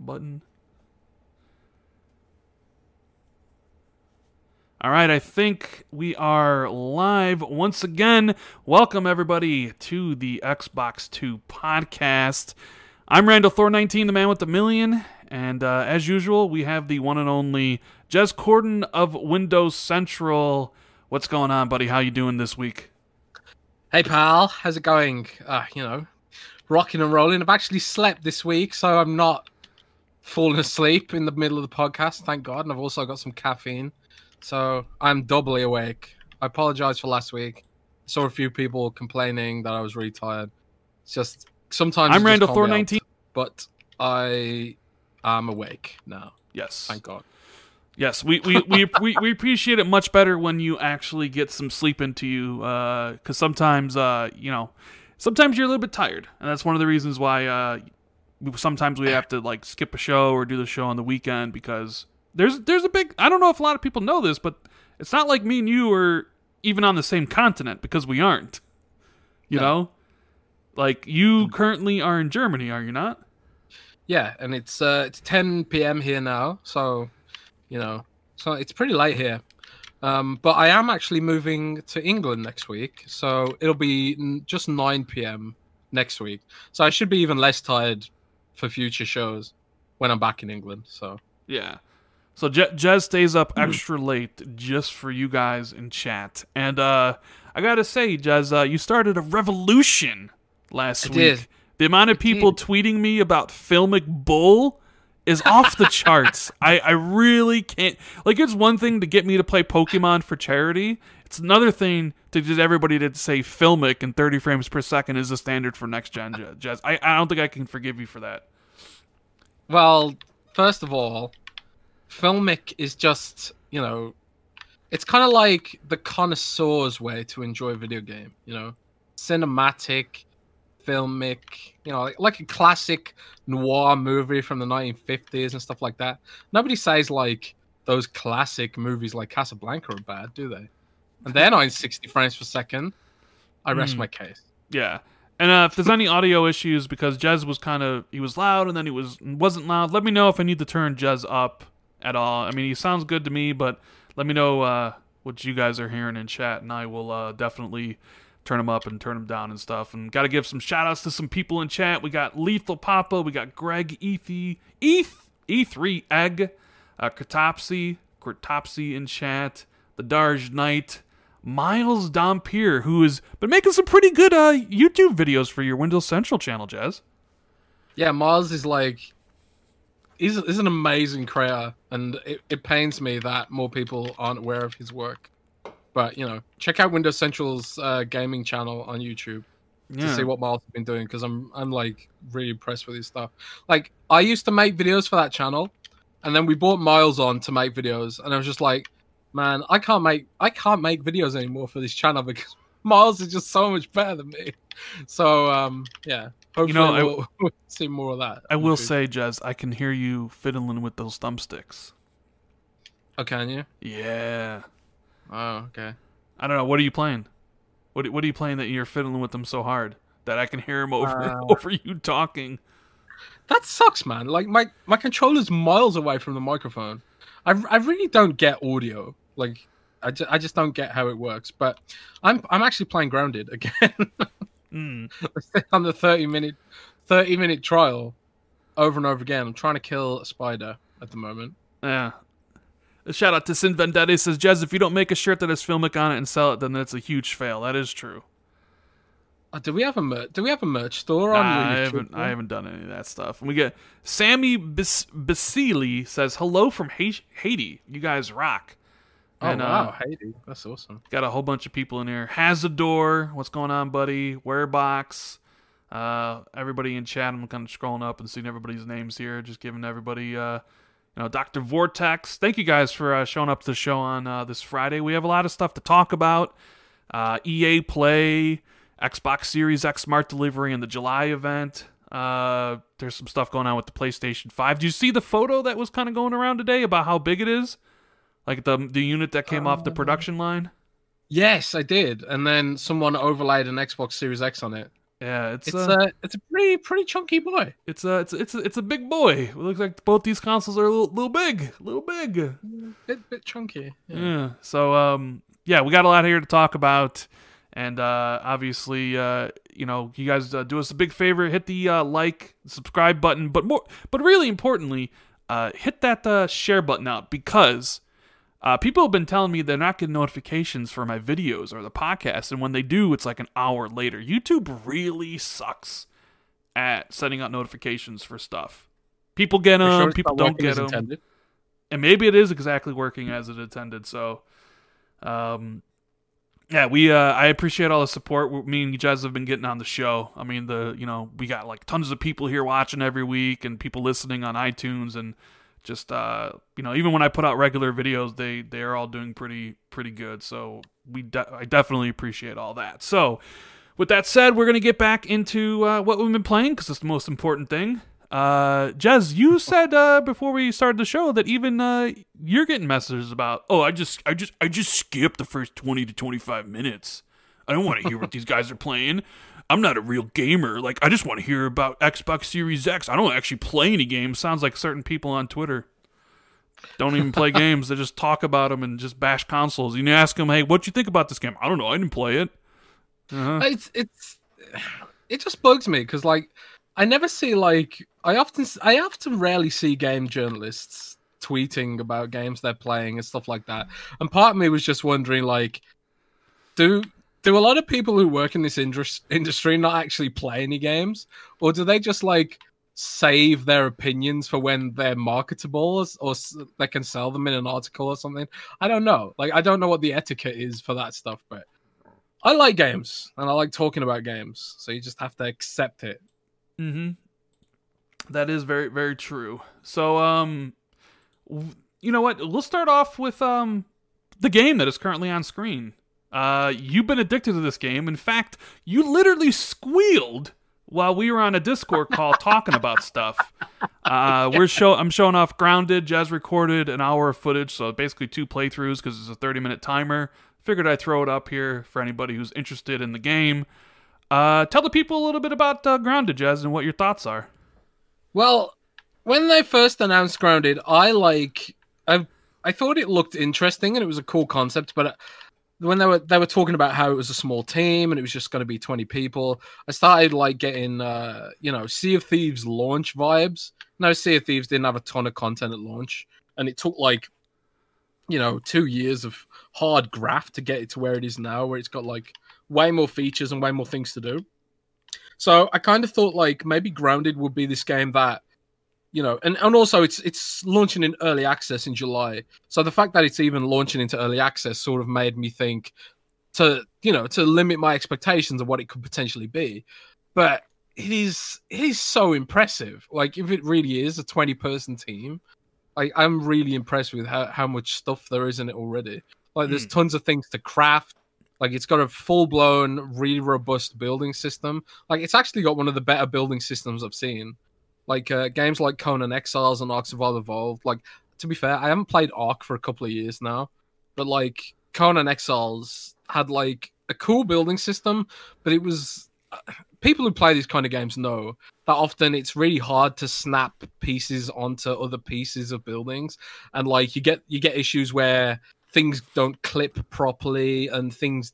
button. All right, I think we are live once again. Welcome everybody to the Xbox 2 podcast. I'm Rand al Thor 19, the man with the million, and uh, as usual, we have the one and only Jez Corden of Windows Central. What's going on, buddy? How you doing this week? Hey pal, how's it going? Uh, you know, rocking and rolling. I've actually slept this week, so I'm not falling asleep in the middle of the podcast, thank God. And I've also got some caffeine. So I'm doubly awake. I apologize for last week. I saw a few people complaining that I was really tired. It's just sometimes I'm Randall can't Thor be out, 19. but I am awake now. Yes. Thank God. Yes, we we, we, we, we appreciate it much better when you actually get some sleep into you, because sometimes, uh, you know, sometimes you're a little bit tired, and that's one of the reasons why uh, we- sometimes we have to like skip a show or do the show on the weekend because there's there's a big. I don't know if a lot of people know this, but it's not like me and you are even on the same continent because we aren't. You No. know, like you currently are in Germany, are you not? Yeah, and it's uh, it's 10 p.m. here now, so you know, so it's pretty late here. Um, but I am actually moving to England next week, so it'll be n- just 9 p.m. next week. So I should be even less tired for future shows when I'm back in England. So Yeah. So Je- Jez stays up extra late just for you guys in chat, and uh, I gotta say, Jez, uh, you started a revolution last I week. did. The amount of people tweeting me about Filmic Bull is off the charts. I, I really can't. Like, it's one thing to get me to play Pokemon for charity. It's another thing to just everybody to say Filmic and 30 frames per second is the standard for next gen, Jez. I, I don't think I can forgive you for that. Well, first of all, filmic is just, you know, it's kind of like the connoisseur's way to enjoy a video game, you know, cinematic, filmic, you know, like, like a classic noir movie from the 1950s and stuff like that. Nobody says like those classic movies like Casablanca are bad, do they? And they're not in 60 frames per second. I rest Hmm. my case. Yeah. And uh, if there's any audio issues, because Jez was kind of he was loud and then he was wasn't loud, let me know if I need to turn Jez up at all. I mean, he sounds good to me, but let me know uh, what you guys are hearing in chat, and I will uh, definitely turn him up and turn him down and stuff. And got to give some shout outs to some people in chat. We got Lethal Papa, we got Greg Ethy, Eth, E3 Egg, uh, Kratopsy, Kratopsy in chat, the Darj Knight, Miles Dompier, who has been making some pretty good uh, YouTube videos for your Windows Central channel, Jez. Yeah, Miles is like he's, he's an amazing creator, and it, it pains me that more people aren't aware of his work. But you know, check out Windows Central's uh, gaming channel on YouTube to Yeah. see what Miles has been doing because I'm I'm like really impressed with his stuff. Like I used to make videos for that channel, and then we brought Miles on to make videos, and I was just like, man, I can't make I can't make videos anymore for this channel because Miles is just so much better than me. So um, yeah, hopefully know, I- we'll, we'll see more of that. I will say, Jez, I can hear you fiddling with those thumbsticks. Oh, can you? Yeah. Oh, okay. I don't know. What are you playing? What What are you playing that you're fiddling with them so hard that I can hear them over Uh, over you talking? That sucks, man. Like my my controller's miles away from the microphone. I, I really don't get audio. Like I, ju- I just don't get how it works. But I'm I'm actually playing Grounded again Mm. on the 30 minute 30 minute trial over and over again. I'm trying to kill a spider at the moment. Yeah. A shout out to Sin Vendetta He says, Jez, if you don't make a shirt that has Filmic on it and sell it, then that's a huge fail. That is true. Oh, do we have a mer- do we have a merch store Nah, on I YouTube? haven't. I haven't done any of that stuff. And we get Sammy Bas- Basili says hello from Ha- Haiti. You guys rock. Oh And, uh, wow, Haiti, that's awesome. Got a whole bunch of people in here. Hazador, what's going on, buddy? Warebox, uh, everybody in chat. I'm kind of scrolling up and seeing everybody's names here. Just giving everybody, uh, you know, Dr. Vortex. Thank you guys for uh, showing up to the show on uh, this Friday. We have a lot of stuff to talk about. Uh, EA Play, Xbox Series X Smart Delivery, and the July event. Uh, there's some stuff going on with the PlayStation 5. Do you see the photo that was kind of going around today about how big it is? Like the the unit that came off the production line? Yes, I did. And then someone overlaid an Xbox Series X on it. Yeah, it's It's uh, a it's a pretty pretty chunky boy. it's a it's a, it's a, it's a big boy. It looks like both these consoles are a little, little big, a little big. Bit bit chunky. Yeah. Yeah. So um yeah, we got a lot here to talk about, and uh, obviously uh, you know you guys uh, do us a big favor, hit the uh, like, subscribe button, but more, but really importantly, uh, hit that uh, share button out because. Uh, people have been telling me they're not getting notifications for my videos or the podcast, and when they do, it's like an hour later. YouTube really sucks at sending out notifications for stuff. People get them, sure people don't get them intended. and maybe it is exactly working as it intended. So, um, yeah, we uh, I appreciate all the support me and you guys have been getting on the show. I mean, the you know we got like tons of people here watching every week and people listening on iTunes and just uh you know even when I put out regular videos, they they are all doing pretty pretty good. So we de- I definitely appreciate all that. So. With that said, we're gonna get back into uh, what we've been playing because it's the most important thing. Uh, Jez, you said uh, before we started the show that even uh, you're getting messages about. Oh, I just, I just, I just skipped the first twenty to twenty five minutes. I don't want to hear what these guys are playing. I'm not a real gamer. Like, I just want to hear about Xbox Series X. I don't actually play any games. Sounds like certain people on Twitter don't even play games. They just talk about them and just bash consoles. You ask them, hey, what do you think about this game? I don't know. I didn't play it. Uh-huh. It's it's it just bugs me because like I never see like I often I often rarely see game journalists tweeting about games they're playing and stuff like that. And part of me was just wondering like do do a lot of people who work in this indus- industry not actually play any games or do they just like save their opinions for when they're marketable or, or they can sell them in an article or something i don't know like i don't know what the etiquette is for that stuff but I like games and I like talking about games, so you just have to accept it. Mm-hmm. That is very, very true. So, um, you know what? We'll start off with um the game that is currently on screen. Uh, you've been addicted to this game. In fact, you literally squealed while we were on a Discord call talking about stuff. Uh, we're show I'm showing off Grounded. Jez recorded an hour of footage, so basically two playthroughs because it's a 30 minute timer. Figured I'd throw it up here for anybody who's interested in the game. Uh, tell the people a little bit about uh, Grounded, Jez, and what your thoughts are. Well, when they first announced Grounded, I like I I thought it looked interesting and it was a cool concept, but when they were they were talking about how it was a small team and it was just going to be 20 people, I started like getting uh, you know, Sea of Thieves launch vibes. No, Sea of Thieves didn't have a ton of content at launch and it took like you know, 2 years of hard graft to get it to where it is now where it's got like way more features and way more things to do. So I kind of thought like maybe Grounded would be this game that, you know, and, and also it's it's launching in early access in July. So the fact that it's even launching into early access sort of made me think to you know to limit my expectations of what it could potentially be. But it is it is so impressive. Like if it really is a twenty person team, I, I'm really impressed with how, how much stuff there is in it already. Like there's hmm. tons of things to craft. Like it's got a full blown, really robust building system. Like it's actually got one of the better building systems I've seen. Like uh, games like Conan Exiles and Ark Survival Evolved. Like to be fair, I haven't played Ark for a couple of years now, but like Conan Exiles had like a cool building system, but it was uh, people who play these kind of games know that often it's really hard to snap pieces onto other pieces of buildings, and like you get you get issues where things don't clip properly and things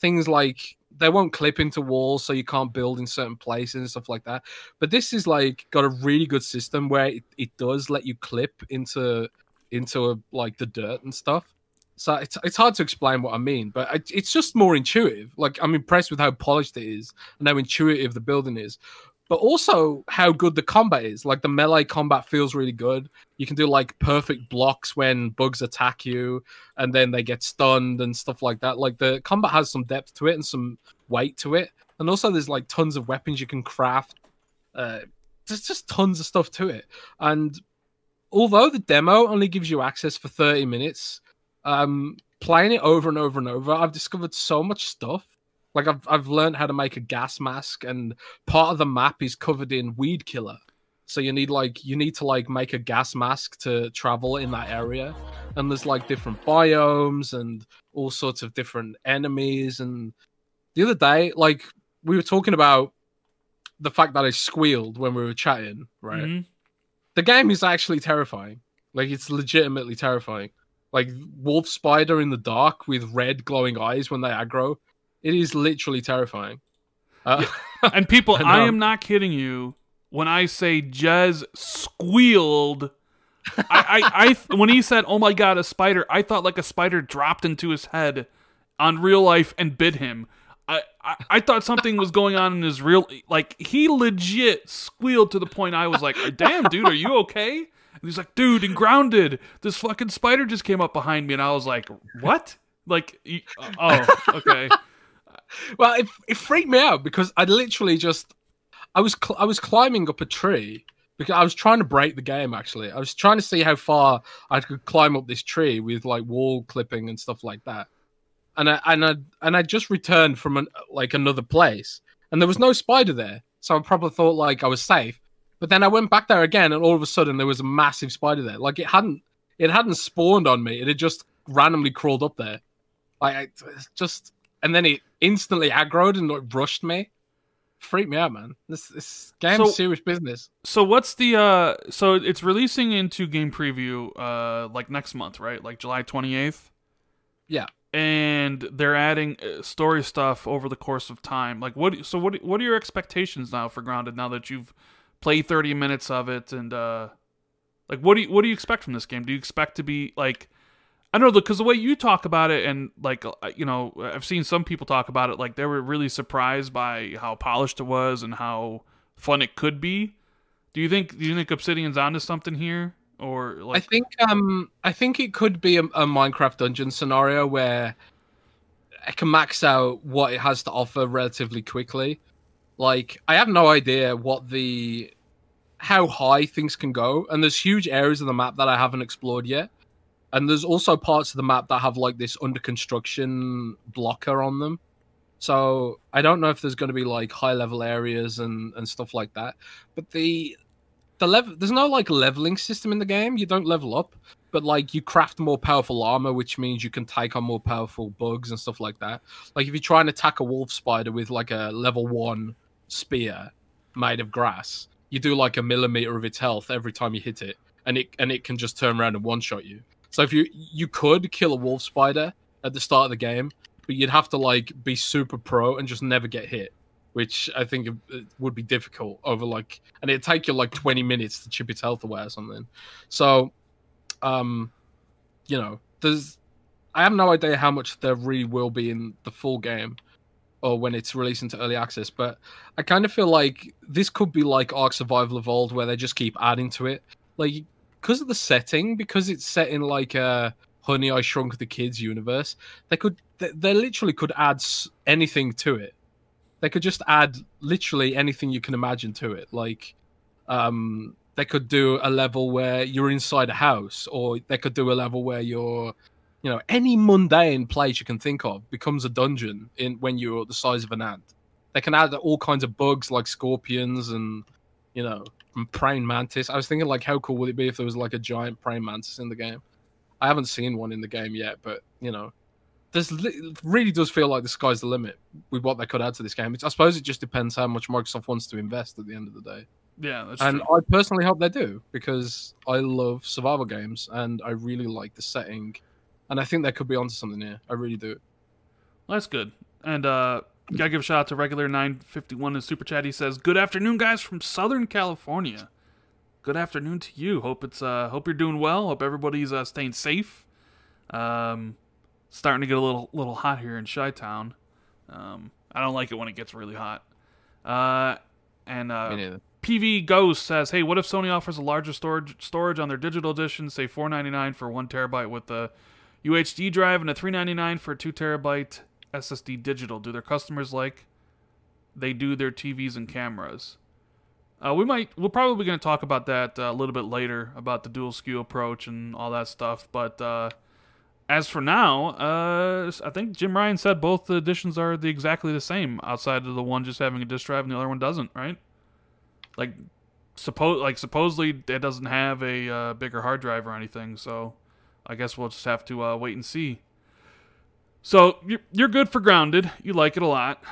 things like they won't clip into walls so you can't build in certain places and stuff like that. But this is like got a really good system where it, it does let you clip into into a, like the dirt and stuff. So it's, it's hard to explain what i mean but it, it's just more intuitive. Like i'm impressed with how polished it is and how intuitive the building is but also how good the combat is. Like the melee combat feels really good. You can do like perfect blocks when bugs attack you and then they get stunned and stuff like that. Like the combat has some depth to it and some weight to it. And also there's like tons of weapons you can craft. Uh, there's just tons of stuff to it. And although the demo only gives you access for 30 minutes, um, playing it over and over and over, I've discovered so much stuff. Like I've I've learned how to make a gas mask, and part of the map is covered in weed killer. So you need like you need to like make a gas mask to travel in that area, and there's like different biomes and all sorts of different enemies. And the other day, like we were talking about the fact that I squealed when we were chatting, right? Mhm. The game is actually terrifying. Like it's legitimately terrifying. Like wolf spider in the dark with red glowing eyes when they aggro. It is literally terrifying. Uh, And people, I I, am not kidding you when I say Jez squealed. I, I, I, when he said, "Oh my god, a spider," I thought like a spider dropped into his head on real life and bit him. I, I, I thought something was going on in his real, like he legit squealed to the point I was like, "Damn, dude, are you okay?" And he's like, "Dude, and grounded. This fucking spider just came up behind me," and I was like, "What?" Like, oh, okay. Well, it, it freaked me out because I literally just I was cl- I was climbing up a tree because I was trying to break the game. Actually, I was trying to see how far I could climb up this tree with like wall clipping and stuff like that. And I and I and I just returned from an, like another place, and there was no spider there, so I probably thought like I was safe. But then I went back there again, and all of a sudden there was a massive spider there. Like it hadn't it hadn't spawned on me; it had just randomly crawled up there. Like I, just and then it instantly aggroed and like, rushed me. Freaked me out, man. This this game's So- serious business. So what's the uh so it's releasing into game preview uh like next month, right? Like July 28th. Yeah. And they're adding uh, story stuff over the course of time. Like what so what what are your expectations now for Grounded now that you've played 30 minutes of it and uh like what do you what do you expect from this game? Do you expect to be like I don't know because the way you talk about it and like uh, you know I've seen some people talk about it like they were really surprised by how polished it was and how fun it could be. Do you think do you think Obsidian's onto something here or I think um I think it could be a, a Minecraft dungeon scenario where it can max out what it has to offer relatively quickly. Like I have no idea what the how high things can go, and there's huge areas of the map that I haven't explored yet. And there's also parts of the map that have like this under construction blocker on them. So I don't know if there's going to be like high level areas and and stuff like that. But the the level there's no like leveling system in the game. You don't level up, but like you craft more powerful armor, which means you can take on more powerful bugs and stuff like that. Like if you try and attack a wolf spider with like a level one spear made of grass, you do like a millimeter of its health every time you hit it, and it and it can just turn around and one shot you. So if you you could kill a wolf spider at the start of the game, but you'd have to like be super pro and just never get hit, which I think would be difficult over like, and it'd take you like twenty minutes to chip its health away or something. So, um, you know, there's I have no idea how much there really will be in the full game or when it's released into early access, but I kind of feel like this could be like Ark Survival Evolved, where they just keep adding to it, like because of the setting, because it's set in like a Honey I Shrunk the Kids universe. They could, they, they literally could add anything to it. They could just add literally anything you can imagine to it, like um they could do a level where you're inside a house or they could do a level where you're you know any mundane place you can think of becomes a dungeon in when you're the size of an ant they can add all kinds of bugs like scorpions and you know praying mantis i was thinking like how cool would it be if there was like a giant praying mantis in the game i haven't seen one in the game yet but you know there's li- really does feel like the sky's the limit with what they could add to this game it's, i suppose it just depends how much microsoft wants to invest at the end of the day yeah, that's and true. I personally hope they do because I love survival games and I really like the setting, and I think they could be onto something here. I really do. That's good. And uh gotta give a shout out to regular 951 in super chat. He says, "Good afternoon, guys from Southern California. Good afternoon to you. Hope it's uh hope you're doing well. Hope everybody's uh, staying safe. Um, starting to get a little little hot here in Chi Town. Um, I don't like it when it gets really hot. Uh, and uh. PV Ghost says, "Hey, what if Sony offers a larger storage storage on their digital edition, say 4.99 for one terabyte with a UHD drive and a 3.99 for a two terabyte SSD digital? Do their customers like they do their TVs and cameras?" Uh, we might, we're probably going to talk about that uh, a little bit later about the dual SKU approach and all that stuff. But uh, as for now, uh, I think Jim Ryan said both the editions are the exactly the same, outside of the one just having a disk drive and the other one doesn't, right? Like, suppose like supposedly it doesn't have a uh, bigger hard drive or anything. So I guess we'll just have to uh, wait and see. So you're you're good for grounded. You like it a lot.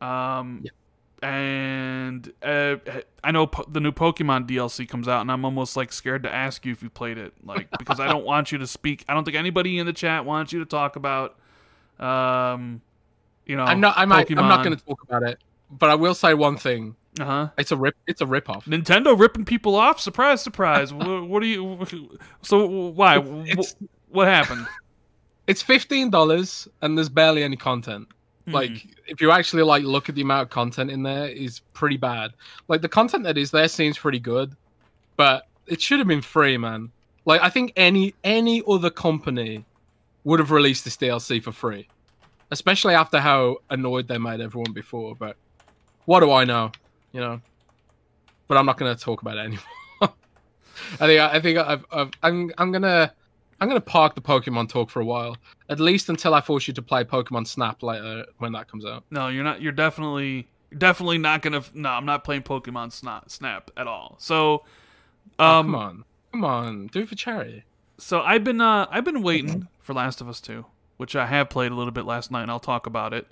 Um, Yeah. and uh, I know po- the new Pokemon DLC comes out, and I'm almost like scared to ask you if you played it, like because I don't want you to speak. I don't think anybody in the chat wants you to talk about, um, you know, I'm not. I might, I'm not going to talk about it. But I will say one thing. Uh huh. It's a rip. It's a rip off. Nintendo ripping people off. Surprise, surprise. what, what are you? So why? It's what happened? It's fifteen dollars and there's barely any content. Hmm. Like if you actually like look at the amount of content in there is pretty bad. Like the content that is there seems pretty good, but it should have been free, man. Like I think any any other company would have released this DLC for free. Especially after how annoyed they made everyone before, but what do I know? You know. But I'm not gonna talk about it anymore. I think I think I've, I've I'm I'm gonna I'm gonna park the Pokemon talk for a while, at least until I force you to play Pokemon Snap later when that comes out. No, you're not. You're definitely, definitely not gonna. No, I'm not playing Pokemon Snap, Snap at all. So, Oh, um, come on, come on, do it for charity. so I've been, uh, I've been waiting for Last of Us Two, which I have played a little bit last night, and I'll talk about it.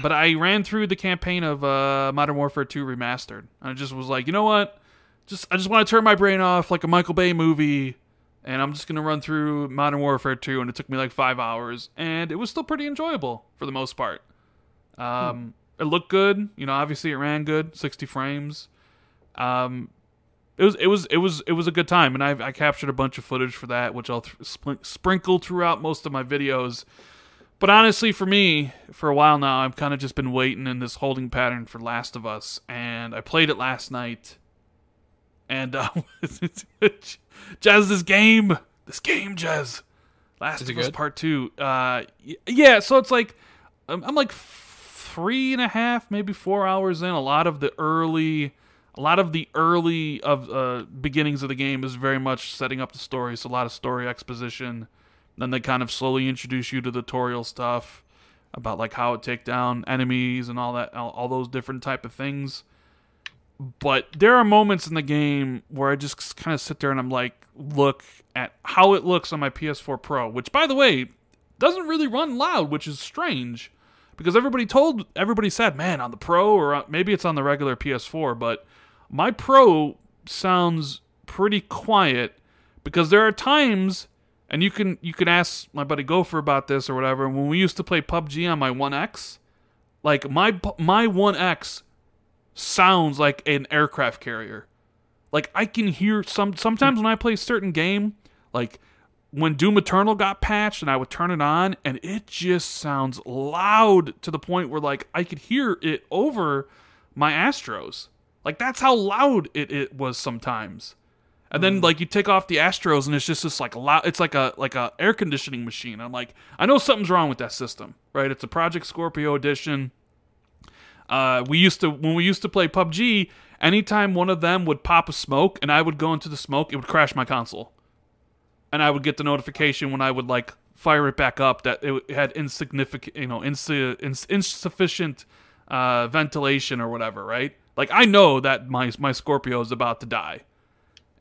But I ran through the campaign of uh, Modern Warfare 2 Remastered. And I just was like, you know what? Just I just want to turn my brain off like a Michael Bay movie, and I'm just gonna run through Modern Warfare 2, and it took me like five hours, and it was still pretty enjoyable for the most part. Um, It looked good, you know. Obviously, it ran good, 60 frames. Um, it was it was it was it was a good time, and I I captured a bunch of footage for that, which I'll th- sprinkle throughout most of my videos. But honestly, for me, for a while now, I've kind of just been waiting in this holding pattern for Last of Us, and I played it last night. And uh, Jez, this game, this game, Jez, Last Is of Us good? Part Two. Uh, yeah, so it's like I'm, I'm like three and a half, maybe four hours in. A lot of the early, a lot of the early of uh, beginnings of the game is very much setting up the story. So a lot of story exposition. Then they kind of slowly introduce you to the tutorial stuff about like how to take down enemies and all that, all, all those different type of things. But there are moments in the game where I just kind of sit there and I'm like, look at how it looks on my PS4 Pro, which by the way doesn't really run loud, which is strange because everybody told everybody said, man, on the Pro or maybe it's on the regular PS4, but my Pro sounds pretty quiet because there are times and you can you can ask my buddy Gopher about this or whatever. When we used to play PUBG on my One X, like my my One X sounds like an aircraft carrier. Like I can hear some sometimes when I play a certain game, like when Doom Eternal got patched and I would turn it on and it just sounds loud to the point where like I could hear it over my Astros. Like that's how loud it, it was sometimes. And then mm. like you take off the Astros and it's just this like loud it's like a like a air conditioning machine. I'm like, I know something's wrong with that system, right? It's a Project Scorpio edition. Uh, we used to when we used to play PUBG, anytime one of them would pop a smoke and I would go into the smoke, it would crash my console. And I would get the notification when I would like fire it back up that it had insignificant, you know, insu- ins- insufficient uh, ventilation or whatever, right? Like I know that my my Scorpio is about to die,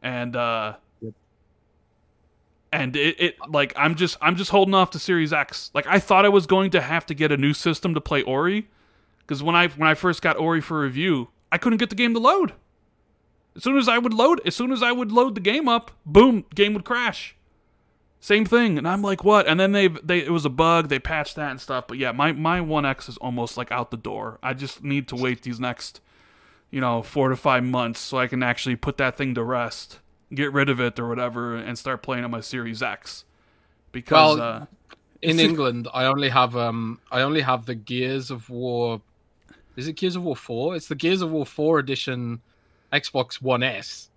and uh, and it, it like I'm just I'm just holding off to Series X. Like I thought I was going to have to get a new system to play Ori, because when I when I first got Ori for review, I couldn't get the game to load. As soon as I would load, as soon as I would load the game up, boom, game would crash. Same thing, and I'm like, what? And then they they it was a bug. They patched that and stuff. But yeah, my my One X is almost like out the door. I just need to wait these next, you know, four to five months so I can actually put that thing to rest, get rid of it or whatever, and start playing on my Series X. Because Well, uh, In England, I only have um I only have the Gears of War. Is it Gears of War Four? It's the Gears of War Four edition, Xbox One S.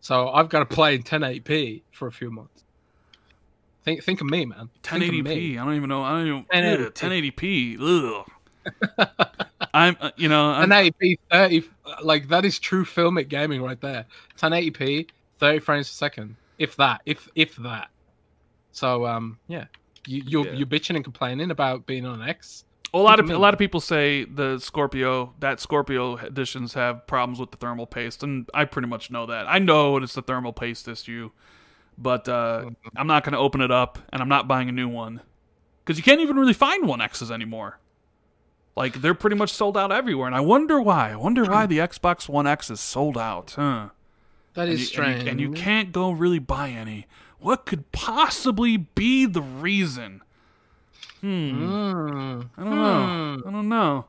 So I've got to play in 1080p for a few months. Think think of me, man. Think of 1080p. me. I don't even know. I don't even. 1080p. 1080p. Ugh. I'm. uh, You know. I'm, 1080p 30 like that is true filmic gaming right there 1080p 30 frames per second if that if if that so um yeah you you're, Yeah. you're bitching and complaining about being on x a lot of a lot of people say the Scorpio that Scorpio editions have problems with the thermal paste, and I pretty much know that. I know it's the thermal paste issue, but uh, Mm-hmm. I'm not going to open it up, and I'm not buying a new one because you can't even really find one X's anymore. Like they're pretty much sold out everywhere, and I wonder why. I wonder why the Xbox One X is sold out, huh? That And you, strange. and you, and you can't go really buy any. What could possibly be the reason? Hmm. Mm. I don't know. I don't know.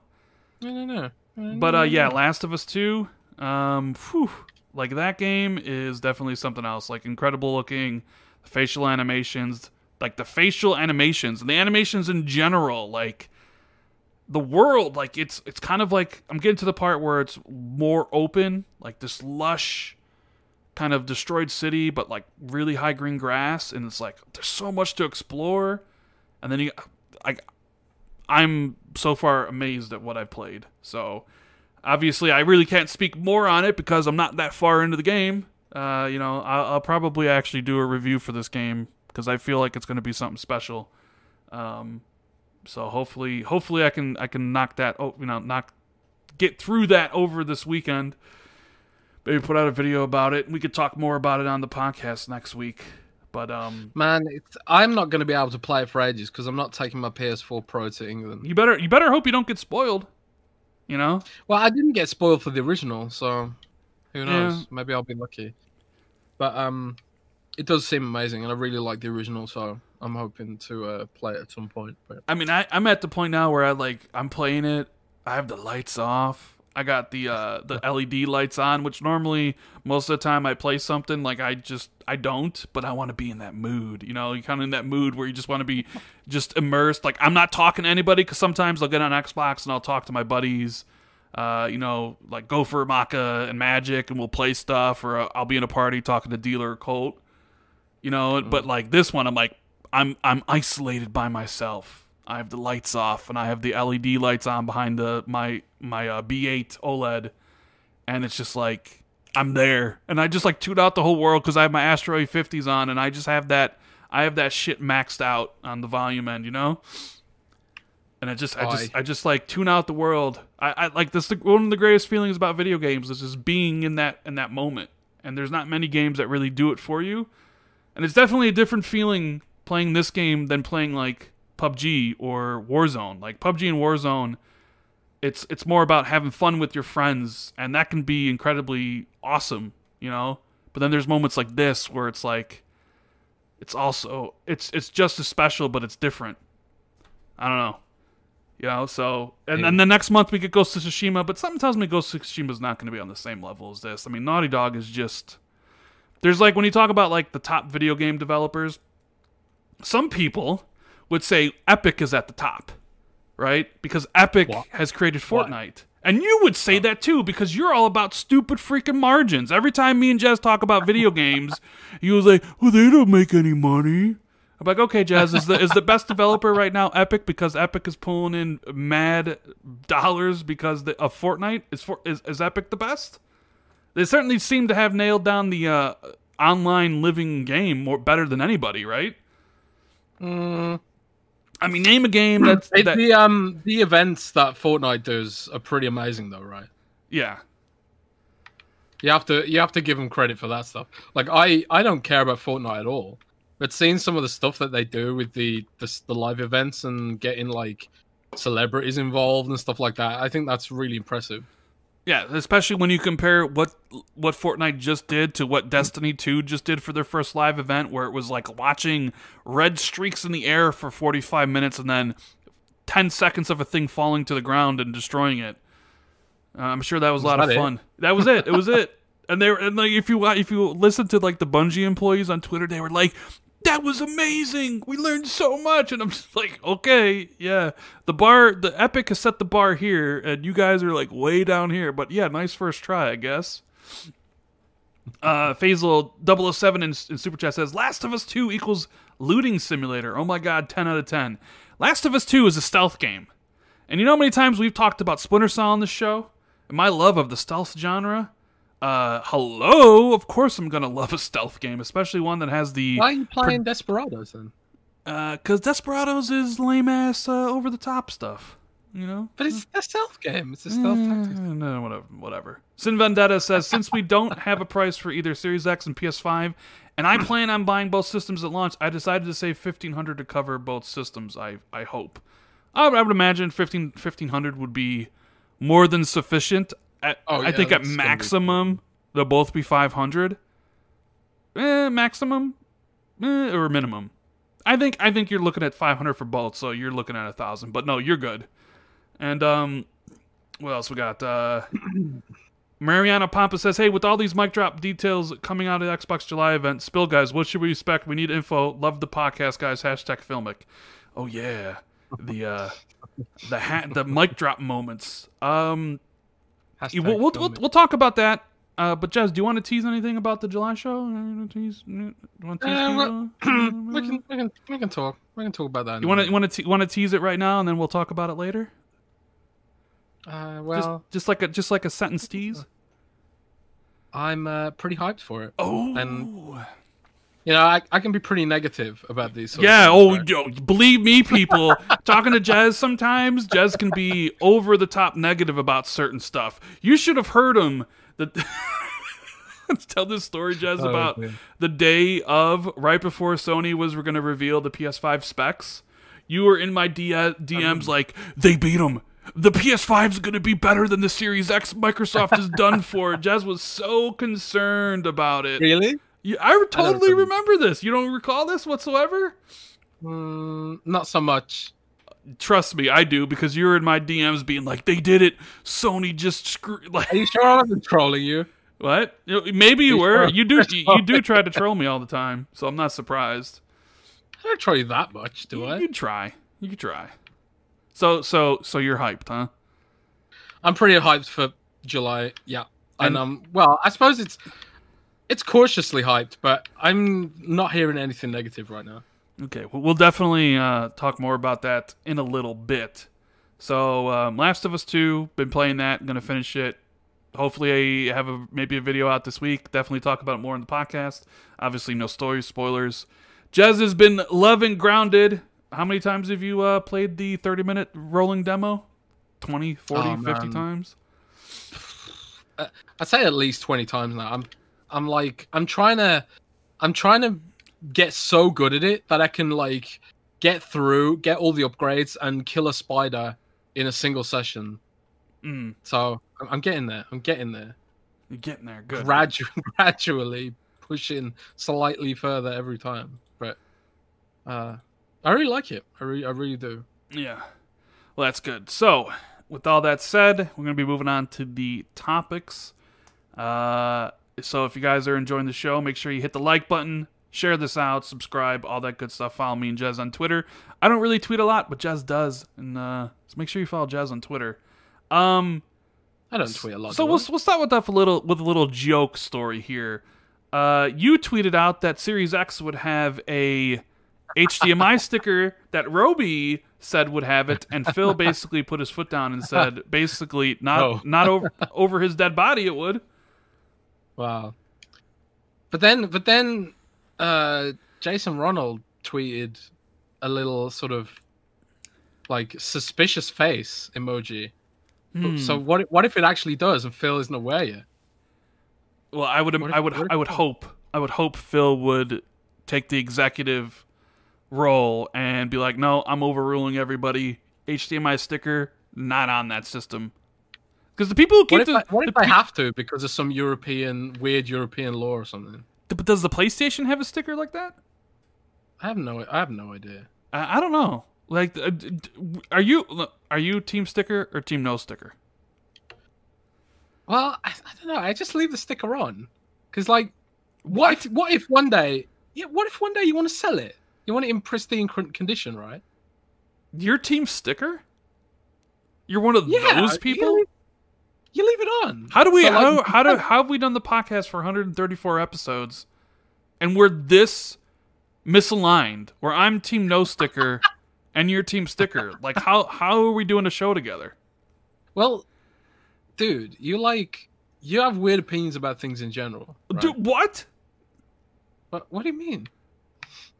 I don't know. I don't But uh, know. yeah, Last of Us Two. Um, whew, like that game is definitely something else. Like incredible looking, facial animations, like the facial animations and the animations in general. Like the world, like it's it's kind of like I'm getting to the part where it's more open, like this lush kind of destroyed city, but like really high green grass, and it's like there's so much to explore. And then you, I, I'm so far amazed at what I've played. So obviously, I really can't speak more on it because I'm not that far into the game. Uh, you know, I'll, I'll probably actually do a review for this game because I feel like it's going to be something special. Um, so hopefully, hopefully I can I can knock that oh you know knock get through that over this weekend. Maybe put out a video about it. and We could talk more about it on the podcast next week. But um, Man, it's, I'm not going to be able to play it for ages because I'm not taking my PS4 Pro to England. you better you better hope you don't get spoiled. You know, Well, I didn't get spoiled for the original, so who knows? Yeah. Maybe I'll be lucky. But um, it does seem amazing, and I really like the original, so I'm hoping to uh, play it at some point. But I mean, I, I'm at the point now where I like I'm playing it. I have the lights off. I got the uh, the LED lights on, which normally most of the time I play something like I just I don't, but I want to be in that mood. You know, you kind of in that mood where you just want to be just immersed. Like I'm not talking to anybody because sometimes I'll get on Xbox and I'll talk to my buddies. Uh, you know, like Gopher, Maka, and Magic, and we'll play stuff, or I'll be in a party talking to Dealer or Colt. You know, but like this one, I'm like I'm I'm isolated by myself. I have the lights off and I have the LED lights on behind the my my uh, B8 OLED, and it's just like I'm there, and I just like tune out the whole world because I have my Astro A50s on, and I just have that I have that shit maxed out on the volume end, you know. And I just, I just, Aye. I just like tune out the world. I, I like this. One of the greatest feelings about video games is just being in that in that moment. And there's not many games that really do it for you. And it's definitely a different feeling playing this game than playing like PUBG or Warzone. Like PUBG and Warzone, it's it's more about having fun with your friends, and that can be incredibly awesome, you know. But then there's moments like this where it's like, it's also it's it's just as special, but it's different. I don't know, you know. So and then the next month we get Ghost of Tsushima, but something tells me Ghost of Tsushima is not going to be on the same level as this. I mean, Naughty Dog is just there's like when you talk about like the top video game developers, some people would say Epic is at the top, right? Because Epic Why? has created? Fortnite. And you would say that too because you're all about stupid freaking margins. Every time me and Jez talk about video games, you was like, "Well, they don't make any money." I'm like, "Okay, Jez, is the is the best developer right now Epic because Epic is pulling in mad dollars because the, of Fortnite? Is, for, is is Epic the best?" They certainly seem to have nailed down the uh, online living game more better than anybody, right? mm, I mean, name a game that's that, the um the events that Fortnite does are pretty amazing, though, right? yeah, You have to you have to give them credit for that stuff. Like I I don't care about Fortnite at all, but seeing some of the stuff that they do with the the, the live events and getting like celebrities involved and stuff like that, I think that's really impressive. Yeah. Especially when you compare what what Fortnite just did to what Destiny Two just did for their first live event, where it was like watching red streaks in the air for 45 minutes and then 10 seconds of a thing falling to the ground and destroying it. Uh, I'm sure that was, a lot of it? fun. That was it. It was it. And they were, and like if you if you listen to like the Bungie employees on Twitter, they were like, "That was amazing. We learned so much." And I'm just like, "Okay, yeah. The bar, the Epic has set the bar here, and you guys are like way down here. But yeah, nice first try, I guess." Uh, Faisal 007 in, in Super Chat says, Last of Us 2 equals looting simulator. Oh my god, 10 out of 10. Last of Us 2 is a stealth game. And you know how many times we've talked about Splinter Cell on this show? And my love of the stealth genre? Uh, hello? Of course I'm gonna love a stealth game, especially one that has the. Why are you playing Desperados then? Uh, cause Desperados is lame ass, uh, over the top stuff. You know? But it's a stealth game. It's a stealth tactics. Mm, No, whatever. Whatever. Sin Vendetta says since we don't have a price for either Series X and PS5, and I plan on buying both systems at launch, I decided to save fifteen hundred to cover both systems. I I hope. I would, I would imagine 15, 1500 would be more than sufficient. At, Oh, I think at that's gonna be- maximum they'll both be 500. Eh, maximum eh, or minimum. I think I think you're looking at 500 for both, so you're looking at a thousand. But no, you're good. And um, what else we got? Uh, Mariana Pampa says, "Hey, with all these mic drop details coming out of the Xbox July event, spill guys, what should we expect? We need info. Love the podcast, guys. Hashtag Filmic. Oh yeah, the uh, the ha- the mic drop moments. Um, Hashtag we'll, we'll, we'll, we'll talk about that. Uh, but Jez, do you want to tease anything about the July show? You wanna tease? You want to tease? Uh, we can we can we can talk. We can talk about that. You want to minute. want to te- want to tease it right now, and then we'll talk about it later. Uh, Just well, just like a just like a sentence tease. I'm uh, pretty hyped for it. Oh, And- You know, I, I can be pretty negative about these. Yeah. Of Oh, yo, believe me, people. talking to Jez sometimes, Jez can be over the top negative about certain stuff. You should have heard him. That tell this story, Jez, Oh, about man. the day of right before Sony was going to reveal the PS5 specs. You were in my DMs um, like they beat them. The PS5 is going to be better than the Series X. Microsoft is done for. Jez was so concerned about it. Really? You, I totally remember. remember this. You don't recall this whatsoever? Mm, not so much. Trust me, I do because you're in my DMs being like, "They did it. Sony just screwed." Like Are you sure I wasn't trolling you? what? Maybe you You were. sure? You do. You, you do try to troll me all the time, so I'm not surprised. I don't troll you that much, do You, I? you try. You could try. So so so you're hyped, huh? I'm pretty hyped for July. Yeah, And- and um, well, I suppose it's it's cautiously hyped, but I'm not hearing anything negative right now. Okay, well, we'll definitely uh, talk more about that in a little bit. So, um, Last of Us Two, been playing that. Gonna finish it. Hopefully, I have a maybe a video out this week. Definitely talk about it more in the podcast. Obviously, no story spoilers. Jez has been loving Grounded. How many times have you uh, played the 30 minute rolling demo? 20, 40, Oh, 50 times? I'd say at least twenty times now. I'm I'm like I'm trying to I'm trying to get so good at it that I can like get through, get all the upgrades, and kill a spider in a single session. Mm, So I'm- I'm getting there. I'm getting there. you're getting there. Good. Gradu- gradually pushing slightly further every time. But uh, I really like it. I really, I really do. Yeah. Well, that's good. So, with all that said, we're going to be moving on to the topics. Uh, so, if you guys are enjoying the show, make sure you hit the like button, share this out, subscribe, all that good stuff. Follow me and Jez on Twitter. I don't really tweet a lot, but Jez does. And uh, so make sure you follow Jez on Twitter. Um, I don't tweet a lot. so we'll, we'll start with that a little with a little joke story here. Uh, you tweeted out that Series X would have a HDMI sticker that Roby said would have it, and Phil basically put his foot down and said, basically, not Oh. not over over his dead body, it would. Wow. But then, but then, uh, Jason Ronald tweeted a little sort of like suspicious face emoji. Hmm. So what? if- What if it actually does, and Phil isn't aware yet? Well, I would, if- I would, I would hope, I would hope Phil would take the executive role and be like, "No, I'm overruling everybody. HDMI sticker not on that system." Because the people who keep What if, the, I, what if the I pe- have to because of some European weird European law or something? but does the PlayStation have a sticker like that? I have no. I have no idea. I, I don't know. Like, uh, are you are you team sticker or team no sticker? Well, I, I don't know. I just leave the sticker on because, like, what if what if one day? Yeah, what if one day you want to sell it? You want it in pristine condition, right? Your team sticker? You're one of Yeah, those people. You leave it on. How do we? So, like, how, how do? How have we done the podcast for 134 episodes, and we're this misaligned? Where I'm team no sticker, and you're team sticker. Like how? How are we doing a show together? Well, dude, you like you have weird opinions about things in general. Right? Dude, what? What, what do you mean?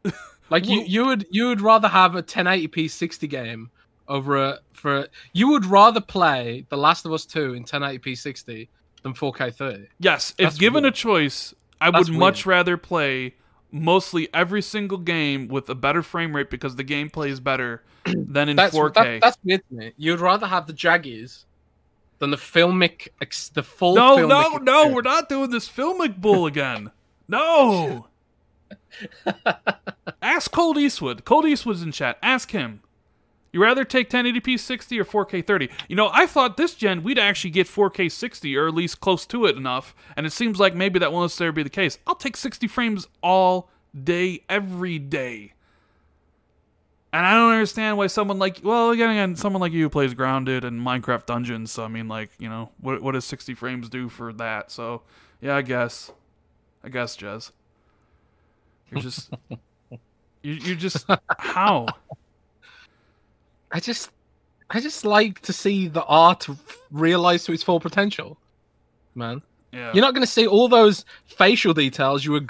like you, you would you would rather have a 1080p 60 game over a for you would rather play The Last of Us 2 in 1080p 60 than 4K 30. Yes. If That's given weird. a choice, I That's would much rather play mostly every single game with a better frame rate because the gameplay is better than in That's 4K. that, that's weird to me. You'd rather have the Jaggies than the filmic, ex, the full. no, filmic no, no, we're not doing this filmic bull again. No. Ask Colt Eastwood. Colt Eastwood's in chat. Ask him. You rather take 1080p 60 or 4K 30? You know, I thought this gen we'd actually get 4K 60 or at least close to it enough, and it seems like maybe that won't necessarily be the case. I'll take 60 frames all day, every day. And I don't understand why someone like, well, again, again, someone like you plays Grounded and Minecraft Dungeons. So I mean, like, you know, what what does 60 frames do for that? So yeah, I guess, I guess, Jez, you're just, you you're just how? I just, I just like to see the art realized to its full potential, man. Yeah, You're not going to see all those facial details you were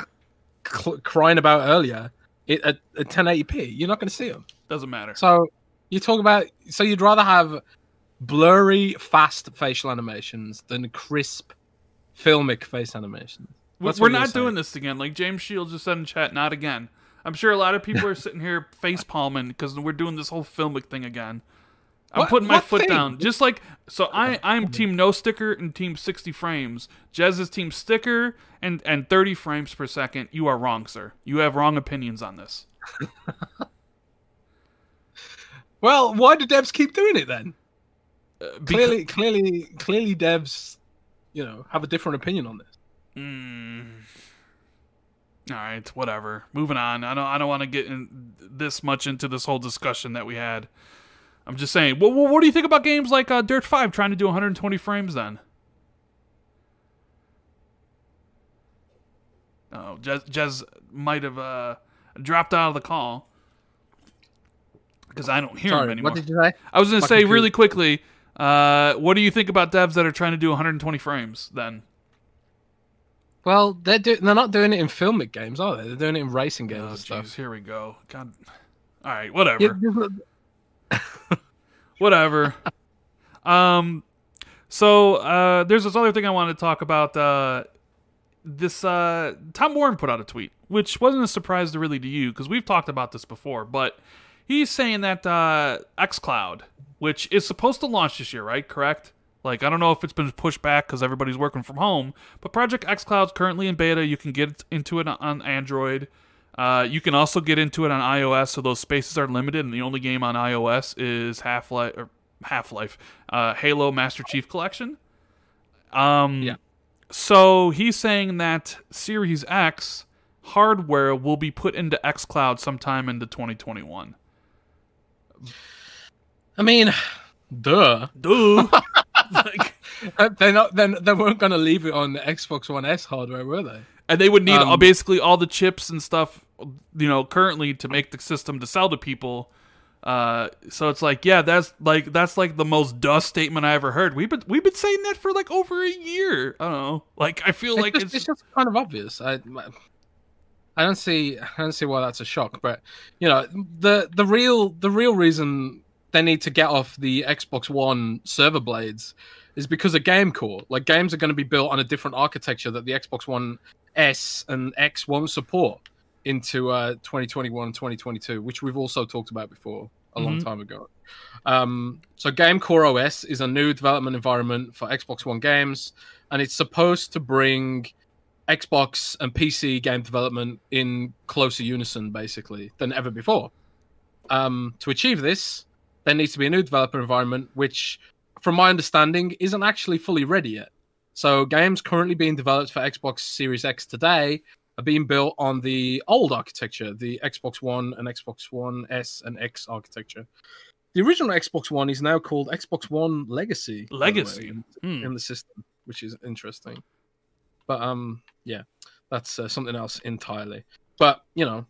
cl- crying about earlier it, at, at 1080p. You're not going to see them. doesn't matter. So you talk about so you'd rather have blurry, fast facial animations than crisp, filmic face animations. We're, That's we're not doing this again. Like James Shields just said in chat, not again. I'm sure a lot of people are sitting here face palming because we're doing this whole filmic thing again. I'm What- putting my foot thing? down. Just like so I I'm team no sticker and team 60 frames. Jez is team sticker and and 30 frames per second. You are wrong, sir. You have wrong opinions on this. Well, why do devs keep doing it then? Uh, Clearly, clearly, clearly, devs, you know, have a different opinion on this. Mm. All right, whatever. Moving on. I don't. I don't want to get in this much into this whole discussion that we had. I'm just saying. What, what, do you think about games like uh, Dirt Five trying to do 120 frames? Then. Oh, Jez, Jez might have uh, dropped out of the call because I don't hear him anymore. what did you say? I was going to say really quickly. Uh, what do you think about devs that are trying to do 120 frames? Then. Well, they're do- they're not doing it in filmic games, are they? They're doing it in racing games Oh, and stuff. jeez, here we go. God. All right, whatever. Yeah, Whatever. um, so uh, there's this other thing I wanted to talk about. Uh, this uh, Tom Warren put out a tweet, which wasn't a surprise to really to you because we've talked about this before. But he's saying that uh, XCloud, which is supposed to launch this year, right? Correct. Like I don't know if it's been pushed back because everybody's working from home, but Project XCloud's currently in beta. You can get into it on Android. Uh, you can also get into it on iOS, so those spaces are limited, and the only game on iOS is Half Life or Half Life, uh, Halo Master Chief Collection. Um, Yeah. So he's saying that Series X hardware will be put into XCloud sometime into 2021. I mean, duh. Duh. like, They're not. Then they weren't going to leave it on the Xbox One S hardware, were they? and they would need Um, basically all the chips and stuff, you know, currently to make the system to sell to people. Uh, so it's like, yeah, that's like that's like the most dust statement I ever heard. We've been we've been saying that for like over a year. I don't know. Like I feel It's, like just, it's, it's just kind of obvious. I, I don't see. I don't see why that's a shock. But you know, the the real the real reason they need to get off the Xbox One server blades is because of game core. Like games are going to be built on a different architecture that the Xbox One S and X won't support into uh, 2021 and 2022, which we've also talked about before a long Mhm. time ago. Um, so Game Core OS is a new development environment for Xbox One games, and it's supposed to bring Xbox and PC game development in closer unison, basically, than ever before. Um, to achieve this, there needs to be a new developer environment, which, from my understanding, isn't actually fully ready yet. So, games currently being developed for Xbox Series X today are being built on the old architecture, the Xbox One and Xbox One S and X architecture. The original Xbox One is now called Xbox One Legacy. by the way, Legacy. in- Hmm. in the system, which is interesting. But um, yeah, that's uh, something else entirely. But you know,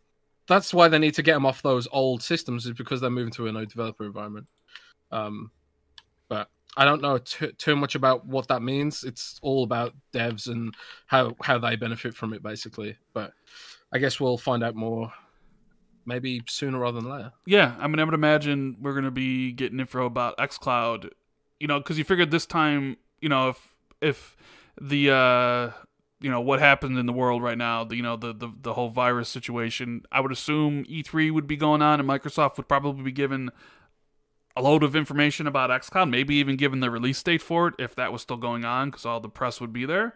that's why they need to get them off those old systems, is because they're moving to a no developer environment. Um, but I don't know too, too much about what that means. It's all about devs and how how they benefit from it, basically. But I guess we'll find out more, maybe sooner rather than later. Yeah, I mean, I would imagine we're gonna be getting info about XCloud, you know, because you figured this time, you know, if if the uh you know what happened in the world right now, the, you know the, the the whole virus situation. I would assume E3 would be going on, and Microsoft would probably be given a load of information about XCloud, maybe even given the release date for it if that was still going on, because all the press would be there.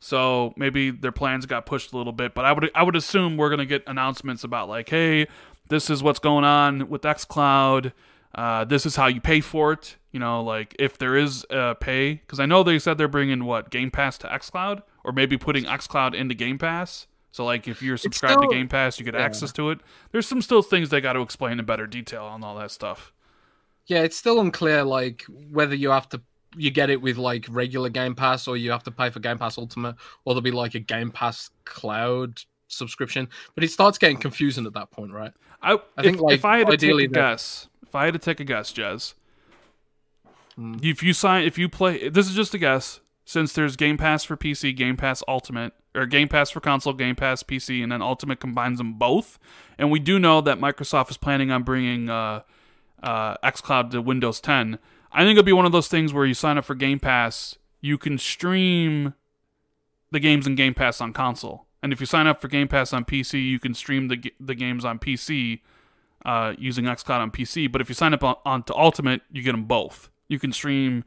So maybe their plans got pushed a little bit, but I would I would assume we're gonna get announcements about like, hey, this is what's going on with XCloud. Uh, this is how you pay for it. You know, like if there is a pay, because I know they said they're bringing what Game Pass to XCloud, or maybe putting XCloud into Game Pass. So like if you're subscribed still- to Game Pass, you get yeah. access to it. There's some still things they got to explain in better detail on all that stuff. Yeah, it's still unclear like whether you have to you get it with like regular Game Pass or you have to pay for Game Pass Ultimate or there'll be like a Game Pass Cloud subscription. But it starts getting confusing at that point, right? I, I if, think, like, if I had to take a guess, if I had to take a guess, Jez, Hmm. if you sign, if you play, this is just a guess. Since there's Game Pass for PC, Game Pass Ultimate, or Game Pass for console, Game Pass PC, and then Ultimate combines them both, and we do know that Microsoft is planning on bringing uh, uh, XCloud to Windows 10. I think it'll be one of those things where you sign up for Game Pass, you can stream the games in Game Pass on console, and if you sign up for Game Pass on PC, you can stream the the games on PC uh, using XCloud on PC. But if you sign up on, onto Ultimate, you get them both. You can stream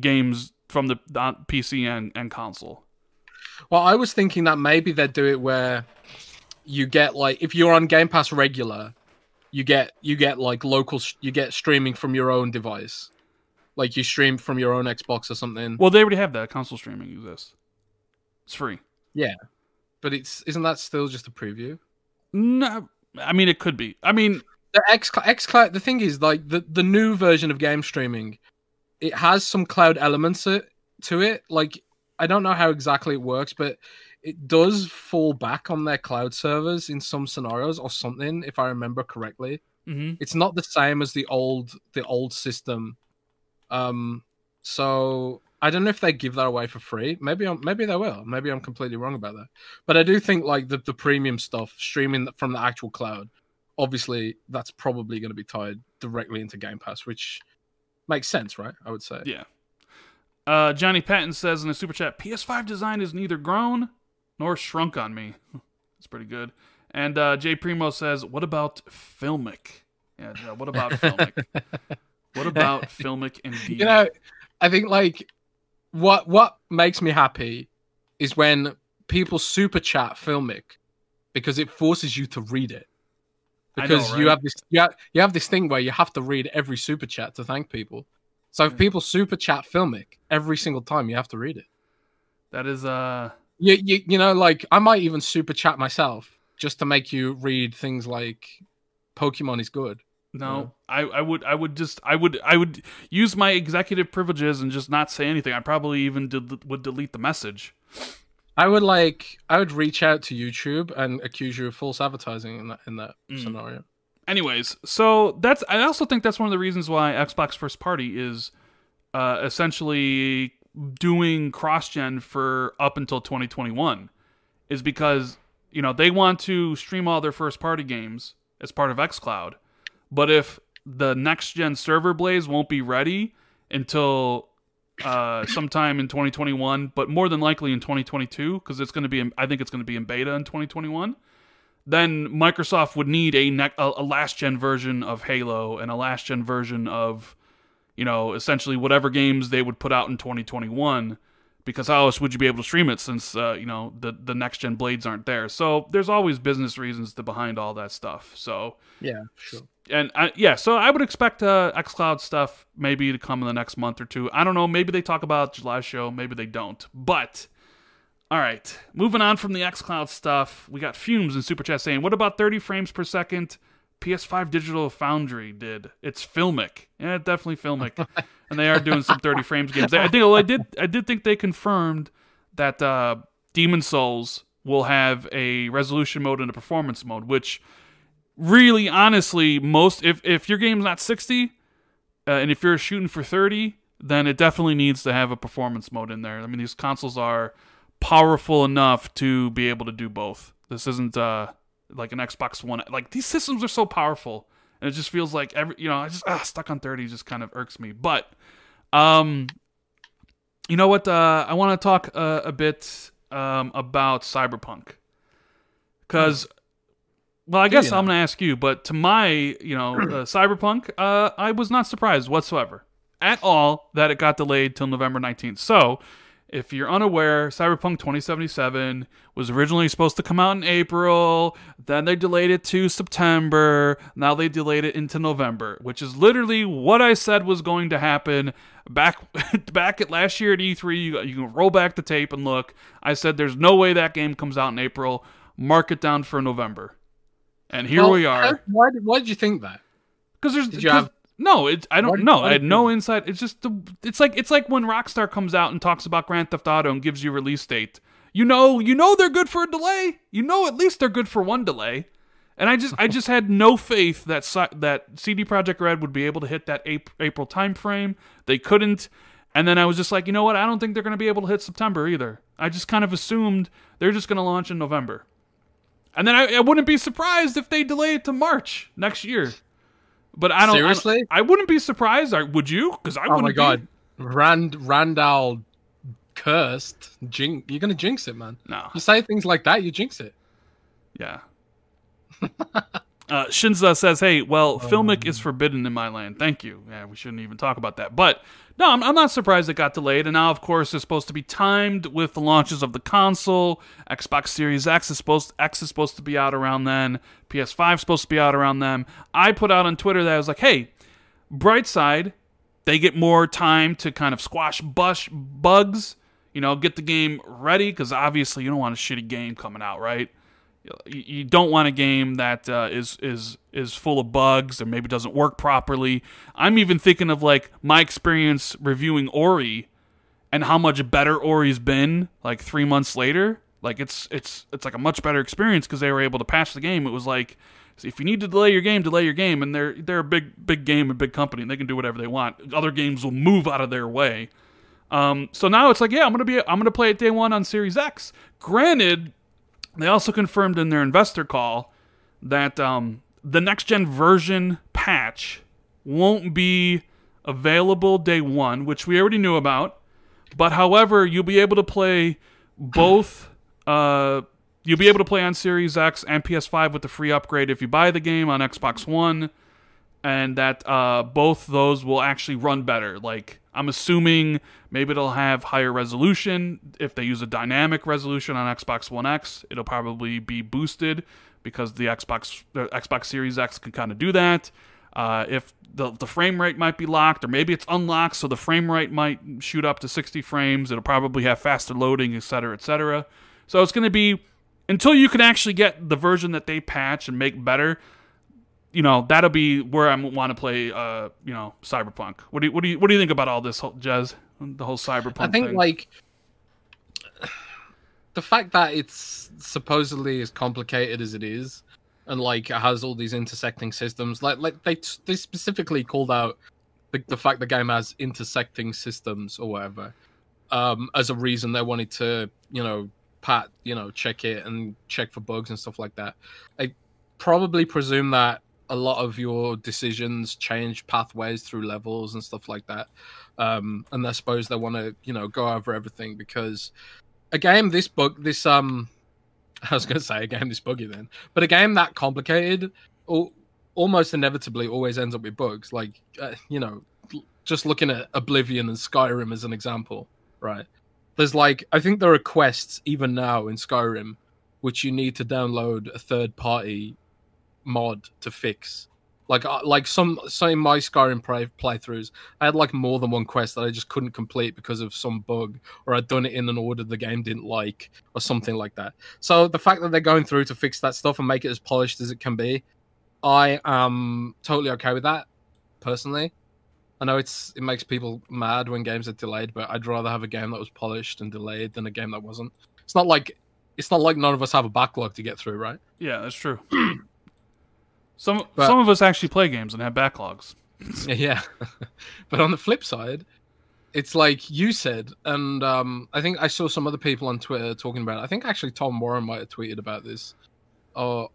games from the PC and, and console. Well, I was thinking that maybe they'd do it where you get like if you're on Game Pass regular, you get you get like local you get streaming from your own device. Like you stream from your own Xbox or something. Well, they already have that. Console streaming exists. It's free. Yeah, but it's isn't that still just a preview? No, I mean it could be. I mean, the X X Cloud. The thing is, like the the new version of game streaming, it has some cloud elements to, to it. Like I don't know how exactly it works, but it does fall back on their cloud servers in some scenarios or something, if I remember correctly. mhm. It's not the same as the old the old system. Um, so I don't know if they give that away for free. Maybe I'm, maybe they will. Maybe I'm completely wrong about that. But I do think like the, the premium stuff streaming from the actual cloud, obviously that's probably going to be tied directly into Game Pass, which makes sense, right? I would say. yeah. Uh, Johnny Patton says in the super chat, PS5 design is neither grown nor shrunk on me. That's pretty good. And uh, Jay Primo says, "What about Filmic? Yeah, what about Filmic? what about Filmic indeed? You know, I think like what what makes me happy is when people super chat filmic because it forces you to read it. I know, Because you have this you have, you have this thing where you have to read every super chat to thank people. So if Yeah. people super chat filmic every single time, you have to read it. that is uh You you you know like I might even super chat myself just to make you read things like Pokemon is good. no. I I would I would just I would I would use my executive privileges and just not say anything. I probably even del- would delete the message. I would like I would reach out to YouTube and accuse you of false advertising in that in that Mm. scenario. Anyways, so that's I also think that's one of the reasons why Xbox first party is uh, essentially doing cross gen for up until 2021 is because you know they want to stream all their first party games as part of xCloud. But if the next gen server blades won't be ready until uh, sometime in 2021, but more than likely in 2022 because it's going to be in, I think it's going to be in beta in 2021 then Microsoft would need a, ne- a, a last gen version of Halo and a last gen version of, you know, essentially whatever games they would put out in 2021. Because how else would you be able to stream it since uh, you know the the next gen blades aren't there? So there's always business reasons to behind all that stuff. So Yeah, sure. And uh, yeah, so I would expect uh, XCloud stuff maybe to come in the next month or two. I don't know. Maybe they talk about July show. Maybe they don't. But all right, moving on from the XCloud stuff, we got Fumes in Super Chat saying, "What about 30 frames per second? PS5 Digital Foundry did. It's Filmic. Yeah, definitely Filmic, and they are doing some 30 frames games. I think well, I did I did think they confirmed that uh, Demon's Souls will have a resolution mode and a performance mode, which." Really honestly most if if your game's not 60 uh, and if you're shooting for 30 then it definitely needs to have a performance mode in there. I mean these consoles are powerful enough to be able to do both. This isn't uh like an xbox one like these systems are so powerful and it just feels like every you know i just ah, stuck on 30 just kind of irks me. But um you know what uh i want to talk uh, a bit um, about Cyberpunk. Because, well, I guess you I'm going to ask you, but to my, you know, uh, Cyberpunk, uh, I was not surprised whatsoever at all that it got delayed till November 19th. So, if you're unaware, Cyberpunk 2077 was originally supposed to come out in April, then they delayed it to September, now they delayed it into November, which is literally what I said was going to happen back back at last year at E3. You, you can roll back the tape and look. I said there's no way that game comes out in April. Mark it down for November. And here Well, we are. Why did, why did you think that? Because there's Did you have- no, it, I don't know. I had no insight. It's just the, it's like it's like when Rockstar comes out and talks about Grand Theft Auto and gives you release date. You know, you know they're good for a delay. You know at least they're good for one delay. And I just I just had no faith that that CD Projekt Red would be able to hit that April, April time frame. They couldn't. And then I was just like, you know what? I don't think they're going to be able to hit September either. I just kind of assumed they're just going to launch in November. And then I, I wouldn't be surprised if they delay it to March next year. But I don't I don't- Seriously? I, wouldn't be surprised. I, would you? Because I Oh my be. god, Rand Randall cursed. Jink, you're gonna jinx it, man. No. You say things like that, you jinx it. Yeah. uh, Shinza says, "Hey, well, filmic is forbidden in my land. Thank you. Yeah, we shouldn't even talk about that. But no, I'm, I'm not surprised it got delayed. And now, of course, it's supposed to be timed with the launches of the console. Xbox Series X is supposed X is supposed to be out around then. PS5 is supposed to be out around then. I put out on Twitter that I was like, hey, bright side, they get more time to kind of squash bush bugs. You know, get the game ready because obviously you don't want a shitty game coming out, right? You don't want a game that uh, is is is full of bugs or maybe doesn't work properly. I'm even thinking of like my experience reviewing Ori and how much better Ori's been like 3 months later. Like it's it's it's like a much better experience because they were able to patch the game. It was like if you need to delay your game, delay your game and they're they're a big big game, a big company, and they can do whatever they want. Other games will move out of their way. Um, so now it's like, yeah, I'm gonna be, I'm gonna play it day one on Series X. Granted, they also confirmed in their investor call that um, the next gen version patch won't be available day one, which we already knew about. But however, you'll be able to play both. Uh, you'll be able to play on Series X and PS5 with the free upgrade if you buy the game on Xbox One, and that uh, both those will actually run better. Like I'm assuming maybe it'll have higher resolution. If they use a dynamic resolution on Xbox One X, it'll probably be boosted because the Xbox the Xbox Series X can kind of do that. Uh, if the the frame rate might be locked, or maybe it's unlocked, so the frame rate might shoot up to 60 frames. It'll probably have faster loading, etc., etc. So it's going to be until you can actually get the version that they patch and make better. You know that'll be where I want to play. Uh, you know, Cyberpunk. What do you what do you what do you think about all this, Jez? The whole Cyberpunk. I think thing? like the fact that it's supposedly as complicated as it is, and like it has all these intersecting systems. Like like they they specifically called out the, the fact the game has intersecting systems or whatever um, as a reason they wanted to you know pat you know check it and check for bugs and stuff like that. I probably presume that a lot of your decisions change pathways through levels and stuff like that um, and I suppose they want to, you know, go over everything because a game this bug, this um, I was going to say a game this buggy then, but a game that complicated, al- almost inevitably always ends up with bugs. Like, uh, you know, just looking at Oblivion and Skyrim as an example, right? There's like, I think there are quests even now in Skyrim which you need to download a third party mod to fix. Like uh, like some some in my Skyrim play, playthroughs, I had like more than one quest that I just couldn't complete because of some bug, or I'd done it in an order the game didn't like, or something like that. So the fact that they're going through to fix that stuff and make it as polished as it can be, I am totally okay with that. Personally, I know it's it makes people mad when games are delayed, but I'd rather have a game that was polished and delayed than a game that wasn't. It's not like it's not like none of us have a backlog to get through, right? yeah, that's true. some But- some of us actually play games and have backlogs. Yeah. but on the flip side, it's like you said, and um, I think I saw some other people on Twitter talking about it. I think actually Tom Warren might have tweeted about this. Or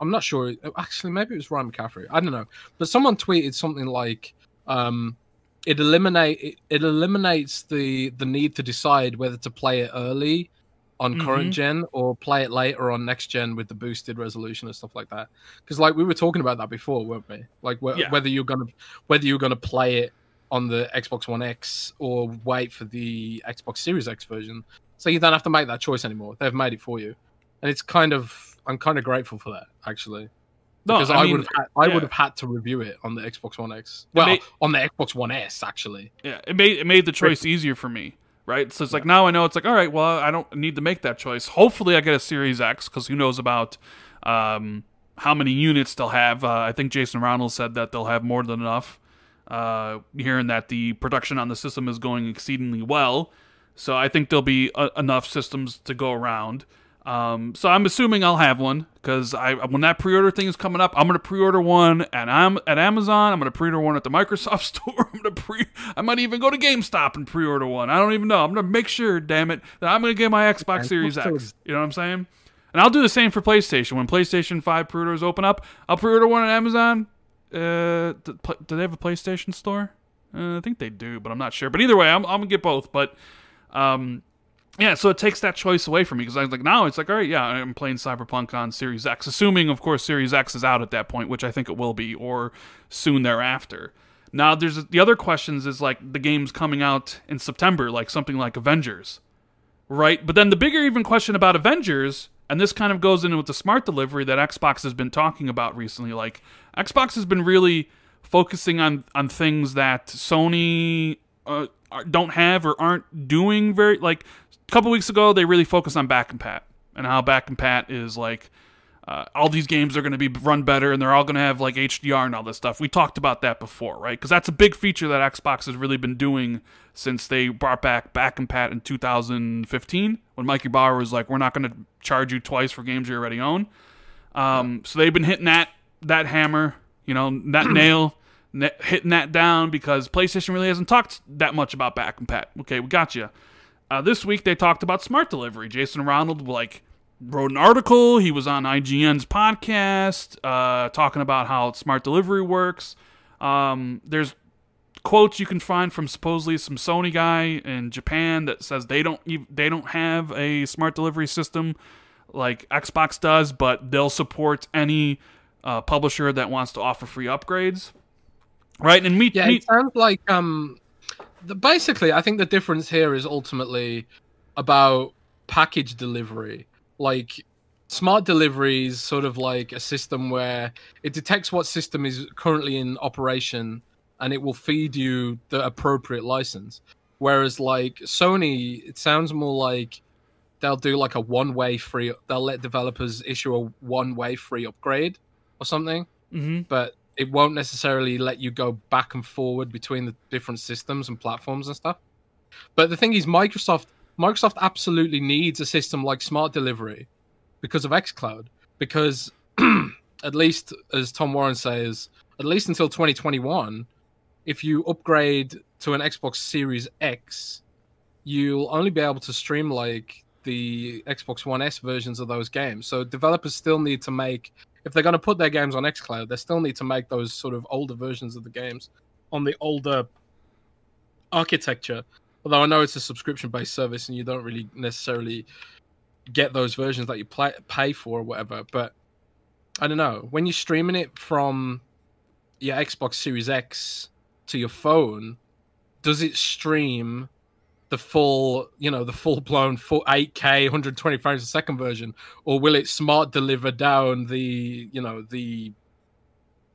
I'm not sure. Actually, maybe it was Ryan McCaffrey. I don't know. But someone tweeted something like um, it eliminate it, it eliminates the the need to decide whether to play it early on current Mhm. gen or play it later on next gen with the boosted resolution and stuff like that. Because like we were talking about that before, weren't we? Like wh- Yeah. whether you're gonna whether you're gonna play it on the Xbox One X or wait for the Xbox Series X version, so you don't have to make that choice anymore. They've made it for you, and it's kind of I'm kind of grateful for that actually. No, Because I I, would have had, I yeah. would have had to review it on the Xbox One X. Well, may- on the Xbox One S actually. Yeah, it made it made the choice easier for me, right? So it's like now I know it's like all right, well I don't need to make that choice. Hopefully I get a Series X because who knows about um, how many units they'll have. Uh, I think Jason Ronald said that they'll have more than enough. Uh, hearing that the production on the system is going exceedingly well, so I think there'll be uh, enough systems to go around. Um, so I'm assuming I'll have one because I when that pre-order thing is coming up, I'm gonna pre-order one and I'm at Amazon. I'm gonna pre-order one at the Microsoft store. I'm gonna pre. I might even go to GameStop and pre-order one. I don't even know. I'm gonna make sure, damn it, that I'm gonna get my Xbox Series X. You know what I'm saying? And I'll do the same for PlayStation. When PlayStation 5 pre-orders open up, I'll pre-order one at Amazon. Uh, do, do they have a PlayStation store? Uh, I think they do, but I'm not sure. But either way, I'm, I'm gonna get both. But um, yeah, so it takes that choice away from me because I was like, now it's like, all right, yeah, I'm playing Cyberpunk on Series X, assuming, of course, Series X is out at that point, which I think it will be, or soon thereafter. Now, there's the other questions is like the game's coming out in September, like something like Avengers, right? But then the bigger even question about Avengers, and this kind of goes in with the smart delivery that Xbox has been talking about recently. Like Xbox has been really focusing on on things that Sony uh, don't have or aren't doing very like a couple weeks ago they really focused on back compat and how back compat is like uh, all these games are going to be run better and they're all going to have like HDR and all this stuff. We talked about that before, right? Because that's a big feature that Xbox has really been doing since they brought back back compat in 2015 when Mike Ybarra was like, "We're not going to charge you twice for games you already own." Um, so they've been hitting that that hammer, you know, that nail, hitting that down because PlayStation really hasn't talked that much about back compat. Okay, we got you. Uh, this week they talked about smart delivery. Jason Ronald like wrote an article. He was on IGN's podcast uh, talking about how smart delivery works. Um, there's quotes you can find from supposedly some Sony guy in Japan that says they don't they don't have a smart delivery system like Xbox does, but they'll support any uh, publisher that wants to offer free upgrades. Right, and meet, Yeah, meet it sounds like um, the, basically, I think the difference here is ultimately about package delivery. Like smart delivery is sort of like a system where it detects what system is currently in operation and it will feed you the appropriate license. Whereas like Sony, it sounds more like they'll do like a one-way free. They'll let developers issue a one-way free upgrade or something Mhm. but it won't necessarily let you go back and forward between the different systems and platforms and stuff. But the thing is, Microsoft Microsoft absolutely needs a system like Smart Delivery because of XCloud. Because at least, as Tom Warren says, at least until 2021, if you upgrade to an Xbox Series X, you'll only be able to stream like the Xbox One S versions of those games. So developers still need to make if they're going to put their games on xCloud, they still need to make those sort of older versions of the games on the older architecture. Although I know it's a subscription-based service and you don't really necessarily get those versions that you play, pay for or whatever. But I don't know when you're streaming it from your Xbox Series X to your phone, does it stream the full, you know, the full blown full 8K 120 frames a second version, or will it smart deliver down the, you know, the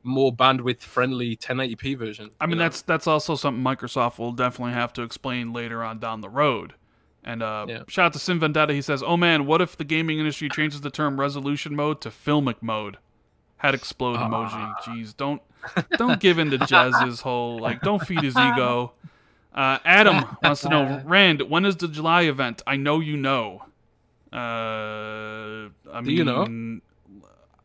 more bandwidth friendly 1080p version? I mean, know? that's that's also something Microsoft will definitely have to explain later on down the road. And uh, Yeah. shout out to Sim Vendetta. He says, "Oh man, what if the gaming industry changes the term resolution mode to filmic mode?" Had explode emoji. Ah. Jeez, don't don't give in to Jez's whole like. Don't feed his ego. Uh, Adam wants to know, Rand, when is the July event? I know you know. Uh, I Do mean, you know?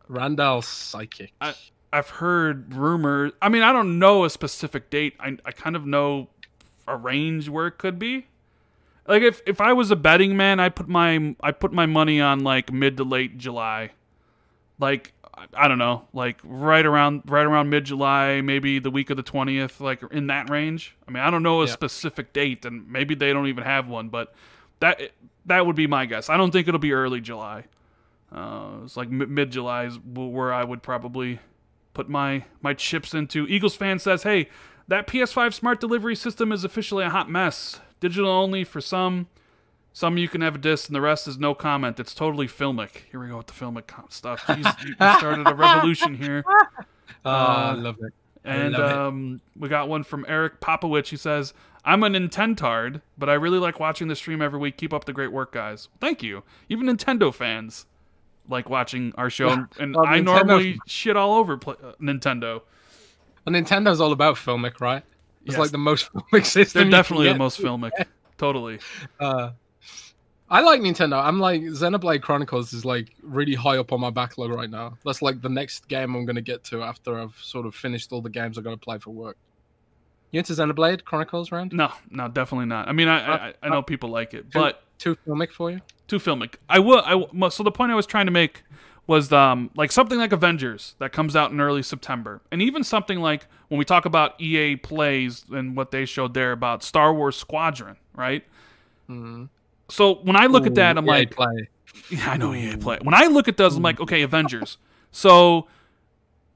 Randall's psychic. I- I've heard rumors. I mean, I don't know a specific date. I, I kind of know a range where it could be. Like if, if I was a betting man, I put my I put my money on like mid to late July. Like I- don't know, like right around right around mid July, maybe the week of the twentieth, like in that range. I mean, I don't know a Yeah. specific date, and maybe they don't even have one, but that that would be my guess. I don't think it'll be early July. Uh, it's like mid July is where I would probably put my my chips into. Eagles fan says, "Hey, that PS5 smart delivery system is officially a hot mess. Digital only for some." Some you can have a disc, and the rest is no comment. It's totally filmic. Here we go with the filmic stuff. Jeez, you started a revolution here. Uh, I love it. And love it. um, we got one from Eric Popowich. He says, "I'm a Nintendard, but I really like watching the stream every week. Keep up the great work, guys. Thank you. Even Nintendo fans like watching our show, and, and Well, I Nintendo- normally shit all over pl- uh, Nintendo. And Nintendo's all about filmic, right? It's Yes. like the most filmic system. They're definitely the most filmic. Totally. Uh, I like Nintendo. I'm like Xenoblade Chronicles is like really high up on my backlog right now. That's like the next game I'm gonna get to after I've sort of finished all the games I got to play for work. You into Xenoblade Chronicles, Rand? No, no, definitely not. I mean, I I, I know people like it, but Too filmic for you? too filmic. I will. I so the point I was trying to make was um like something like Avengers that comes out in early September, and even something like when we talk about EA plays and what they showed there about Star Wars Squadron, right? Mm. So when I look at that, I'm like, play. yeah, I know EA play. When I look at those, I'm like, okay, Avengers. So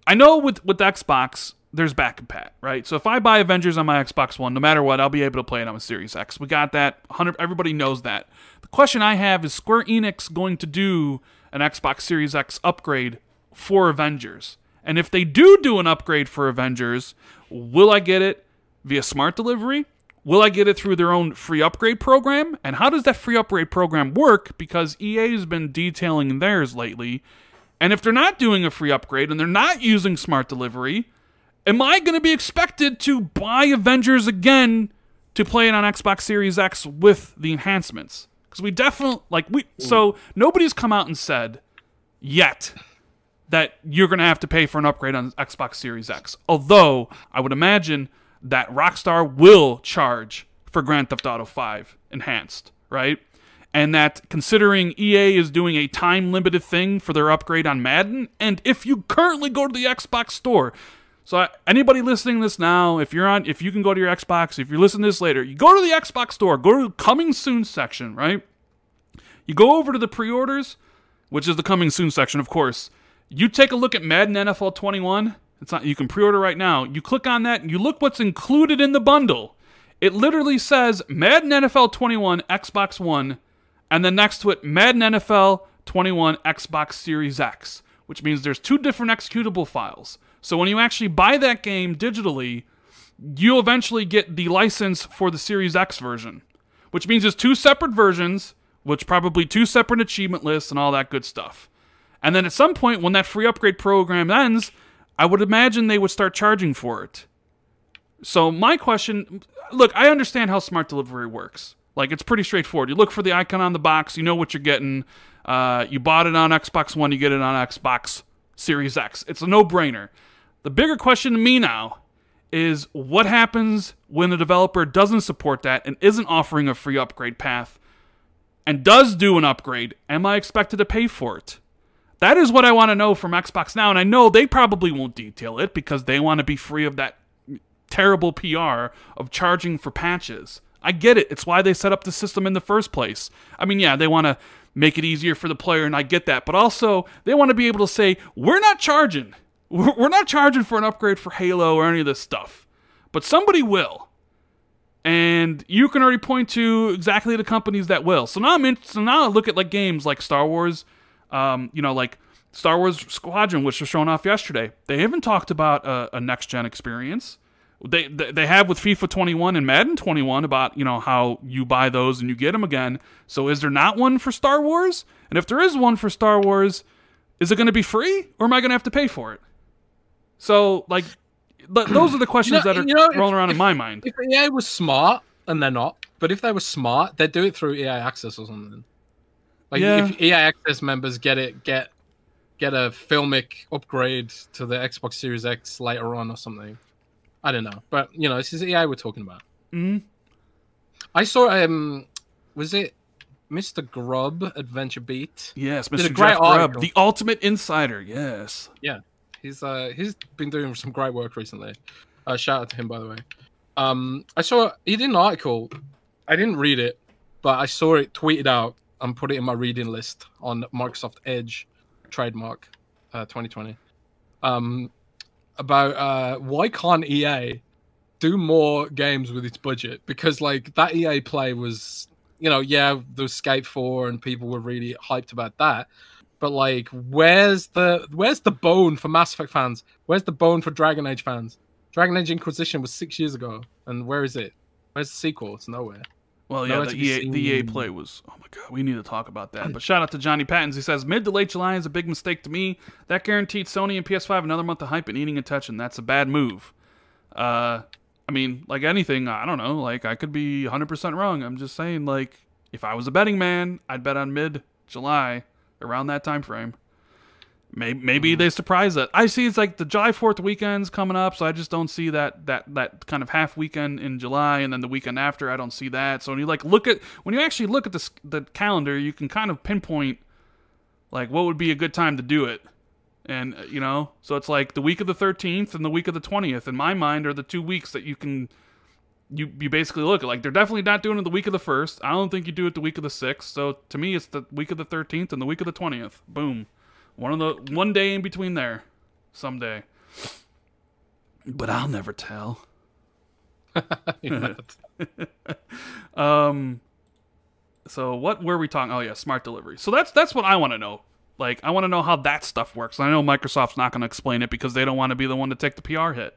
I know with with Xbox, there's back compat, right? So if I buy Avengers on my Xbox One, no matter what, I'll be able to play it on a Series X. We got that. 100. Everybody knows that. The question I have is Square Enix going to do an Xbox Series X upgrade for Avengers? And if they do do an upgrade for Avengers, will I get it via smart delivery? Will I get it through their own free upgrade program? And how does that free upgrade program work? Because EA has been detailing theirs lately. And if they're not doing a free upgrade and they're not using smart delivery, am I going to be expected to buy Avengers again to play it on Xbox Series X with the enhancements? Because we definitely like we mm. so nobody's come out and said yet that you're going to have to pay for an upgrade on Xbox Series X. Although I would imagine that Rockstar will charge for Grand Theft Auto 5 enhanced, right? And that considering EA is doing a time limited thing for their upgrade on Madden, and if you currently go to the Xbox store, so anybody listening this now, if you're on, if you can go to your Xbox, if you're listening to this later, you go to the Xbox store, go to the coming soon section, right? You go over to the pre-orders, which is the coming soon section, of course. You take a look at Madden NFL 21. It's not. You can pre-order right now. You click on that, and you look what's included in the bundle. It literally says Madden NFL 21 Xbox One, and then next to it Madden NFL 21 Xbox Series X, which means there's two different executable files. So when you actually buy that game digitally, you'll eventually get the license for the Series X version, which means there's two separate versions, which probably two separate achievement lists and all that good stuff. And then at some point, when that free upgrade program ends, I would imagine they would start charging for it. So my question, look, I understand how smart delivery works. Like it's pretty straightforward. You look for the icon on the box, you know what you're getting. Uh, you bought it on Xbox One, you get it on Xbox Series X. It's a no-brainer. The bigger question to me now is what happens when the developer doesn't support that and isn't offering a free upgrade path and does do an upgrade? Am I expected to pay for it? That is what I want to know from Xbox Now, and I know they probably won't detail it because they want to be free of that terrible PR of charging for patches. I get it. It's why they set up the system in the first place. I mean, yeah, they want to make it easier for the player, and I get that. But also, they want to be able to say, we're not charging. We're not charging for an upgrade for Halo or any of this stuff. But somebody will. And you can already point to exactly the companies that will. So now I'm in, so now I look at like games like Star Wars, um, you know, like Star Wars Squadron, which was shown off yesterday. They haven't talked about a, a next gen experience. They, they they have with FIFA 21 and Madden 21 about you know how you buy those and you get them again. So is there not one for Star Wars? And if there is one for Star Wars, is it going to be free or am I going to have to pay for it? So like, those are the questions know- that are you know, if- rolling around in my mind. If EA was smart, and they're not, but if they were smart, they'd do it through EA Access or something. Like Yeah. if EA Access members get it, get get a filmic upgrade to the Xbox Series X later on or something. I don't know, but you know, this is EA we're talking about. Mhm. I saw um, was it Mr. Grubb at VentureBeat? Yes, Mr. Jeff Grubb, the ultimate insider. Yes. Yeah, he's uh he's been doing some great work recently. Uh, shout out to him by the way. Um, I saw he did an article. I didn't read it, but I saw it tweeted out and put it in my reading list on Microsoft Edge trademark uh, 2020 um, about uh, why can't EA do more games with its budget? Because like that EA play was, you know, yeah, there was Skate 4 and people were really hyped about that. But like, where's the where's the bone for Mass Effect fans? Where's the bone for Dragon Age fans? Dragon Age Inquisition was six years ago, and where is it? Where's the sequel? It's nowhere. Well, yeah, Nowhere the EA, the EA play was. Oh my god, we need to talk about that. But shout out to Johnny Pattons. He says mid to late July is a big mistake to me. That guaranteed Sony and PS5 another month of hype and eating attention. That's a bad move. Uh, I mean, like anything, I don't know. Like I could be 100 percent wrong. I'm just saying, like if I was a betting man, I'd bet on mid July around that time frame. Maybe, maybe they surprise it. I see it's like the July Fourth weekend's coming up, so I just don't see that that that kind of half weekend in July, and then the weekend after, I don't see that. So when you like look at when you actually look at the the calendar, you can kind of pinpoint like what would be a good time to do it, and uh, you know, so it's like the week of the thirteenth and the week of the twentieth. In my mind, are the two weeks that you can you you basically look at like they're definitely not doing it the week of the first. I don't think you do it the week of the sixth. So to me, it's the week of the thirteenth and the week of the twentieth. Boom, one of the one day in between there, someday. But I'll never tell. Um. So what were we talking? Oh yeah, smart delivery. So that's that's what I want to know. Like I want to know how that stuff works. I know Microsoft's not going to explain it because they don't want to be the one to take the PR hit.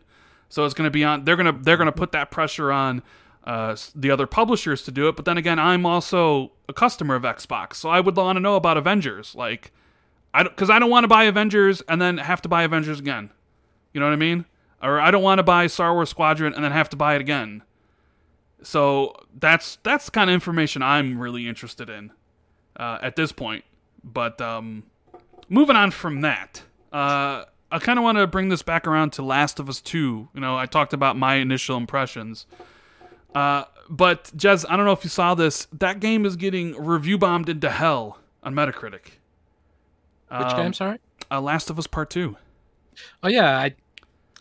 So it's going to be on. They're going to they're going to put that pressure on uh, the other publishers to do it. But then again, I'm also a customer of Xbox, so I would want to know about Avengers. Like I because I don't want to buy Avengers and then have to buy Avengers again. You know what I mean? Or I don't want to buy Star Wars Squadron and then have to buy it again. So that's that's the kind of information I'm really interested in uh, at this point. But um, moving on from that, uh, I kind of want to bring this back around to Last of Us Two. You know, I talked about my initial impressions. Uh, but Jez, I don't know if you saw this. That game is getting review bombed into hell on Metacritic. Which Um, game? Sorry. Uh, Last of Us Part Two. Oh yeah, I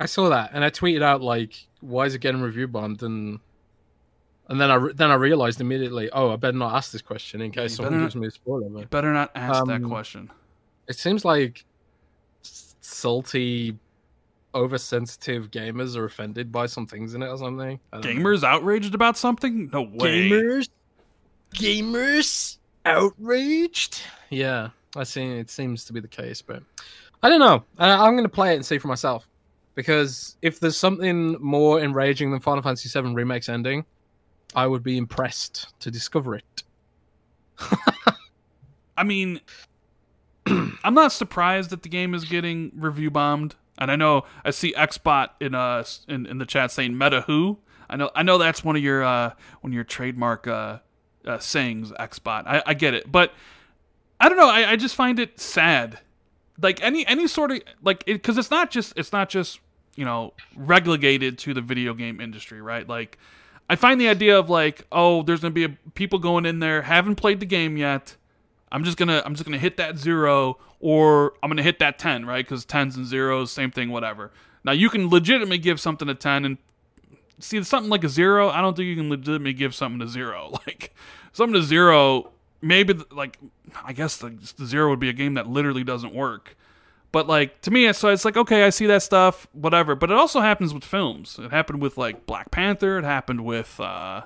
I saw that and I tweeted out like, why is it getting review bombed? And and then I re- then I realized immediately, oh, I better not ask this question in case You someone better gives me a spoiler. But Better not ask that Um, question. it seems like salty, oversensitive gamers are offended by some things in it or something. Don't know. Gamers outraged about something? No way. gamers, gamers outraged. Yeah, I see. It seems to be the case, but I don't know. I, I'm going to play it and see for myself because if there's something more enraging than Final Fantasy VII Remake's ending, I would be impressed to discover it. I mean, I'm not surprised that the game is getting review bombed. And I know I see Xbot in uh in, in the chat saying "Meta who." I know I know that's one of your uh one of your trademark uh, uh sayings, Xbot. I, I get it, but I don't know. I, I just find it sad. Like any any sort of like because it's not just it's not just you know relegated to the video game industry, right? Like I find the idea of like oh, there's gonna be a, people going in there haven't played the game yet. I'm just gonna I'm just gonna hit that zero or I'm gonna hit that ten, right? Because tens and zeros, same thing, whatever. Now you can legitimately give something a ten and see something like a zero. I don't think you can legitimately give something a zero. Like something to zero, maybe th- like I guess the, the zero would be a game that literally doesn't work. But like to me, so it's like okay, I see that stuff, whatever. But it also happens with films. It happened with like Black Panther. It happened with uh,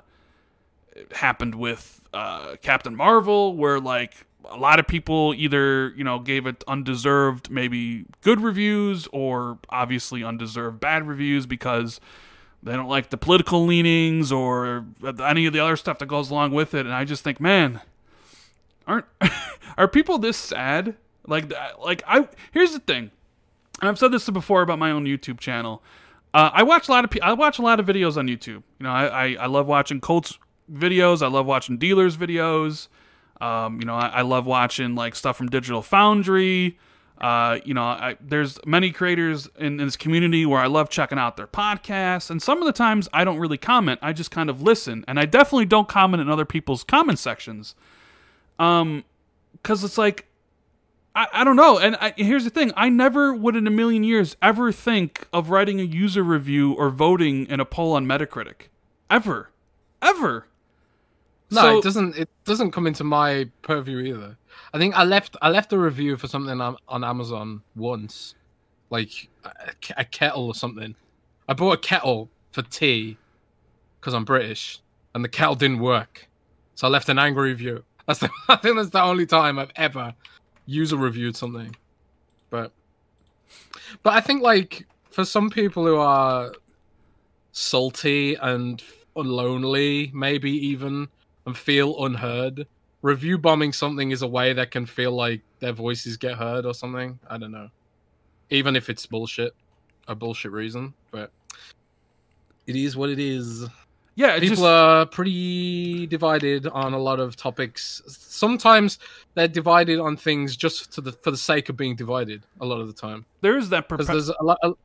it happened with uh, Captain Marvel, where like a lot of people either you know gave it undeserved, maybe good reviews, or obviously undeserved bad reviews because they don't like the political leanings or any of the other stuff that goes along with it. And I just think, man, aren't are people this sad? Like, like I here's the thing, and I've said this before about my own YouTube channel. Uh, I watch a lot of I watch a lot of videos on YouTube. You know, I, I, I love watching Colt's videos. I love watching dealers videos. Um, you know, I, I love watching like stuff from Digital Foundry. Uh, you know, I, there's many creators in, in this community where I love checking out their podcasts, and some of the times I don't really comment. I just kind of listen, and I definitely don't comment in other people's comment sections. Um, because it's like I, I don't know. And I, here's the thing: I never would in a million years ever think of writing a user review or voting in a poll on Metacritic, ever, ever. No, So- it doesn't. It doesn't come into my purview either. I think I left. I left a review for something on, on Amazon once, like a, a kettle or something. I bought a kettle for tea because I'm British, and the kettle didn't work, so I left an angry review. That's the, I think that's the only time I've ever user reviewed something. But, but I think like for some people who are salty and lonely, maybe even and feel unheard. Review bombing something is a way that can feel like their voices get heard or something. I don't know. Even if it's bullshit, a bullshit reason, but it is what it is. Yeah, it People just, are pretty divided on a lot of topics. Sometimes they're divided on things just to the for the sake of being divided. A lot of the time, there is that because perpe- there's a lot. A... Go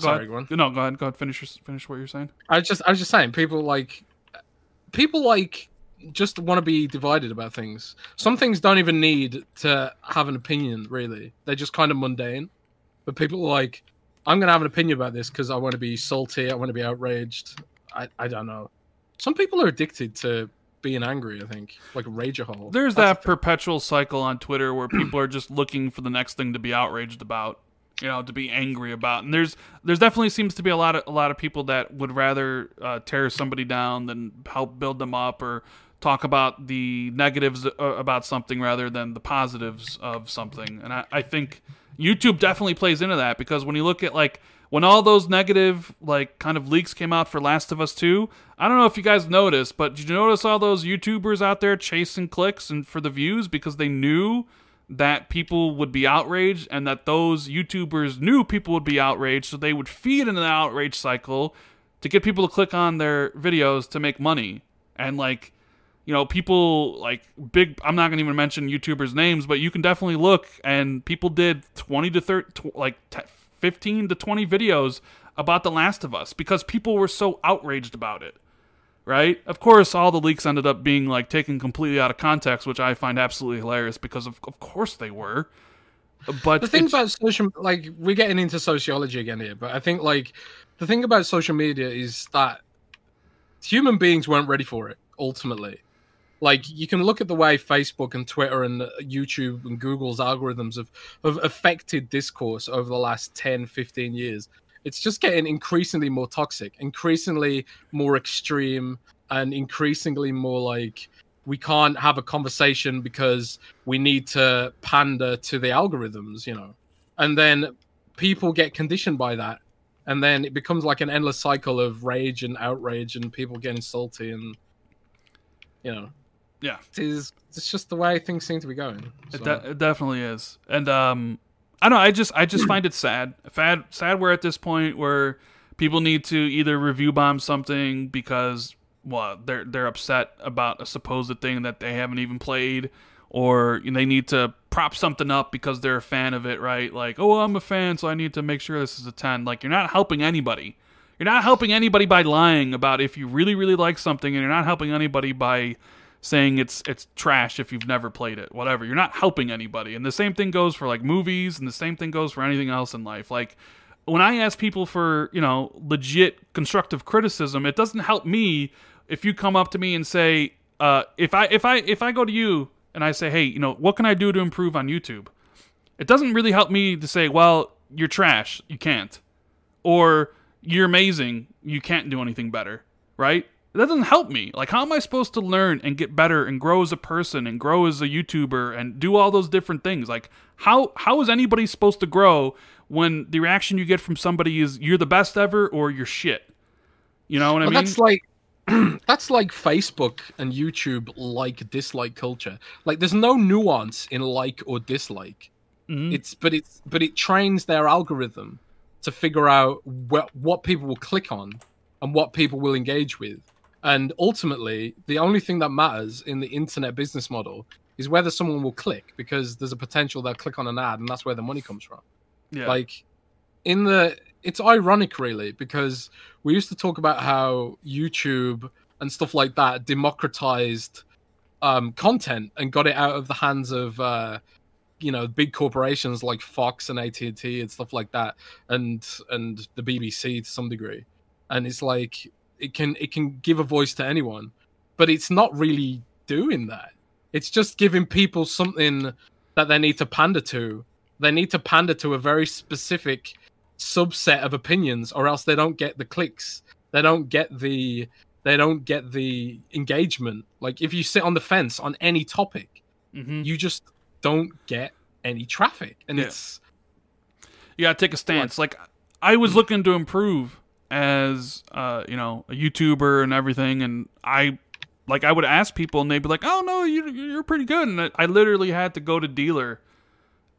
Sorry, ahead. go on. No, go ahead. Go ahead. Finish. Your, finish what you're saying. I just I was just saying people like people like just want to be divided about things. Some things don't even need to have an opinion really. They're just kind of mundane. But people are like I'm going to have an opinion about this cuz I want to be salty, I want to be outraged. I I don't know. Some people are addicted to being angry, I think. Like rage a hole. There's That's that perpetual cycle on Twitter where people are just looking for the next thing to be outraged about, you know, to be angry about. And there's there's definitely seems to be a lot of a lot of people that would rather uh, tear somebody down than help build them up or talk about the negatives uh, about something rather than the positives of something. And I, I think YouTube definitely plays into that because when you look at like when all those negative like kind of leaks came out for Last of Us 2, I don't know if you guys noticed, but did you notice all those YouTubers out there chasing clicks and for the views because they knew that people would be outraged and that those YouTubers knew people would be outraged, so they would feed into the outrage cycle to get people to click on their videos to make money. And like you know, people like big. I'm not going to even mention YouTubers' names, but you can definitely look, and people did 20 to 30, tw- like 15 to 20 videos about The Last of Us because people were so outraged about it. Right? Of course, all the leaks ended up being like taken completely out of context, which I find absolutely hilarious because of of course they were. But the thing about social like we're getting into sociology again here but i think like the thing about social media is that human beings weren't ready for it ultimately like you can look at the way facebook and twitter and youtube and google's algorithms have, have affected discourse over the last 10 15 years it's just getting increasingly more toxic increasingly more extreme and increasingly more like we can't have a conversation because we need to pander to the algorithms, you know. And then people get conditioned by that. And then it becomes like an endless cycle of rage and outrage and people getting salty and you know. Yeah. It is it's just the way things seem to be going. It, de- it definitely is, and um, I don't. know, I just I just find it sad. Sad, sad. We're at this point where people need to either review bomb something because well they're they're upset about a supposed thing that they haven't even played, or they need to prop something up because they're a fan of it, right? Like, oh, I'm a fan, so I need to make sure this is a ten. Like, you're not helping anybody. You're not helping anybody by lying about if you really really like something, and you're not helping anybody by saying it's it's trash if you've never played it whatever. You're not helping anybody. And the same thing goes for like movies and the same thing goes for anything else in life. Like when i ask people for you know legit constructive criticism it doesn't help me if you come up to me and say uh, if i if i if i go to you and i say hey you know what can i do to improve on youtube? It doesn't really help me to say well you're trash. You can't. Or you're amazing. You can't do anything better. Right that doesn't help me like how am i supposed to learn and get better and grow as a person and grow as a youtuber and do all those different things like how how is anybody supposed to grow when the reaction you get from somebody is you're the best ever or you're shit you know what i mean that's like that's like Facebook and YouTube like dislike culture. Like there's no nuance in like or dislike. Mhm. It's but it's but it trains their algorithm to figure out what what people will click on and what people will engage with. And ultimately, the only thing that matters in the internet business model is whether someone will click because there's a potential they'll click on an ad and that's where the money comes from. Yeah. Like in the it's ironic really because we used to talk about how youtube and stuff like that democratized um, content and got it out of the hands of uh, you know big corporations like fox and at&t and stuff like that and and the bbc to some degree. And it's like it can it can give a voice to anyone but it's not really doing that. It's just giving people something that they need to pander to. They need to pander to a very specific subset of opinions, or else they don't get the clicks. They don't get the they don't get the engagement. Like if you sit on the fence on any topic, hmm you just don't get any traffic, and Yeah. it's You gotta take a stance. Like I was looking to improve as uh, you know, a YouTuber and everything, and I like I would ask people, and they'd be like, "Oh no, you you're pretty good," and I, I literally had to go to dealer,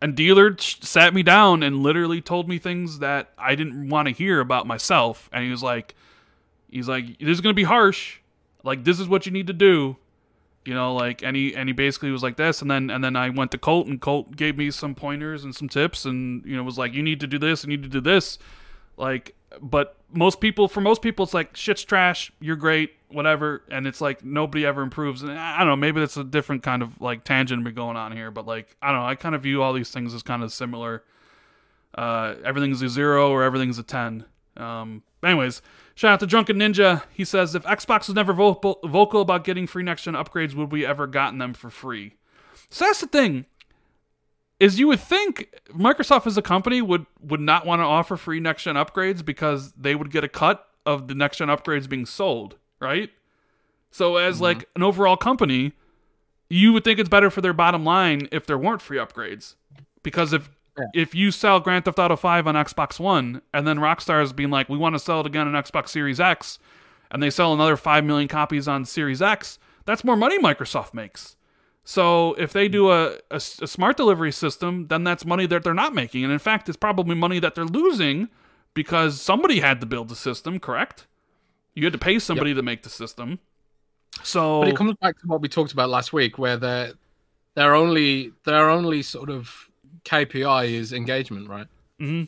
and dealer sat me down and literally told me things that I didn't want to hear about myself, and he was like, he's like, "This is gonna be harsh. Like this is what you need to do." you know like and he and he basically was like this and then and then i went to colt and colt gave me some pointers and some tips and you know was like you need to do this and you need to do this like but most people for most people it's like shit's trash you're great whatever and it's like nobody ever improves and i don't know maybe that's a different kind of like tangent we're going on here but like i don't know i kind of view all these things as kind of similar uh everything's a zero or everything's a 10 um anyways Shout out to Drunken Ninja. He says, if Xbox was never vocal, vocal about getting free next gen upgrades, would we ever gotten them for free? So that's the thing. Is you would think Microsoft as a company would would not want to offer free next gen upgrades because they would get a cut of the next gen upgrades being sold, right? So as mm-hmm. like an overall company, you would think it's better for their bottom line if there weren't free upgrades. Because if Yeah. if you sell Grand Theft Auto 5 on Xbox One and then Rockstar is being like, we want to sell it again on Xbox Series X, and they sell another 5 million copies on Series X, that's more money Microsoft makes. So if they do a, a, a smart delivery system, then that's money that they're not making. And in fact, it's probably money that they're losing because somebody had to build the system, correct? You had to pay somebody to make the system. So But it comes back to what we talked about last week, where their their only their only sort of KPI is engagement, right? Mhm.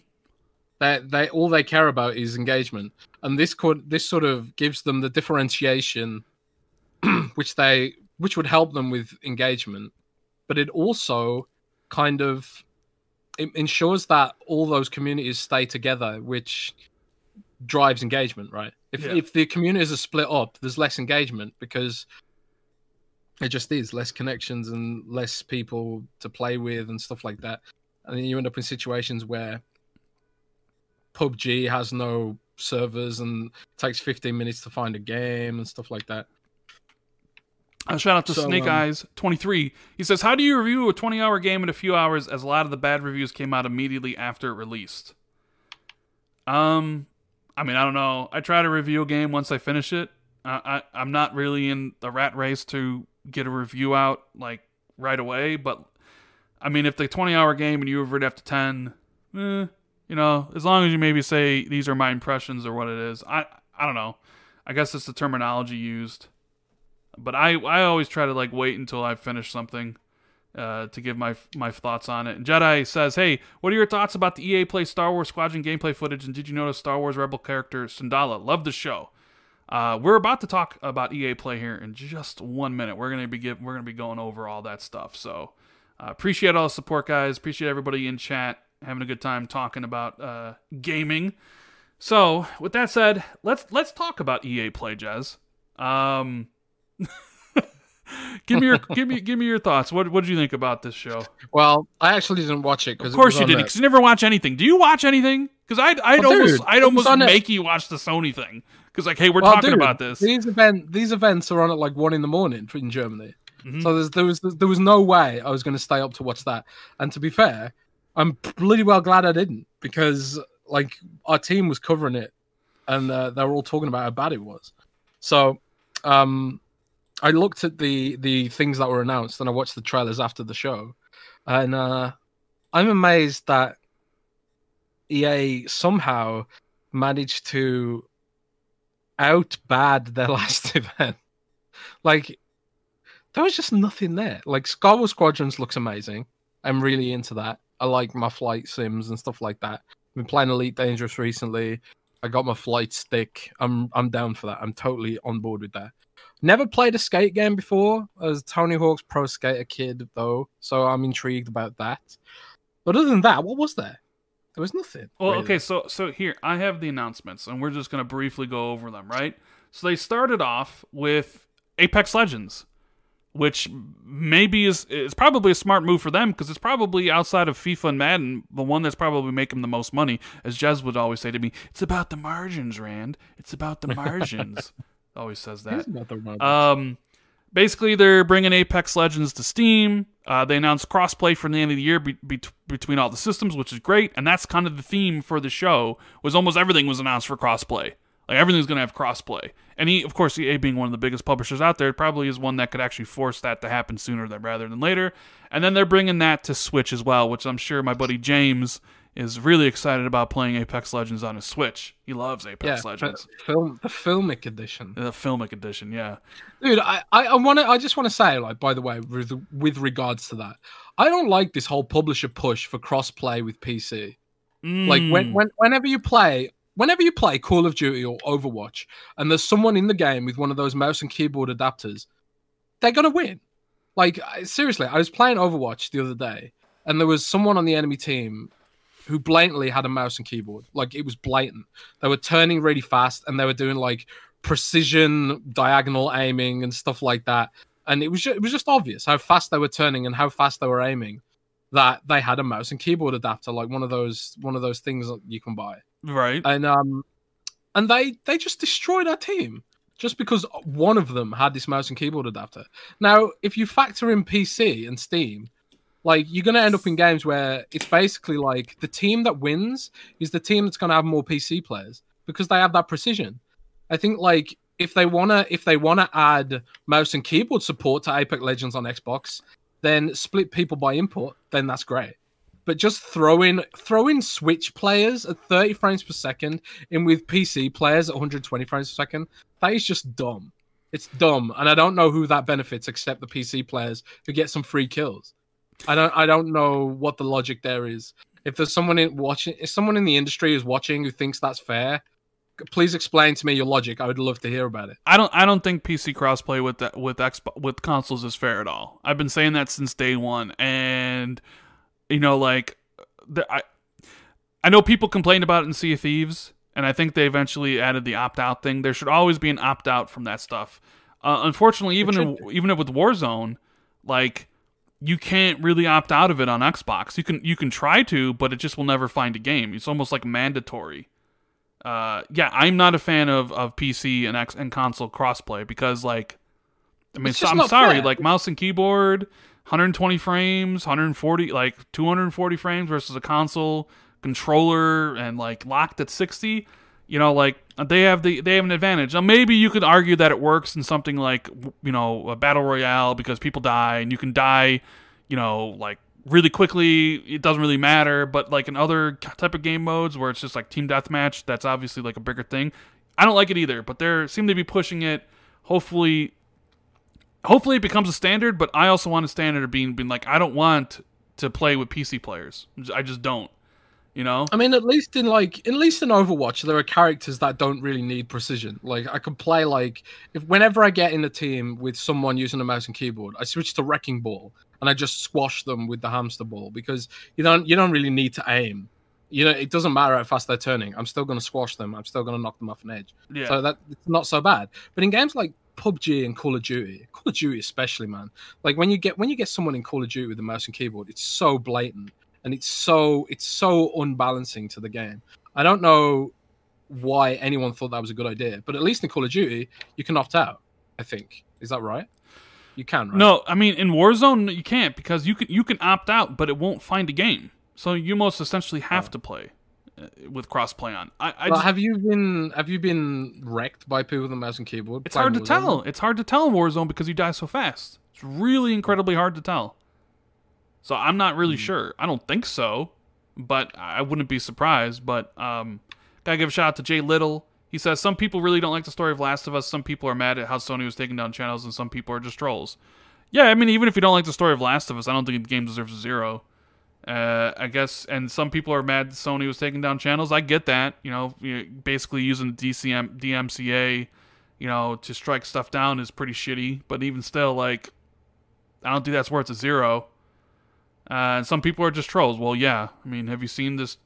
They they all they care about is engagement, and this could this sort of gives them the differentiation, which they which would help them with engagement, but it also kind of it ensures that all those communities stay together, which drives engagement, right? If Yeah. if the communities are split up, there's less engagement because it just is less connections and less people to play with and stuff like that. And then you end up in situations where PUBG has no servers and takes 15 minutes to find a game and stuff like that. Uh, shout out to So, Snake um, Eyes twenty three. He says, "How do you review a twenty hour game in a few hours? As a lot of the bad reviews came out immediately after it released." Um, I mean, I don't know. I try to review a game once I finish it. I, I I'm not really in the rat race to get a review out like right away. But I mean, if the twenty hour game and you review it after ten, eh, you know, as long as you maybe say these are my impressions or what it is. I I don't know. I guess it's the terminology used but I I always try to like wait until I finish something uh, to give my my thoughts on it. And Jedi says, "Hey, what are your thoughts about the EA Play Star Wars Squadron gameplay footage? And did you notice Star Wars Rebel character Syndulla? Love the show." Uh, we're about to talk about EA Play here in just one minute. We're gonna be give, we're gonna be going over all that stuff. So uh, appreciate all the support, guys. Appreciate everybody in chat having a good time talking about uh, gaming. So with that said, let's let's talk about EA Play, Jez. Um, give me your give me give me your thoughts. What what did you think about this show? Well, I actually didn't watch it because Of course you didn't, because you never watch anything. Do you watch anything? Because I'd I'd Well, almost dude, I'd almost make you watch the Sony thing. Because like, hey, we're Well, talking dude, about this. These event these events are on at like one in the morning in Germany. Mhm. So there's, there was there was no way I was going to stay up to watch that. And to be fair, I'm bloody well glad I didn't because like our team was covering it, and uh, they were all talking about how bad it was. So um, I looked at the the things that were announced and I watched the trailers after the show, and uh, I'm amazed that EA somehow managed to out bad their last event. Like there was just nothing there. Like Star Wars Squadrons looks amazing. I'm really into that. I like my flight sims and stuff like that. I've been playing Elite Dangerous recently. I got my flight stick. I'm I'm down for that. I'm totally on board with that. Never played a skate game before. As Tony Hawk's Pro Skater kid though, so I'm intrigued about that. But other than that, what was there? There was nothing. Well, really. okay, so so here I have the announcements, and we're just gonna briefly go over them, right? So they started off with Apex Legends, which maybe is is probably a smart move for them because it's probably outside of FIFA and Madden the one that's probably making the most money. As Jez would always say to me, "It's about the margins, Rand. It's about the margins." always says that. Um, basically, they're bringing Apex Legends to Steam. Uh, they announced crossplay for the end of the year be- be- between all the systems, which is great, and that's kind of the theme for the show. Was almost everything was announced for crossplay. Like everything's going to have crossplay, and he, of course, EA being one of the biggest publishers out there, probably is one that could actually force that to happen sooner than rather than later. And then they're bringing that to Switch as well, which I'm sure my buddy James is really excited about playing Apex Legends on his Switch. He loves Apex yeah, Legends. Film the filmic edition. The filmic edition, yeah. Dude, I I, I want to. I just want to say, like, by the way, with with regards to that, I don't like this whole publisher push for crossplay with PC. Mm. Like when, when whenever you play. Whenever you play Call of Duty or Overwatch, and there's someone in the game with one of those mouse and keyboard adapters, they're gonna win. Like seriously, I was playing Overwatch the other day, and there was someone on the enemy team who blatantly had a mouse and keyboard. Like it was blatant. They were turning really fast and they were doing like precision diagonal aiming and stuff like that. And it was just, it was just obvious how fast they were turning and how fast they were aiming that they had a mouse and keyboard adapter, like one of those one of those things that you can buy. Right. And um and they they just destroyed our team just because one of them had this mouse and keyboard adapter. Now, if you factor in PC and Steam, like you're going to end up in games where it's basically like the team that wins is the team that's going to have more PC players because they have that precision. I think like if they want to if they want to add mouse and keyboard support to Apex Legends on Xbox, then split people by input, then that's great. But just throw in throw in Switch players at 30 frames per second in with PC players at 120 frames per second, that is just dumb. It's dumb, and I don't know who that benefits except the PC players who get some free kills. I don't I don't know what the logic there is. If there's someone in watching, if someone in the industry is watching who thinks that's fair, please explain to me your logic. I would love to hear about it. I don't I don't think PC crossplay with that with Xbox with consoles is fair at all. I've been saying that since day one, and you know, like the, I I know people complain about it in Sea of Thieves, and I think they eventually added the opt out thing. There should always be an opt out from that stuff. Uh, unfortunately, even in, even with Warzone, like you can't really opt out of it on Xbox. You can you can try to, but it just will never find a game. It's almost like mandatory. Uh, yeah, I'm not a fan of, of PC and X and console crossplay because like, I mean, so, I'm sorry, fair. like mouse and keyboard, 120 frames, 140, like 240 frames versus a console controller and like locked at 60 you know like they have the they have an advantage. Now maybe you could argue that it works in something like you know a battle royale because people die and you can die you know like really quickly. It doesn't really matter. But like in other type of game modes where it's just like team deathmatch that's obviously like a bigger thing. I don't like it either but they seem to be pushing it. Hopefully hopefully it becomes a standard but i also want a standard of being being like i don't want to play with pc players. I just don't you know? I mean at least in like at least in overwatch there are characters that don't really need precision. Like i can play like if whenever i get in a team with someone using a mouse and keyboard i switch to wrecking ball and i just squash them with the hamster ball because you don't you don't really need to aim. You know it doesn't matter how fast they're turning. I'm still going to squash them. I'm still going to knock them off an edge. Yeah. so that it's not so bad. But in games like PUBG and Call of Duty, Call of Duty especially, man. Like when you get when you get someone in Call of Duty with a mouse and keyboard, it's so blatant and it's so it's so unbalancing to the game. I don't know why anyone thought that was a good idea, but at least in Call of Duty, you can opt out. I think is that right? You can, right? No, I mean in Warzone you can't because you can you can opt out, but it won't find a game. So you most essentially have oh. to play uh, with crossplay on. I, I well, just, have you been have you been wrecked by people with a mouse and keyboard? It's hard to Warzone? tell. It's hard to tell in Warzone because you die so fast. It's really incredibly hard to tell. So I'm not really mm. sure. I don't think so, but I wouldn't be surprised. But um, gotta give a shout out to Jay Little. He says some people really don't like the story of Last of Us. Some people are mad at how Sony was taking down channels, and some people are just trolls. Yeah, I mean, even if you don't like the story of Last of Us, I don't think the game deserves a zero. Uh, I guess, and some people are mad Sony was taking down channels. I get that. You know, basically using the DCM DMCA, you know, to strike stuff down is pretty shitty. But even still, like, I don't think that's worth a zero. Uh, some people are just trolls. Well, yeah. I mean, have you seen this?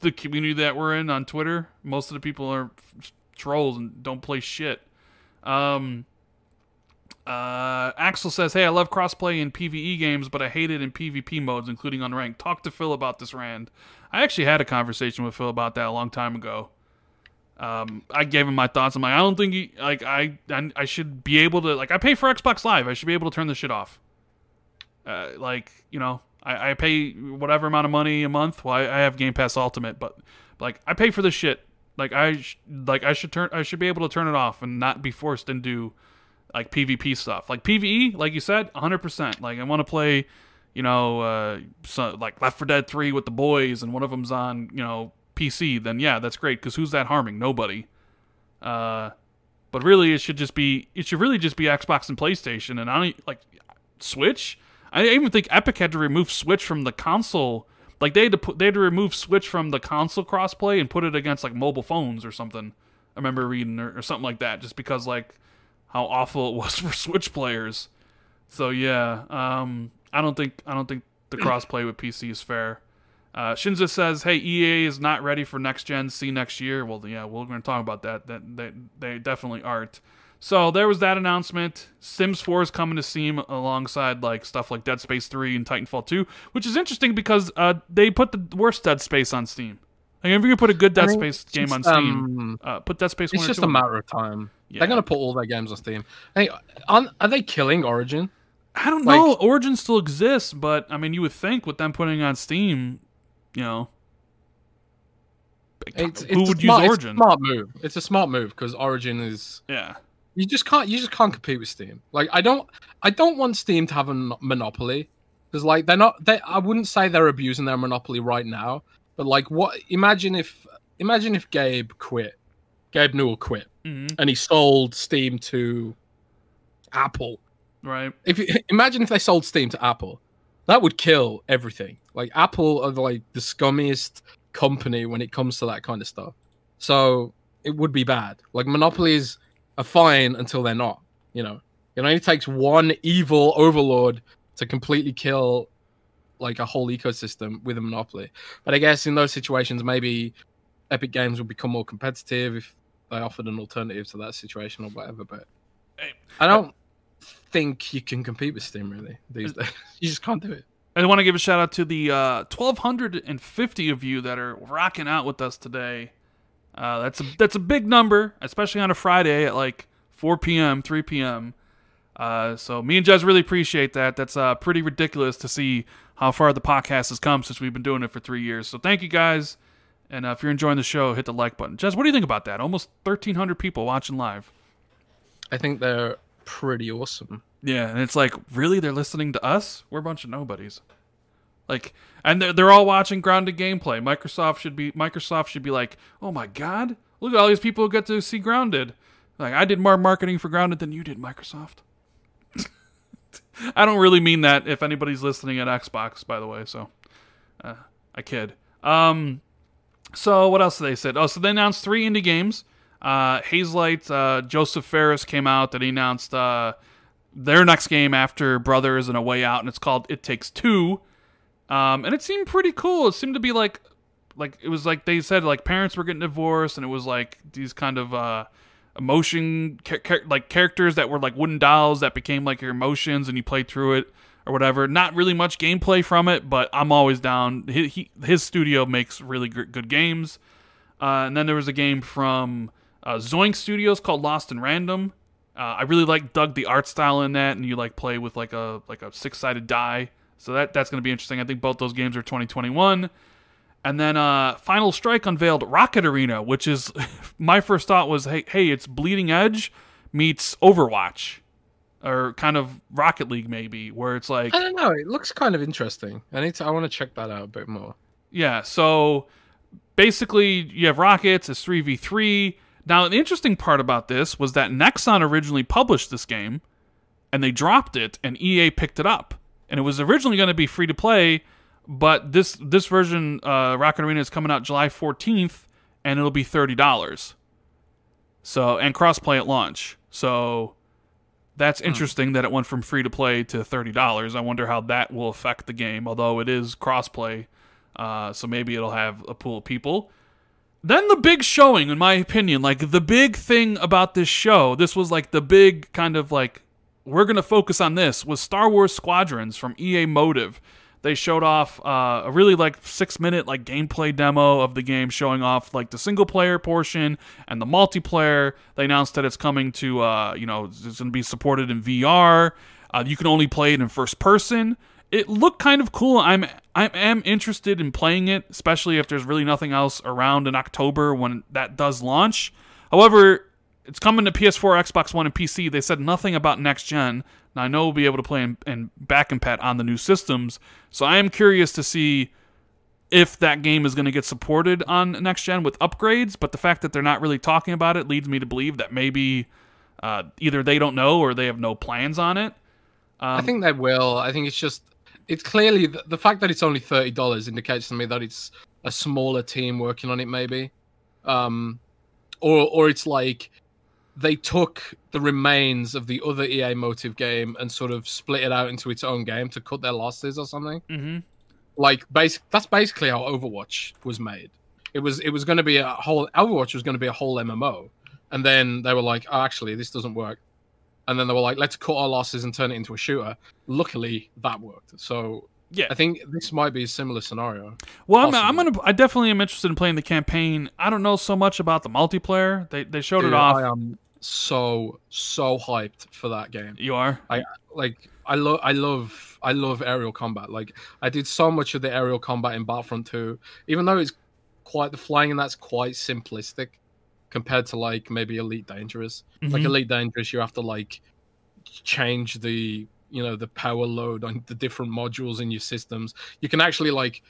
the community that we're in on Twitter. Most of the people are trolls and don't play shit. Um, Uh, Axel says, "Hey, I love crossplay in PVE games, but I hate it in PvP modes, including unranked. Talk to Phil about this, Rand. I actually had a conversation with Phil about that a long time ago. Um, I gave him my thoughts. I'm like, I don't think he, like I, I I should be able to like I pay for Xbox Live. I should be able to turn this shit off. Uh, like you know, I, I pay whatever amount of money a month. Well, I, I have Game Pass Ultimate, but like I pay for this shit. Like I sh- like I should turn I should be able to turn it off and not be forced into like PvP stuff. Like PvE, like you said, 100%. Like I want to play, you know, uh so, like Left 4 Dead 3 with the boys and one of them's on, you know, PC, then yeah, that's great cuz who's that harming? Nobody. Uh but really it should just be it should really just be Xbox and PlayStation and I don't like Switch. I even think Epic had to remove Switch from the console. Like they had to put they had to remove Switch from the console crossplay and put it against like mobile phones or something. I remember reading or, or something like that, just because like how awful it was for Switch players. So yeah, um, I don't think I don't think the crossplay with PC is fair. Uh, Shinza says, "Hey, EA is not ready for next gen. See next year." Well, yeah, we're going to talk about that. That they they definitely aren't. So there was that announcement. Sims 4 is coming to Steam alongside like stuff like Dead Space 3 and Titanfall 2, which is interesting because uh, they put the worst Dead Space on Steam. Like if you put a good Dead Space game on Steam, um, uh, put Dead Space 1 It's just 2 a matter of time. Yeah. They're gonna put all their games on Steam. Hey, aren't- are they killing Origin? I don't like- know. Origin still exists, but I mean, you would think with them putting on Steam, you know, It's, who it's a would smart, use it's a Origin? smart move. It's a smart move because Origin is Yeah, you just can't you just can't compete with Steam. Like I don't I don't want Steam to have a monopoly because like they're not they I wouldn't say they're abusing their monopoly right now, but like what imagine if imagine if Gabe quit, Gabe Newell quit hmm and he sold Steam to Apple. right. If you, imagine if they sold Steam to Apple, that would kill everything. Like Apple are like the scummiest company when it comes to that kind of stuff. So it would be bad. Like monopolies are fine until they're not. You know, it only takes one evil overlord to completely kill like a whole ecosystem with a monopoly. But I guess in those situations, maybe Epic Games would become more competitive if they offered an alternative to that situation or whatever. But I don't think you can compete with Steam really these days. You just can't do it. I want to give a shout out to the uh, 1,250 of you that are rocking out with us today. Uh, that's a that's a big number, especially on a Friday at like 4 p.m., 3 p.m. Uh, so me and Jez really appreciate that. That's uh, pretty ridiculous to see how far the podcast has come since we've been doing it for three years. So thank you guys. And uh, if you're enjoying the show, hit the like button. Jez, what do you think about that? Almost 1,300 people watching live. I think they're pretty awesome. Yeah, and it's like, really, they're listening to us? We're a bunch of nobodies. Like, and they're, they're all watching grounded gameplay. Microsoft should be Microsoft should be like, oh my god, look at all these people who get to see grounded. Like, I did more marketing for grounded than you did, Microsoft. I don't really mean that. If anybody's listening at Xbox, by the way, so uh, I kid. Um, so what else did they said? Oh, so they announced three indie games. Uh, Hazelight, uh, Josef Fares came out and he announced uh, their next game after Brothers and A Way Out, and it's called It Takes Two. Um, and it seemed pretty cool. It seemed to be like, like it was like they said like parents were getting divorced, and it was like these kind of uh, emotion like characters that were like wooden dolls that became like your emotions, and you played through it or whatever. Not really much gameplay from it, but I'm always down. He, he, his studio makes really good games. Uh, and then there was a game from uh, Zoink Studios called Lost in Random. Uh, I really like dug the art style in that, and you like play with like a like a six sided die. So that that's going to be interesting. I think both those games are 2021. And then uh, Final Strike unveiled Rocket Arena, which is my first thought was, hey, hey, it's Bleeding Edge meets Overwatch, or kind of Rocket League maybe, where it's like I don't know. It looks kind of interesting. I need to. I want to check that out a bit more. Yeah, so basically you have rockets, it's 3v3. Now, the interesting part about this was that Nexon originally published this game and they dropped it and EA picked it up. And it was originally going to be free to play, but this this version uh, Rocket Arena is coming out July 14th and it'll be $30. So, and crossplay at launch. So, that's interesting that it went from free to play to $30. I wonder how that will affect the game, although it is crossplay. Uh, so maybe it'll have a pool of people. Then the big showing, in my opinion, like the big thing about this show, this was like the big kind of like we're going to focus on this was Star Wars Squadrons from EA Motive. They showed off uh, a really like six minute like gameplay demo of the game, showing off like the single player portion and the multiplayer. They announced that it's coming to uh, you know it's going to be supported in VR. Uh, you can only play it in first person. It looked kind of cool. I'm I am interested in playing it, especially if there's really nothing else around in October when that does launch. However, it's coming to PS4, Xbox One, and PC. They said nothing about next gen. Now I know we'll be able to play in, in back compat on the new systems, so I am curious to see if that game is going to get supported on next gen with upgrades. But the fact that they're not really talking about it leads me to believe that maybe uh, either they don't know or they have no plans on it. Um, I think they will. I think it's just it's clearly the, the fact that it's only thirty dollars indicates to me that it's a smaller team working on it, maybe, um, or or it's like they took the remains of the other EA Motive game and sort of split it out into its own game to cut their losses or something. hmm Like basic, that's basically how Overwatch was made. It was it was going to be a whole Overwatch was going to be a whole MMO, and then they were like, oh, actually, this doesn't work. And then they were like, let's cut our losses and turn it into a shooter. Luckily, that worked. So Yeah. I think this might be a similar scenario. Well, I'm, I'm gonna. I definitely am interested in playing the campaign. I don't know so much about the multiplayer. They they showed Dude, it off. I so so hyped for that game. you are. I like I love I love I love aerial combat. Like I did so much of the aerial combat in Battlefront 2, even though it's quite the flying and that's quite simplistic compared to like maybe Elite Dangerous. Like Mhm. Elite Dangerous, you have to like change the you know the power load on the different modules in your systems. You can actually like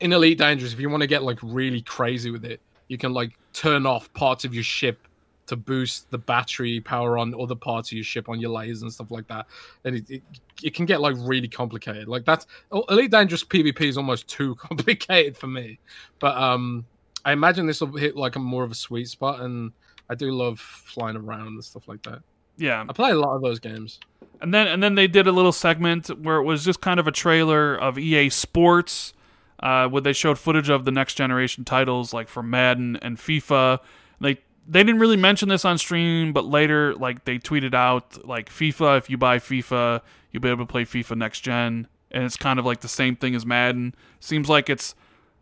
in Elite Dangerous, if you want to get like really crazy with it, you can like turn off parts of your ship to boost the battery power on other parts of your ship on your lasers and stuff like that. And it, it, it can get like really complicated. Like that's Elite Dangerous PvP is almost too complicated for me. But um I imagine this will hit like a more of a sweet spot and I do love flying around and stuff like that. Yeah. I play a lot of those games. And then and then they did a little segment where it was just kind of a trailer of EA Sports, uh, where they showed footage of the next generation titles like for Madden and FIFA. They they didn't really mention this on stream, but later like they tweeted out like FIFA. If you buy FIFA, you'll be able to play FIFA next gen, and it's kind of like the same thing as Madden. Seems like it's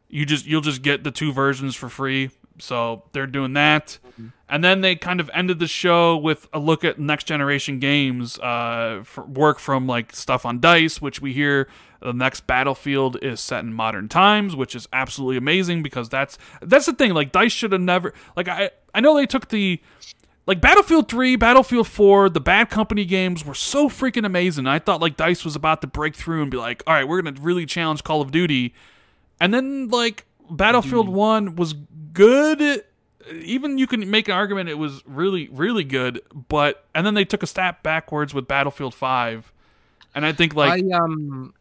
you just you'll just get the two versions for free. So they're doing that. And then they kind of ended the show with a look at next generation games, uh, work from like stuff on Dice, which we hear the next Battlefield is set in modern times, which is absolutely amazing because that's that's the thing. Like Dice should have never like I I know they took the like Battlefield 3, Battlefield 4, the Bad Company games were so freaking amazing. I thought like Dice was about to break through and be like, all right, we're gonna really challenge Call of Duty, and then like Battlefield One was good. Even you can make an argument it was really really good, but and then they took a step backwards with Battlefield Five, and I think like I um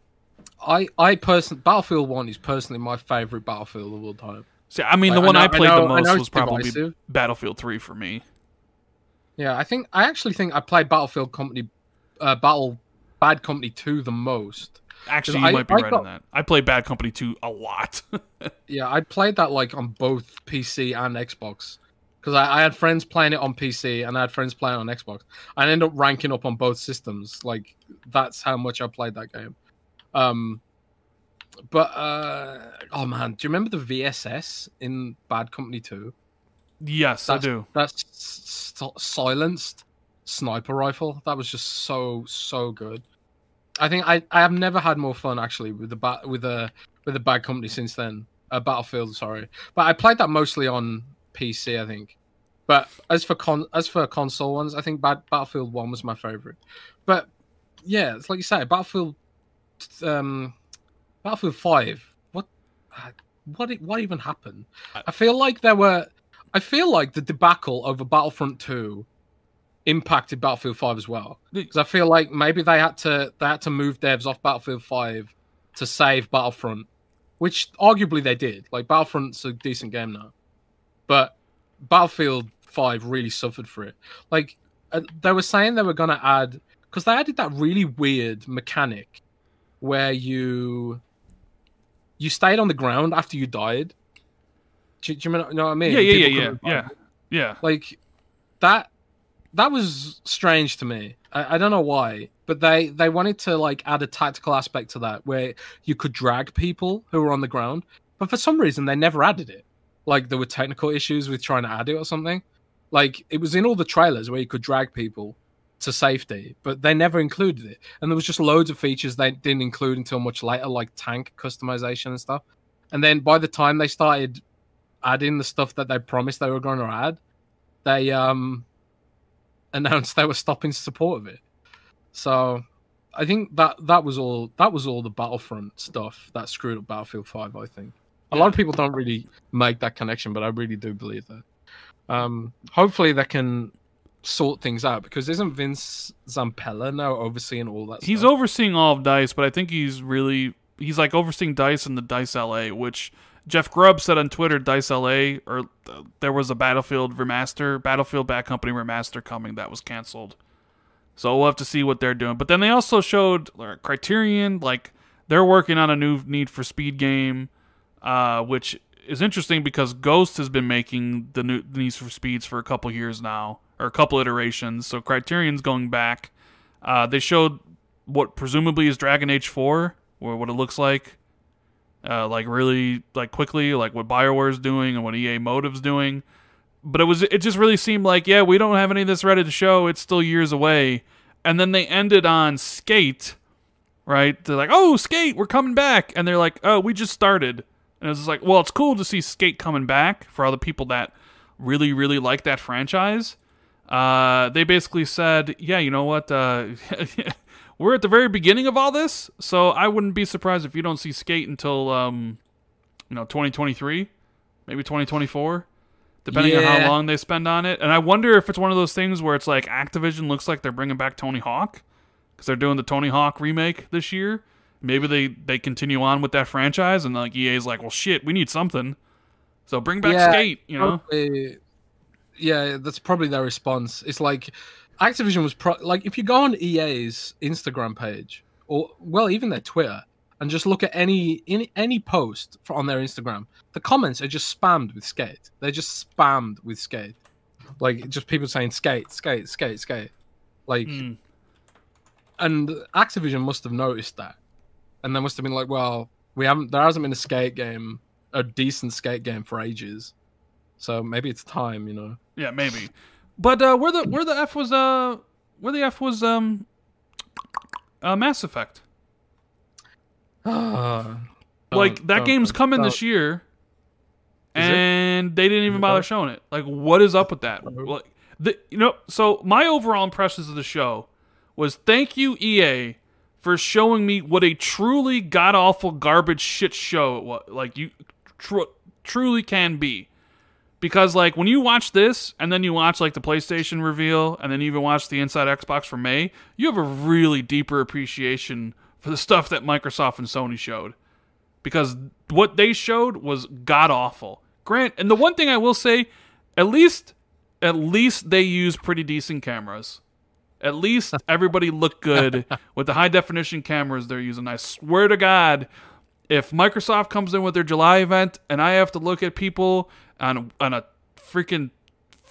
I I personally Battlefield 1 is personally my favorite Battlefield of all time. See, I mean the Like, one know- I, played know- the most was probably divisive. Battlefield Three for me. Yeah, I think I actually think I played Battlefield Company uh Battle Bad Company 2 the most. Actually, you I- might be I right got- on that. I played Bad Company 2 a lot. Yeah, I played that like on both PC and Xbox. Because I, I had friends playing it on PC and I had friends playing on Xbox. I ended up ranking up on both systems. Like that's how much I played that game. Um but uh oh man, do you remember the VSS in Bad Company 2? yes, I do. That's silenced sniper rifle. That was just so so good. I think I, I have never had more fun actually with the bat with a with a bad company since then. Uh, Battlefield, sorry, but I played that mostly on PC, I think. But as for con as for console ones, I think Bad Battlefield One was my favorite. But yeah, it's like you say, Battlefield, um, Battlefield Five. What, uh, what, what even happened? I feel like there were. I feel like the debacle over Battlefront Two impacted Battlefield Five as well. Because I feel like maybe they had to they had to move devs off Battlefield Five to save Battlefront, which arguably they did. Like Battlefront's a decent game now, but Battlefield Five really suffered for it. Like uh, they were saying they were gonna add because they added that really weird mechanic where you you stayed on the ground after you died. Do, do you know what I mean? Yeah, yeah, People yeah, couldn't yeah, yeah. like that that was strange to me I, I don't know why, but they they wanted to like add a tactical aspect to that where you could drag people who were on the ground, but for some reason they never added it. Like there were technical issues with trying to add it or something. Like it was in all the trailers where you could drag people to safety, but they never included it. And there was just loads of features they didn't include until much later, like tank customization and stuff. And then by the time they started adding the stuff that they promised they were going to add, they um announced they were stopping support of it. So I think that that was all that was all the Battlefront stuff that screwed up Battlefield 5, I think. A lot of people don't really make that connection, but I really do believe that. Um, hopefully they can sort things out because isn't Vince Zampella now overseeing all that He's stuff? overseeing all of Dice, but I think he's really he's like overseeing Dice and the Dice LA, which Jeff Grubb said on Twitter, Dice LA, or uh, there was a Battlefield remaster, Battlefield Bad Company remaster coming that was canceled. So we'll have to see what they're doing. But then they also showed like, Criterion, like they're working on a new Need for Speed game, uh, which is interesting because Ghost has been making the new Need for Speeds for a couple years now, or a couple iterations. So Criterion's going back. Uh, they showed what presumably is Dragon Age 4, or what it looks like uh, like really like quickly, like what Bioware's doing and what EA Motive's doing. But it was it just really seemed like yeah, we don't have any of this ready to show. It's still years away. And then they ended on Skate, right? They're like, oh, Skate, we're coming back, and they're like, oh, we just started. And it it's like, well, it's cool to see Skate coming back for all the people that really, really like that franchise. Uh, they basically said, yeah, you know what? Uh, we're at the very beginning of all this, so I wouldn't be surprised if you don't see Skate until um, you know, 2023, maybe 2024, depending on how long they spend on it. And I wonder if it's one of those things where it's like Activision looks like they're bringing back Tony Hawk because they're doing the Tony Hawk remake this year. Maybe they they continue on with that franchise, and like EA's like, well, shit, we need something, so bring back Yeah. Skate, you know? Probably- yeah, that's probably their response. It's like Activision was pro- like if you go on EA's Instagram page or well even their Twitter and just look at any any any post for, on their Instagram, the comments are just spammed with skate. They're just spammed with skate, like just people saying skate, skate, skate, skate. Like, Hmm. and Activision must have noticed that, and they must have been like, well, we haven't there hasn't been a skate game, a decent skate game for ages. So maybe it's time, you know. Yeah, maybe. But uh, where the where the F was uh where the F was um uh, Mass Effect. like Don't- that don't- game's coming don't. this year, Is it? and they didn't even bother showing it. Like, what is up with that? Uh-huh. Like, the, you know, so my overall impressions of the show was thank you EA for showing me what a truly god awful garbage shit show it was. Like you tr- truly can be. Because like when you watch this and then you watch like the PlayStation reveal and then you even watch the Inside Xbox for May, you have a really deeper appreciation for the stuff that Microsoft and Sony showed. Because what they showed was god awful. Grant, and the one thing I will say, at least at least they use pretty decent cameras. At least everybody looked good with the high definition cameras they're using. I swear to God, if Microsoft comes in with their July event and I have to look at people on on a freaking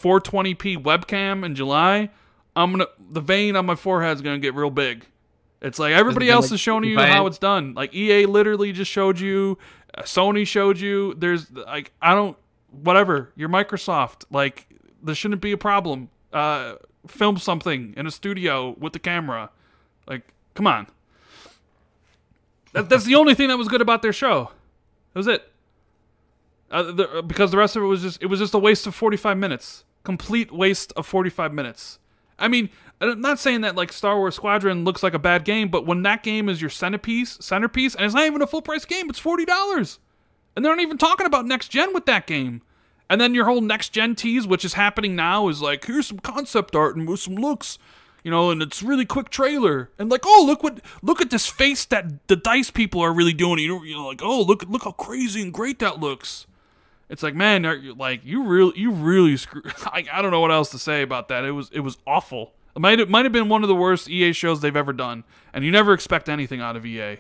420p webcam in July, I'm gonna the vein on my forehead is gonna get real big. It's like everybody else like, is showing you how it's done. Like EA literally just showed you, uh, Sony showed you. There's like I don't whatever. You're Microsoft. Like there shouldn't be a problem. Uh, film something in a studio with the camera. Like come on. That, that's the only thing that was good about their show. That was it. Uh, the, because the rest of it was just it was just a waste of 45 minutes. Complete waste of 45 minutes. I mean, I'm not saying that like Star Wars Squadron looks like a bad game, but when that game is your centerpiece, centerpiece, and it's not even a full price game, it's forty dollars, and they're not even talking about next gen with that game. And then your whole next gen tease, which is happening now, is like here's some concept art and with some looks, you know, and it's really quick trailer, and like oh look what look at this face that the dice people are really doing. You know, you know like oh look look how crazy and great that looks. It's like, man, are you, like you really, you really screw. I, I don't know what else to say about that. It was, it was awful. It might, it might have been one of the worst EA shows they've ever done, and you never expect anything out of EA,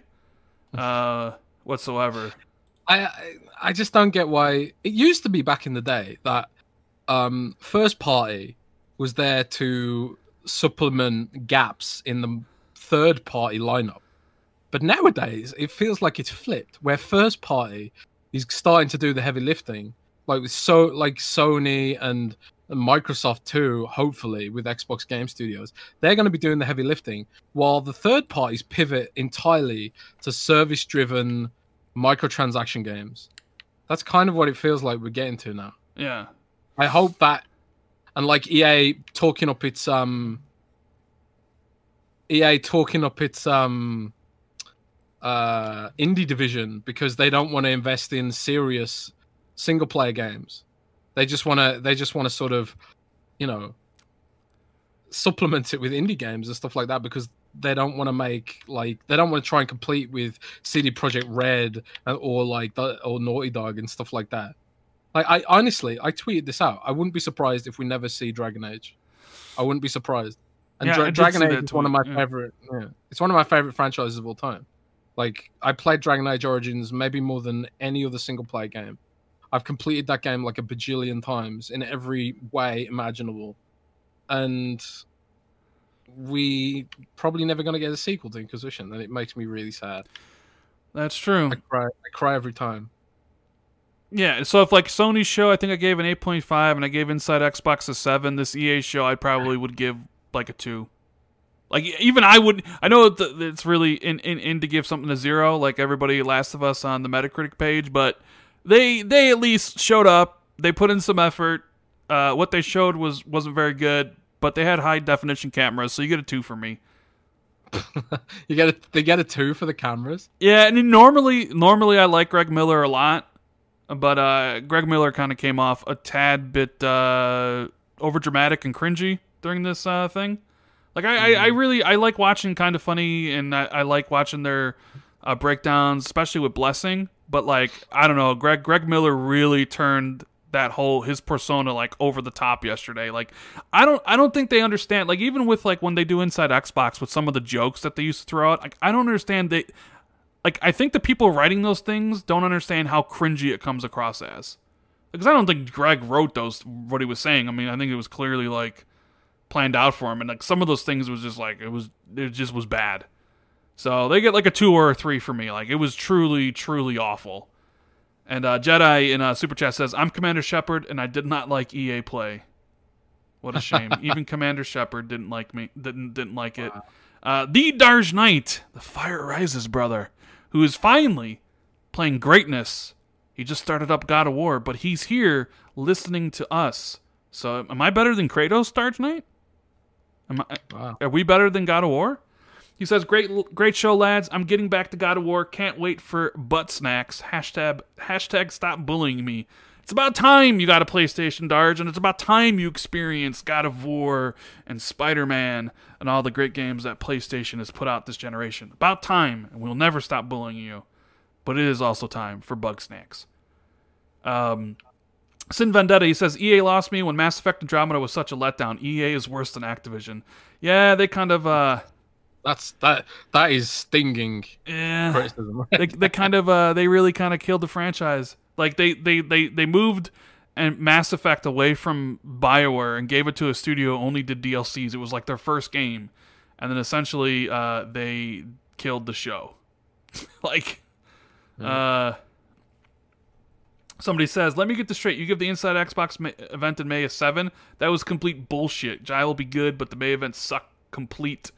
uh, whatsoever. I I- just don't get why it used to be back in the day that um first party was there to supplement gaps in the third party lineup. But nowadays, it feels like it's flipped, where first party is starting to do the heavy lifting, like with so like Sony and Microsoft too. Hopefully, with Xbox Game Studios, they're going to be doing the heavy lifting, while the third parties pivot entirely to service-driven microtransaction games. That's kind of what it feels like we're getting to now. Yeah. I hope that, and like EA talking up its um, EA talking up its um, uh, indie division because they don't want to invest in serious single player games. They just want to. They just want to sort of, you know, supplement it with indie games and stuff like that because they don't want to make like they don't want to try and compete with CD Projekt Red or like or Naughty Dog and stuff like that. Like I honestly, I tweeted this out. I wouldn't be surprised if we never see Dragon Age. I wouldn't be surprised. And Yeah, Dra- Dragon Age is one of my yeah. favorite. Yeah, it's one of my favorite franchises of all time. Like I played Dragon Age Origins maybe more than any other single player game. I've completed that game like a bajillion times in every way imaginable, and we probably never going to get a sequel to Inquisition, and it makes me really sad. That's true. I cry. I cry every time. Yeah, so if like Sony's show, I think I gave an 8.5 and I gave Inside Xbox a 7, this EA show I probably would give like a 2. Like even I would I know it's really in, in in to give something a 0 like everybody Last of Us on the Metacritic page, but they they at least showed up. They put in some effort. Uh, what they showed was wasn't very good, but they had high definition cameras, so you get a 2 for me. You get a, they get a two for the cameras. Yeah, and normally normally I like Greg Miller a lot, but uh, Greg Miller kind of came off a tad bit uh, over dramatic and cringy during this uh, thing. Like I, I, I really I like watching kind of funny, and I, I like watching their uh, breakdowns, especially with Blessing. But like I don't know, Greg Greg Miller really turned that whole his persona like over the top yesterday. Like I don't I don't think they understand. Like even with like when they do Inside Xbox with some of the jokes that they used to throw out, like I don't understand they like I think the people writing those things don't understand how cringy it comes across as. Because I don't think Greg wrote those what he was saying. I mean, I think it was clearly like planned out for him, and like some of those things was just like it was it just was bad. So they get like a two or a three for me. Like it was truly truly awful. And uh, Jedi in uh, super chat says, "I'm Commander Shepard, and I did not like EA play. What a shame. Even Commander Shepard didn't like me. Didn't didn't like it. Uh, the Darj Knight, the Fire Rises brother, who is finally playing greatness. He just started up God of War, but he's here listening to us. So, am I better than Kratos, Darj Knight? Am I, Wow. are we better than God of War? He says, "Great, great show, lads. I'm getting back to God of War. Can't wait for butt snacks. Hashtag, hashtag stop bullying me. It's about time you got a PlayStation, Darge, and it's about time you experienced God of War and Spider Man and all the great games that PlayStation has put out this generation. About time, and we'll never stop bullying you. But it is also time for bug snacks." Um, Sin Vendetta, he says, EA lost me when Mass Effect Andromeda was such a letdown. EA is worse than Activision. Yeah, they kind of, uh, That's that. That is stinging eh, criticism. they, they kind of, uh, they really kind of killed the franchise. Like, they, they, they, they moved and Mass Effect away from BioWare and gave it to a studio only did DLCs. It was like their first game. And then essentially, uh, they killed the show. like, uh, Somebody says, "Let me get this straight. You give the Inside Xbox May- event in May a seven. That was complete bullshit. Jai will be good, but the May event sucked complete."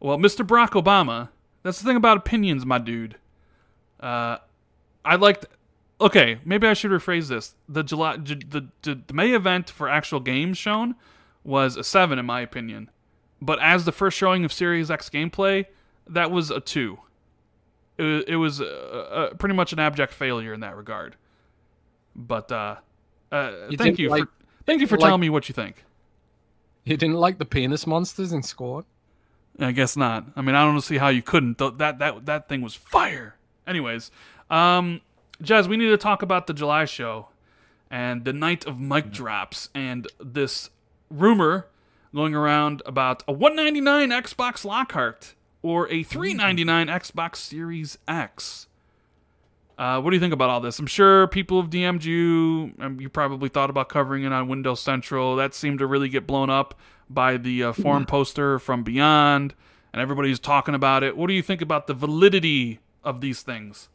Well, Mr. Barack Obama, that's the thing about opinions, my dude. Uh, I liked. Okay, maybe I should rephrase this. The July, j- the, the the May event for actual games shown was a seven in my opinion, but as the first showing of Series X gameplay, that was a two. It, it was uh, uh, pretty much an abject failure in that regard. But uh, uh, You thank you like- for thank you for like- telling me what you think. you didn't like the penis monsters in Scorn? I guess not. I mean, I don't see how you couldn't. Th- That that that thing was fire. Anyways, um, Jez, we need to talk about the July show and the night of mic drops and this rumor going around about a 199 Xbox Lockhart or a 399 Xbox Series X. Uh, what do you think about all this? I'm sure people have DM'd you. Um, you probably thought about covering it on Windows Central. That seemed to really get blown up by the uh, forum poster from Beyond, and everybody's talking about it. What do you think about the validity of these things?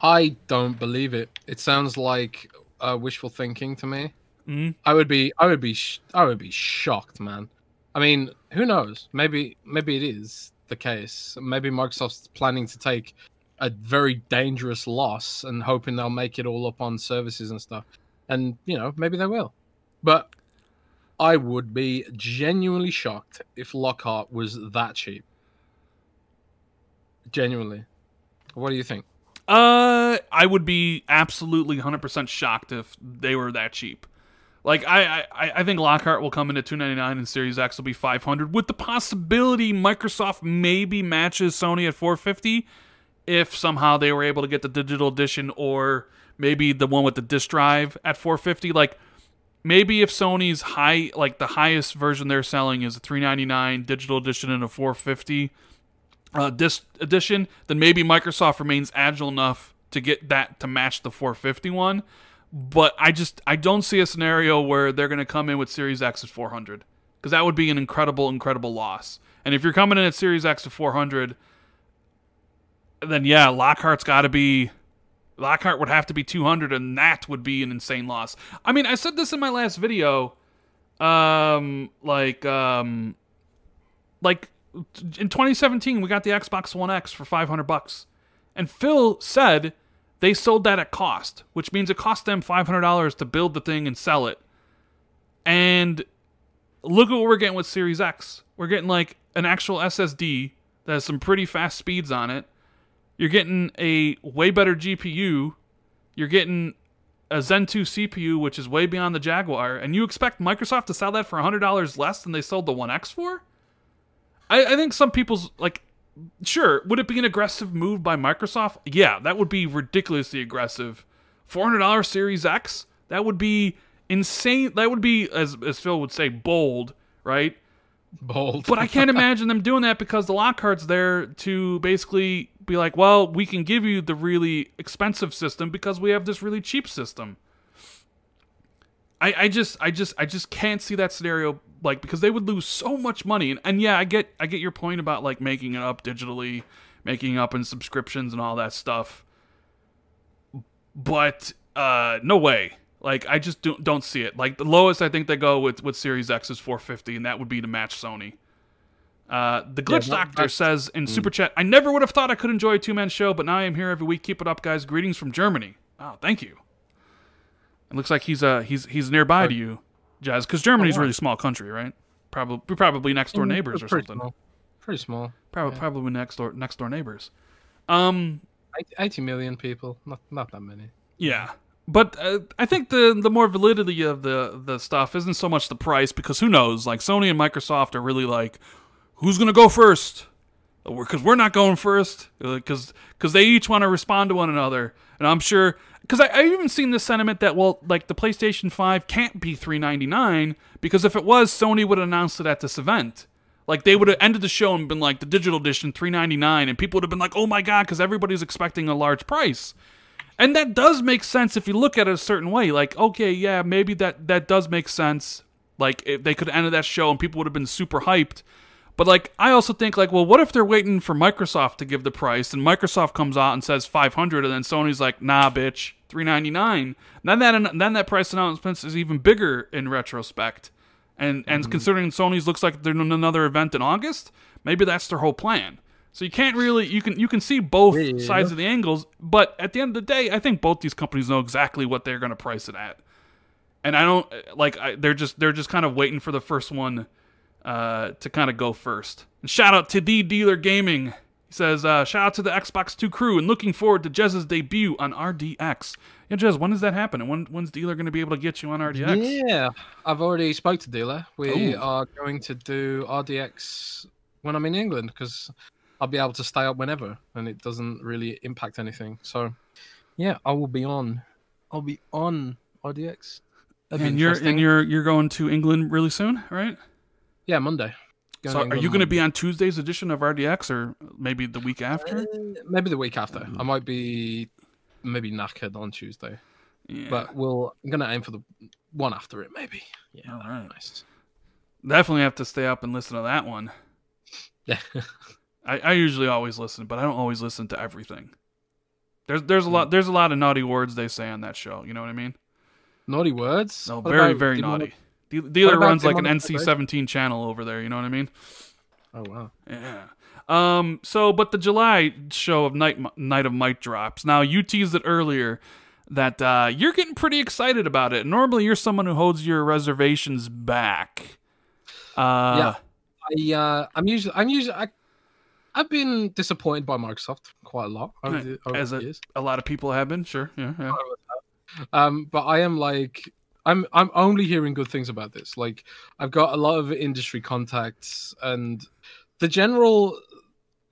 I don't believe it. It sounds like uh, wishful thinking to me. Mhm. I would be, I would be, sh- I would be shocked, man. I mean, who knows? Maybe, maybe it is the case. Maybe Microsoft's planning to take a very dangerous loss and hoping they'll make it all up on services and stuff. And you know, maybe they will. But I would be genuinely shocked if Lockhart was that cheap. Genuinely. What do you think? Uh, I would be absolutely 100% shocked if they were that cheap. Like I, I, I think Lockhart will come in at 299 and Series X will be 500 with the possibility Microsoft maybe matches Sony at 450 if somehow they were able to get the digital edition or maybe the one with the disk drive at 450 like maybe if Sony's high like the highest version they're selling is a 399 digital edition and a 450 uh, disc edition, then maybe Microsoft remains agile enough to get that to match the 450 one But I just I don't see a scenario where they're going to come in with Series X at 400 because that would be an incredible incredible loss. And if you're coming in at Series X to 400, then yeah, Lockhart's got to be Lockhart would have to be 200 and that would be an insane loss. I mean, I said this in my last video um like um like in 2017 we got the Xbox One X for 500 bucks. And Phil said they sold that at cost, which means it cost them $500 to build the thing and sell it. And look at what we're getting with Series X. We're getting like an actual SSD that has some pretty fast speeds on it. You're getting a way better GPU. You're getting a Zen 2 CPU, which is way beyond the Jaguar, and you expect Microsoft to sell that for $100 less than they sold the One X for? I, I think some people's like sure would it be an aggressive move by microsoft yeah that would be ridiculously aggressive $400 series x that would be insane that would be as, as phil would say bold right Bold. but i can't imagine them doing that because the lockhart's there to basically be like well we can give you the really expensive system because we have this really cheap system. I, I just I just I just can't see that scenario like because they would lose so much money. And, and yeah I get I get your point about like making it up digitally making up in subscriptions and all that stuff. But uh no way. Like I just don't don't see it. Like the lowest I think they go with with Series X is 450 and that would be to match Sony uh, the glitch that- doctor that's- says in super chat, "I never would have thought I could enjoy a two man show, but now I am here every week. Keep it up, guys. Greetings from Germany. Oh, thank you. It looks like he's uh he's he's nearby to you, Jez, because Germany's a wow. really small country, right? Probably probably next door neighbors or something. Small. Pretty small. Probably probably next door next door neighbors. Um, Eight- 80 million people. Not not that many. yeah, but uh, I think the the more validity of the the stuff isn't so much the price because who knows? Like Sony and Microsoft are really like, who's gonna go first? Uh, because we're not going first. Uh, because because they each want to respond to one another, and I'm sure. Because I, I've even seen this sentiment that well, like the PlayStation Five can't be 399 because if it was, Sony would have announced it at this event. Like they would have ended the show and been like the digital edition 399, and people would have been like, oh my god, because everybody's expecting a large price. And that does make sense if you look at it a certain way. Like, okay, yeah, maybe that that does make sense. Like, if they could have ended that show and people would have been super hyped. But like, I also think like, well, what if they're waiting for Microsoft to give the price, and Microsoft comes out and says 500, and then Sony's like, nah, bitch, 399. Then that then that price announcement is even bigger in retrospect. And and mm-hmm. considering Sony's looks like they're in another event in August, maybe that's their whole plan. So you can't really you can you can see both Yeah. sides of the angles, but at the end of the day, I think both these companies know exactly what they're going to price it at. And I don't like I, they're just they're just kind of waiting for the first one uh, to kind of go first. And shout out to the dealer gaming. He says, uh, shout out to the Xbox 2 crew and looking forward to Jez's debut on RDX. Yeah, Jez, when does that happen? And when, when's dealer going to be able to get you on RDX? Yeah, I've already spoke to dealer. We Ooh. are going to do RDX when I'm in England because I'll be able to stay up whenever, and it doesn't really impact anything. So, yeah, I will be on. I'll be on RDX. That'd And you're and you're you're going to England really soon, right? Yeah Monday. Going so are you going to be on Tuesday's edition of RDX or maybe the week after? Uh, maybe the week after. I might be maybe knackered on Tuesday. Yeah. But we'll. I'm gonna aim for the one after it, maybe. Yeah, All right. nice. definitely have to stay up and listen to that one. Yeah. I, I usually always listen, but I don't always listen to everything. There's there's a lot there's a lot of naughty words they say on that show. You know what I mean? Naughty words. No, What very very naughty. De- Dealer runs like an NC-17 channel over there. You know what I mean? Oh wow. Yeah. Um. So, but the July show of Night Night of Might drops. Now, you teased it earlier that uh, you're getting pretty excited about it. Normally, you're someone who holds your reservations back. Uh, yeah. I uh, I'm usually I'm usually I, I've been disappointed by Microsoft quite a lot over, Right. the, over As a- years. A lot of people have been. Sure. Yeah. Yeah. Um, but I am like I'm I'm only hearing good things about this. Like I've got a lot of industry contacts and the general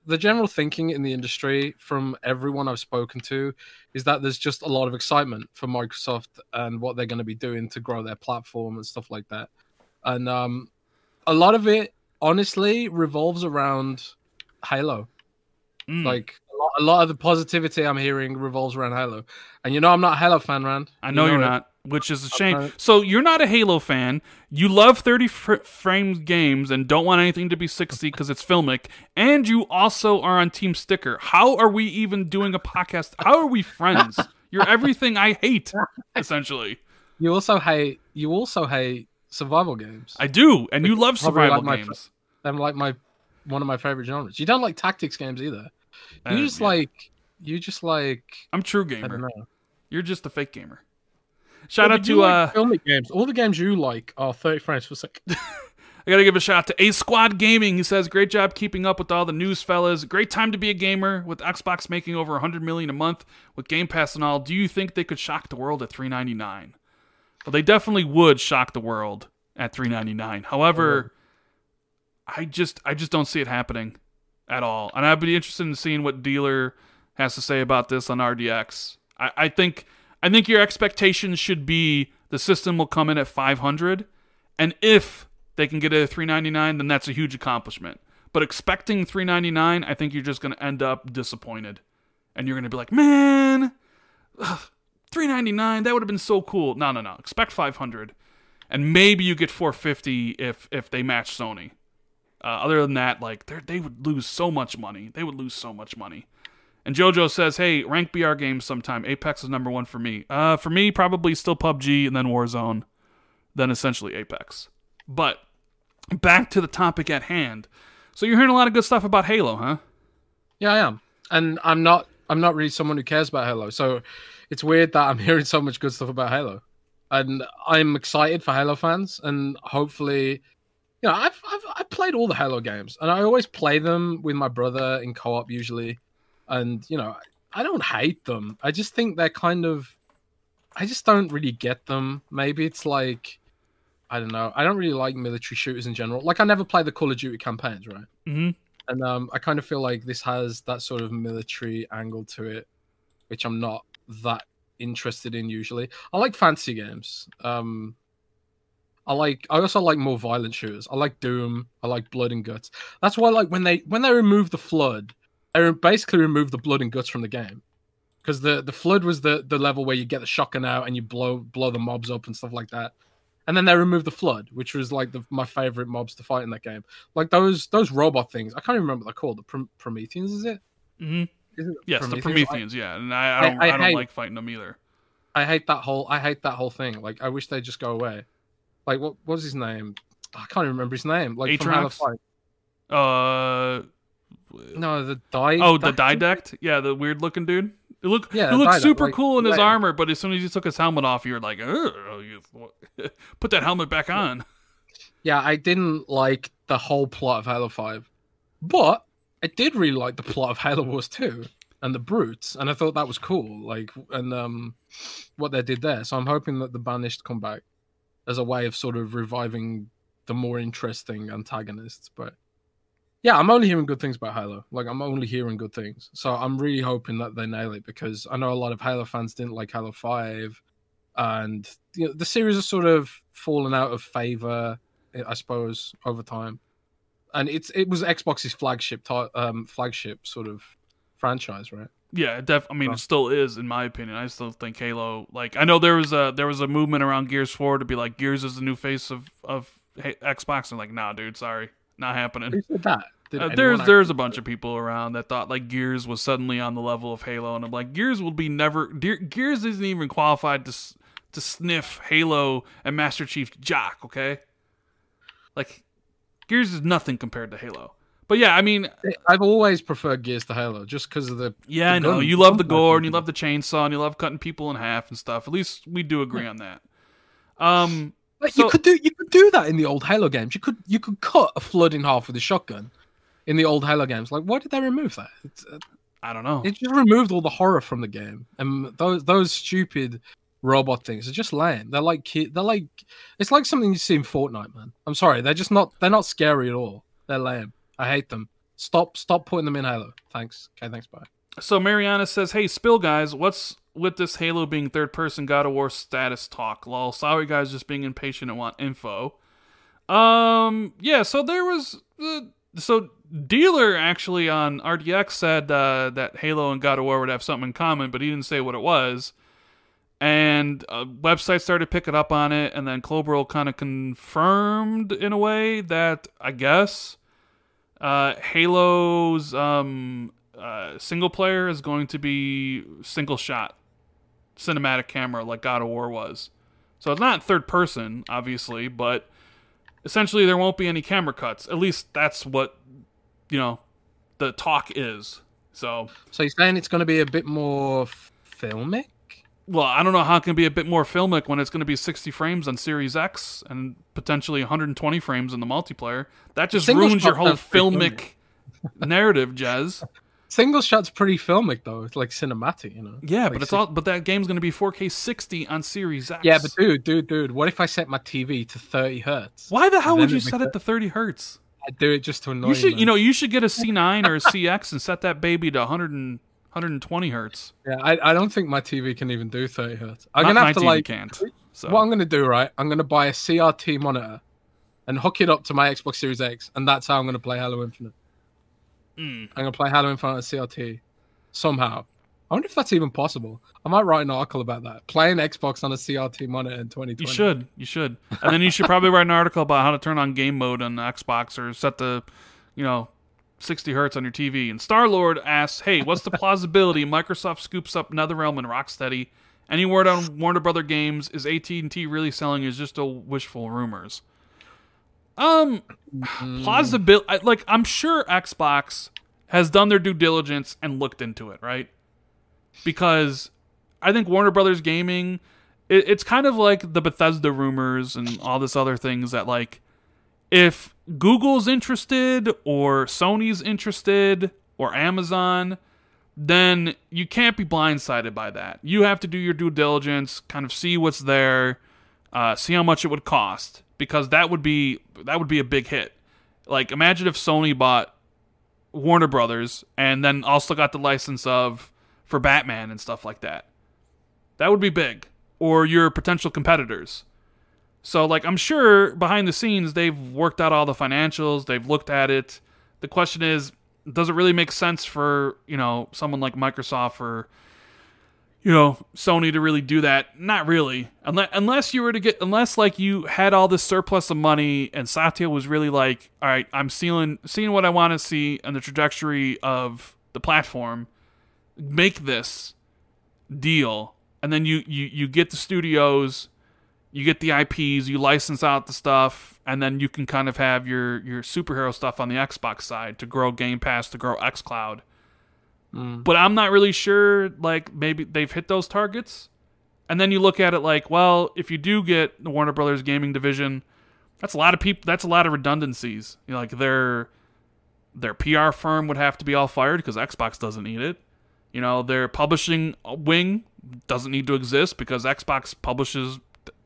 the general thinking in the industry from everyone I've spoken to is that there's just a lot of excitement for Microsoft and what they're going to be doing to grow their platform and stuff like that. And um, a lot of it, honestly, revolves around Halo. Mm. Like a lot, of the positivity I'm hearing revolves around Halo. And you know, I'm not a Halo fan, Rand. I know, you're it. not, which is a shame. So you're not a Halo fan. You love 30 fr- frames games and don't want anything to be 60 because it's filmic. And you also are on Team Sticker. How are we even doing a podcast? How are we friends? You're everything I hate, essentially. You also hate. You also hate survival games. I do, and you love survival like my games. I'm like my one of my favorite genres. You don't like tactics games either. You just yeah. like. You just like. I'm true gamer. You're just a fake gamer. Shout Yeah, out to you uh, like filmic games. All the games you like are 30 frames per second. I gotta give a shout out to A Squad Gaming. He says, "Great job keeping up with all the news, fellas. Great time to be a gamer. With Xbox making over 100 million a month with Game Pass and all, do you think they could shock the world at 3.99? Well, they definitely would shock the world at 3.99. However, I just I just don't see it happening at all. And I'd be interested in seeing what dealer has to say about this on RDX. I, I think I think your expectations should be the system will come in at 500, and if they can get it at 399, then that's a huge accomplishment. But expecting 399, I think you're just going to end up disappointed, and you're going to be like, man, ugh, 399, that would have been so cool. No, no, no. Expect 500, and maybe you get 450 if if they match Sony. Uh, other than that, like they would lose so much money. They would lose so much money. And JoJo says, "Hey, rank BR games sometime. Apex is number one for me. Uh, for me, probably still PUBG and then Warzone, then essentially Apex. But back to the topic at hand. So you're hearing a lot of good stuff about Halo, huh? Yeah, I am, and I'm not. I'm not really someone who cares about Halo, so it's weird that I'm hearing so much good stuff about Halo, and I'm excited for Halo fans, and hopefully, you know, I've I've, I've played all the Halo games, and I always play them with my brother in co-op usually, and you know, I don't hate them. I just think they're kind of, I just don't really get them. Maybe it's like. I don't know. I don't really like military shooters in general. Like I never play the Call of Duty campaigns, right? Mm-hmm. and um, I kind of feel like this has that sort of military angle to it, which I'm not that interested in usually. I like fantasy games. Um, I like. I also like more violent shooters. I like Doom. I like Blood and Guts. That's why, like, when they when they remove the flood, they basically remove the blood and guts from the game. Because the the flood was the the level where you get the shotgun out and you blow blow the mobs up and stuff like that. And then they removed the flood, which was like the, my favorite mobs to fight in that game like those those robot things. I can't even remember what they're called. The Prom- Prometheans, is it? Mm-hmm. Is it Yes, the I- Prometheans. yeah, and I, I I- don't, I, I don't hate- like fighting them either. I hate that whole. I hate that whole thing. Like, I wish they'd just go away. Like, what, what was his name? I can't even remember his name. Like from Halo 5. Uh, No, the die. oh, the Didact. Yeah, the weird looking dude. It look, Yeah, he looked super like, cool in his armor, but as soon as he took his helmet off, you're like, you, put that helmet back on. Yeah, I didn't like the whole plot of Halo 5, but I did really like the plot of Halo Wars 2 and the brutes, and I thought that was cool. Like, and um, what they did there. So I'm hoping that the Banished come back as a way of sort of reviving the more interesting antagonists. But yeah, I'm only hearing good things about Halo. Like, I'm only hearing good things. So I'm really hoping that they nail it because I know a lot of Halo fans didn't like Halo 5, and you know, the series has sort of fallen out of favor I suppose, over time. And it's it was Xbox's flagship um, flagship sort of franchise, right? Yeah, def. I mean, it still is, in my opinion. I still think Halo. Like, I know there was a there was a movement around Gears Four to be like Gears is the new face of of H- Xbox, and like, nah, dude, sorry, not happening. Who said that? Uh, there's there's a bunch of people around that thought like Gears was suddenly on the level of Halo, and I'm like, Gears will be never. Ge- Gears isn't even qualified to s- to sniff Halo and Master Chief's jock. Okay, like Gears is nothing compared to Halo. But yeah, I mean, I've always preferred Gears to Halo just because of the. yeah, I know you love the gore and you love the chainsaw and you love cutting people in half and stuff. At least we do agree on that. Um, Like, So- you could do you could do that in the old Halo games. You could you could cut a flood in half with a shotgun in the old Halo games. Like, why did they remove that? It's, uh, I don't know. it just removed all the horror from the game, and those those stupid robot things are just lame. They're like they're like it's like something you see in Fortnite, man. I'm sorry, they're just not they're not scary at all. They're lame. I hate them. Stop stop putting them in Halo. Thanks. Okay, thanks. Bye. So Mariana says, "Hey, Spill guys, what's with this Halo being third person God of War status talk? Lol, sorry guys, just being impatient and want info." Um, yeah. So there was uh, so dealer actually on RDX said uh, that Halo and God of War would have something in common, but he didn't say what it was. And uh, websites started picking up on it, and then Klobrille kind of confirmed in a way that I guess uh, Halo's um, uh, single player is going to be single shot cinematic camera like God of War was. So it's not third person, obviously, but essentially there won't be any camera cuts. At least that's what you know the talk is. So So you're saying it's going to be a bit more filmic? Well, I don't know how it can be a bit more filmic when it's going to be 60 frames on Series X and potentially 120 frames in the multiplayer. That just Single ruins your whole filmic narrative, Jez. Single shot's pretty filmic though. It's like cinematic, you know. Yeah, Like but it's all but that game's going to be 4K 60 on Series X. Yeah, but dude, dude, dude, what if I set my TV to 30 hertz? why the hell would you set it to 30 hertz? I do it just to annoy You should, you know, you should get a C9 or a CX and set that baby to 100 and, 120 hertz. Yeah, I, I don't think my TV can even do 30 hertz. I'm Not gonna have to TV like can't. So what I'm gonna do, right? I'm gonna buy a CRT monitor and hook it up to my Xbox Series X, and that's how I'm gonna play Halo Infinite. Mm. I'm gonna play Halo Infinite on a CRT somehow. I wonder if that's even possible. I might write an article about that. Playing Xbox on a CRT monitor in 2020. You should. You should. And then you should probably write an article about how to turn on game mode on Xbox or set the, you know, 60 hertz on your TV. And Star Lord asks, "Hey, what's the plausibility Microsoft scoops up NetherRealm and Rocksteady? Any word on Warner Brother Games? Is AT&T really selling? Is just a wishful rumors?" Um, plausibility. Like I'm sure Xbox has done their due diligence and looked into it, right? Because I think Warner Brothers Gaming, it, it's kind of like the Bethesda rumors and all this other things that like, if Google's interested or Sony's interested or Amazon, then you can't be blindsided by that. You have to do your due diligence, kind of see what's there, uh, see how much it would cost, because that would be that would be a big hit. Like imagine if Sony bought Warner Brothers and then also got the license of for Batman and stuff like that. That would be big. Or your potential competitors. So like I'm sure behind the scenes they've worked out all the financials, they've looked at it. The question is, does it really make sense for, you know, someone like Microsoft or you know, Sony to really do that? Not really. Unless unless you were to get unless like you had all this surplus of money and Satya was really like, all right, I'm seeing seeing what I want to see and the trajectory of the platform. Make this deal, and then you you you get the studios, you get the IPs, you license out the stuff, and then you can kind of have your your superhero stuff on the Xbox side to grow Game Pass, to grow XCloud. Mm. But I'm not really sure. Like maybe they've hit those targets, and then you look at it like, well, if you do get the Warner Brothers gaming division, that's a lot of people. That's a lot of redundancies. You know, like their their PR firm would have to be all fired because Xbox doesn't need it. You know, their publishing wing doesn't need to exist because Xbox publishes.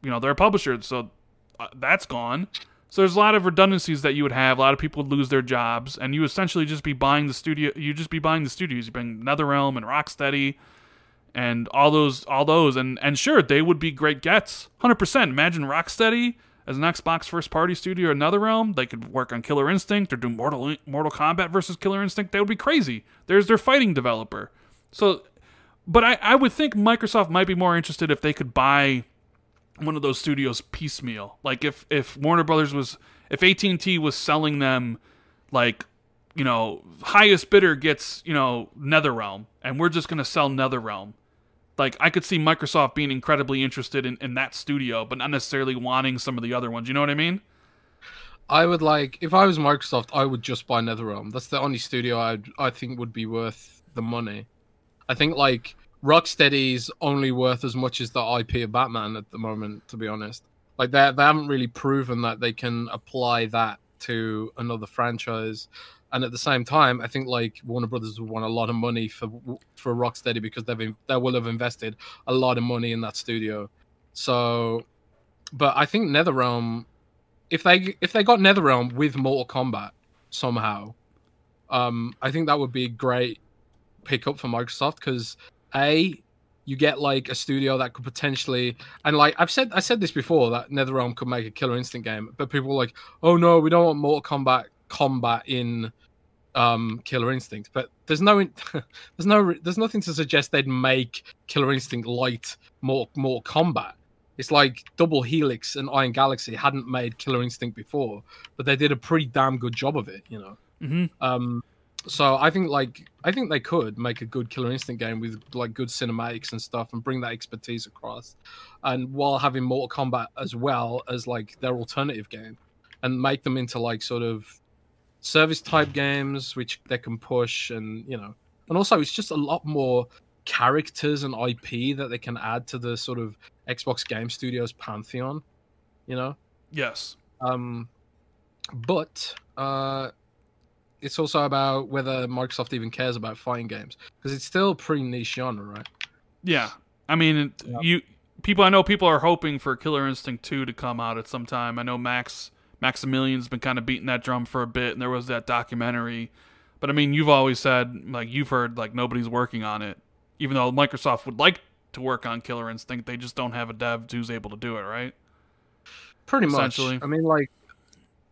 You know, they're a publisher, so uh, that's gone. So there's a lot of redundancies that you would have. A lot of people would lose their jobs, and you essentially just be buying the studio. You just be buying the studios. You bring NetherRealm and Rocksteady, and all those, all those, and and sure, they would be great gets. Hundred percent. Imagine Rocksteady as an Xbox first party studio or NetherRealm. They could work on Killer Instinct or do Mortal Mortal Kombat versus Killer Instinct. That would be crazy. There's their fighting developer. So, but I, I would think Microsoft might be more interested if they could buy one of those studios piecemeal. Like if if Warner Brothers was if AT and T was selling them like you know highest bidder gets you know NetherRealm, and we're just gonna sell NetherRealm. Like I could see Microsoft being incredibly interested in, in that studio, but not necessarily wanting some of the other ones. You know what I mean? I would like if I was Microsoft, I would just buy NetherRealm. That's the only studio I I think would be worth the money. I think like Rocksteady's only worth as much as the IP of Batman at the moment. To be honest, like they they haven't really proven that they can apply that to another franchise. And at the same time, I think like Warner Brothers would want a lot of money for for Rocksteady because they've they will have invested a lot of money in that studio. So, but I think NetherRealm if they if they got NetherRealm with Mortal Kombat somehow, um, I think that would be a great pickup for Microsoft because a you get like a studio that could potentially and like I've said I said this before that NetherRealm could make a Killer Instinct game, but people were like, oh no, we don't want Mortal Kombat combat in um, Killer Instinct. But there's no there's no there's nothing to suggest they'd make Killer Instinct light more more combat. It's like Double Helix and Iron Galaxy hadn't made Killer Instinct before, but they did a pretty damn good job of it, you know. Mm-hmm. Um, so I think like I think they could make a good Killer Instinct game with like good cinematics and stuff, and bring that expertise across, and while having Mortal Kombat as well as like their alternative game, and make them into like sort of service type games which they can push, and you know, and also it's just a lot more characters and IP that they can add to the sort of Xbox Game Studios pantheon, you know. Yes. Um, but uh, it's also about whether Microsoft even cares about fighting games because it's still a pretty niche genre, right? Yeah. I mean, Yeah. you people. I know people are hoping for Killer Instinct two to come out at some time. I know Max Maximilian's been kind of beating that drum for a bit, and there was that documentary. But I mean, you've always said like you've heard like nobody's working on it, even though Microsoft would like to work on Killer Instinct. They just don't have a dev who's able to do it, right? Pretty much. Essentially. I mean, like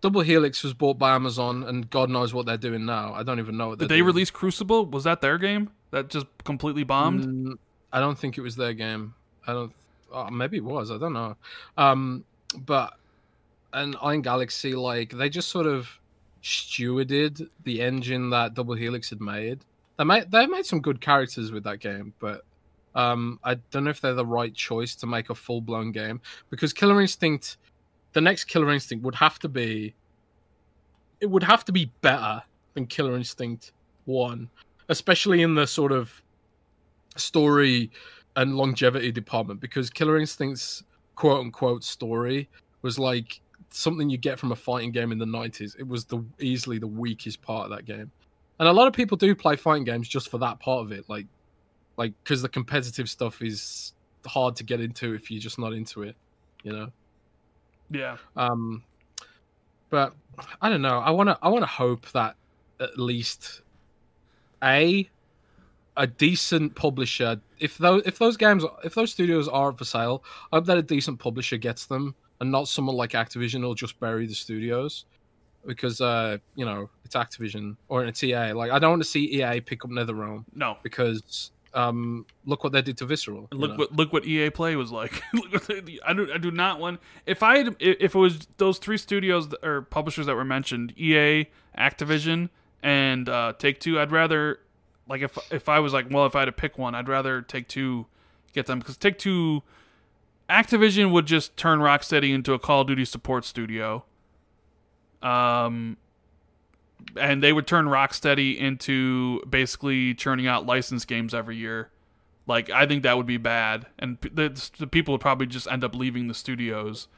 Double Helix was bought by Amazon, and God knows what they're doing now. I don't even know what Did they're doing. release Crucible? Was that their game that just completely bombed? Mm, I don't think it was their game. I don't. Oh, maybe it was. I don't know. Um, but and Iron Galaxy, like they just sort of stewarded the engine that Double Helix had made. They made they made some good characters with that game, but um, I don't know if they're the right choice to make a full blown game because Killer Instinct, the next Killer Instinct would have to be. It would have to be better than Killer Instinct One, especially in the sort of story and longevity department because Killer Instinct's quote unquote story was like something you get from a fighting game in the 90s. It was the easily the weakest part of that game. And a lot of people do play fighting games just for that part of it like like cuz the competitive stuff is hard to get into if you're just not into it, you know. Yeah. Um, but I don't know. I want to. I want to hope that at least a a decent publisher. If those if those games if those studios are for sale, I hope that a decent publisher gets them, and not someone like Activision will just bury the studios. Because uh, you know it's Activision or it's EA. Like I don't want to see EA pick up NetherRealm No. because um, look what they did to Visceral. Look know? what look what EA Play was like. Look what they- I do I do not want if I had if it was those three studios that- or publishers that were mentioned EA, Activision, and uh, Take Two. I'd rather like if if I was like well if I had to pick one, I'd rather Take Two get them because Take Two, Activision would just turn Rocksteady into a Call of Duty support studio. Um. And they would turn Rocksteady into basically churning out licensed games every year. Like I think that would be bad, and the, the people would probably just end up leaving the studios.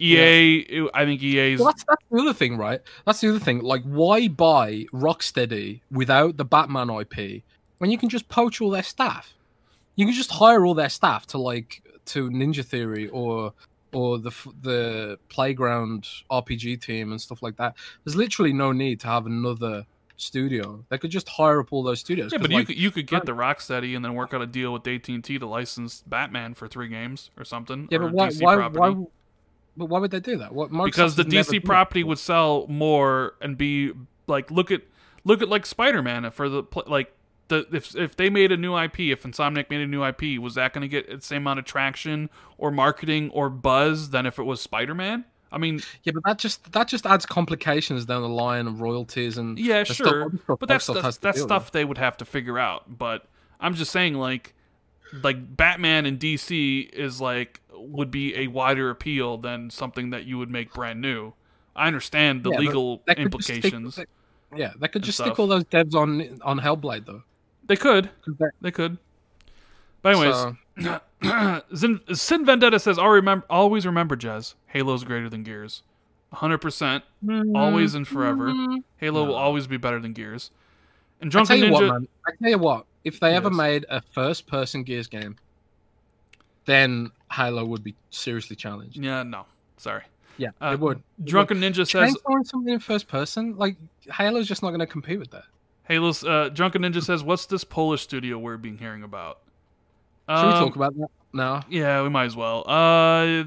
EA, it- I think EA's Well, that's, that's the other thing, right? That's the other thing. Like, why buy Rocksteady without the Batman IP when you can just poach all their staff? You can just hire all their staff to like to Ninja Theory or or the the Playground RPG team and stuff like that. There's literally no need to have another studio. They could just hire up all those studios. yeah, but you could you could get the Rocksteady and then work out a deal with AT and T to license Batman for three games or something. yeah, or but why why, why but why would they do that? What Microsoft because the DC property would sell more and be like look at look at like Spider Man for the like the if if they made a new IP, if Insomniac made a new IP, was that going to get the same amount of traction or marketing or buzz than if it was Spider Man? I mean, Yeah, but that just that just adds complications down the line of royalties and yeah, sure, stuff but that's Microsoft that's, that's deal with. stuff they would have to figure out. But I'm just saying, like, like Batman and DC is like would be a wider appeal than something that you would make brand new. I understand the Yeah, legal just stick- implications. they- yeah, they could just stuff. stick all those devs on on Hellblade though. They could. they- they could. But anyways, so- Sin, Sin Vendetta says, "I'll remember, always remember, Jez. Halo's greater than Gears, 100. percent Always and forever. Mm, Halo will always be better than Gears." And I tell you Ninja, what, man. I tell you what. If they ever made a first-person Gears game, then Halo would be seriously challenged. yeah, no, sorry. Yeah, Uh, it would. It Drunken Ninja would. says, Chainsawing something in first person, like Halo's just not going to compete with that. "Halo's." Uh, Drunken Ninja says, "What's this Polish studio we're being hearing about?" Should we Um, talk about that now? Yeah, we might as well. Uh,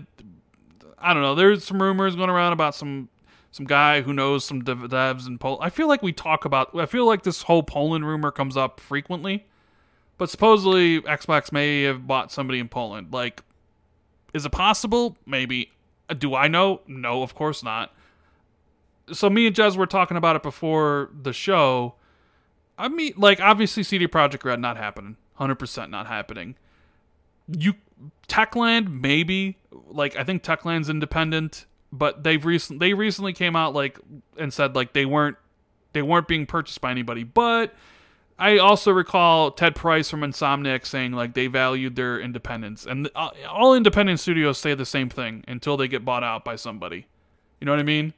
I don't know. There's some rumors going around about some some guy who knows some dev- devs in Poland. I feel like we talk about. I feel like this whole Poland rumor comes up frequently, but supposedly Xbox may have bought somebody in Poland. Like, is it possible? Maybe. Do I know? No, of course not. So me and Jez were talking about it before the show. I mean, like obviously CD Projekt Red not happening, hundred percent not happening you Techland maybe like I think Techland's independent, but they've recent they recently came out like and said like they weren't they weren't being purchased by anybody. But I also recall Ted Price from Insomniac saying like they valued their independence, and uh, all independent studios say the same thing until they get bought out by somebody. You know what I mean?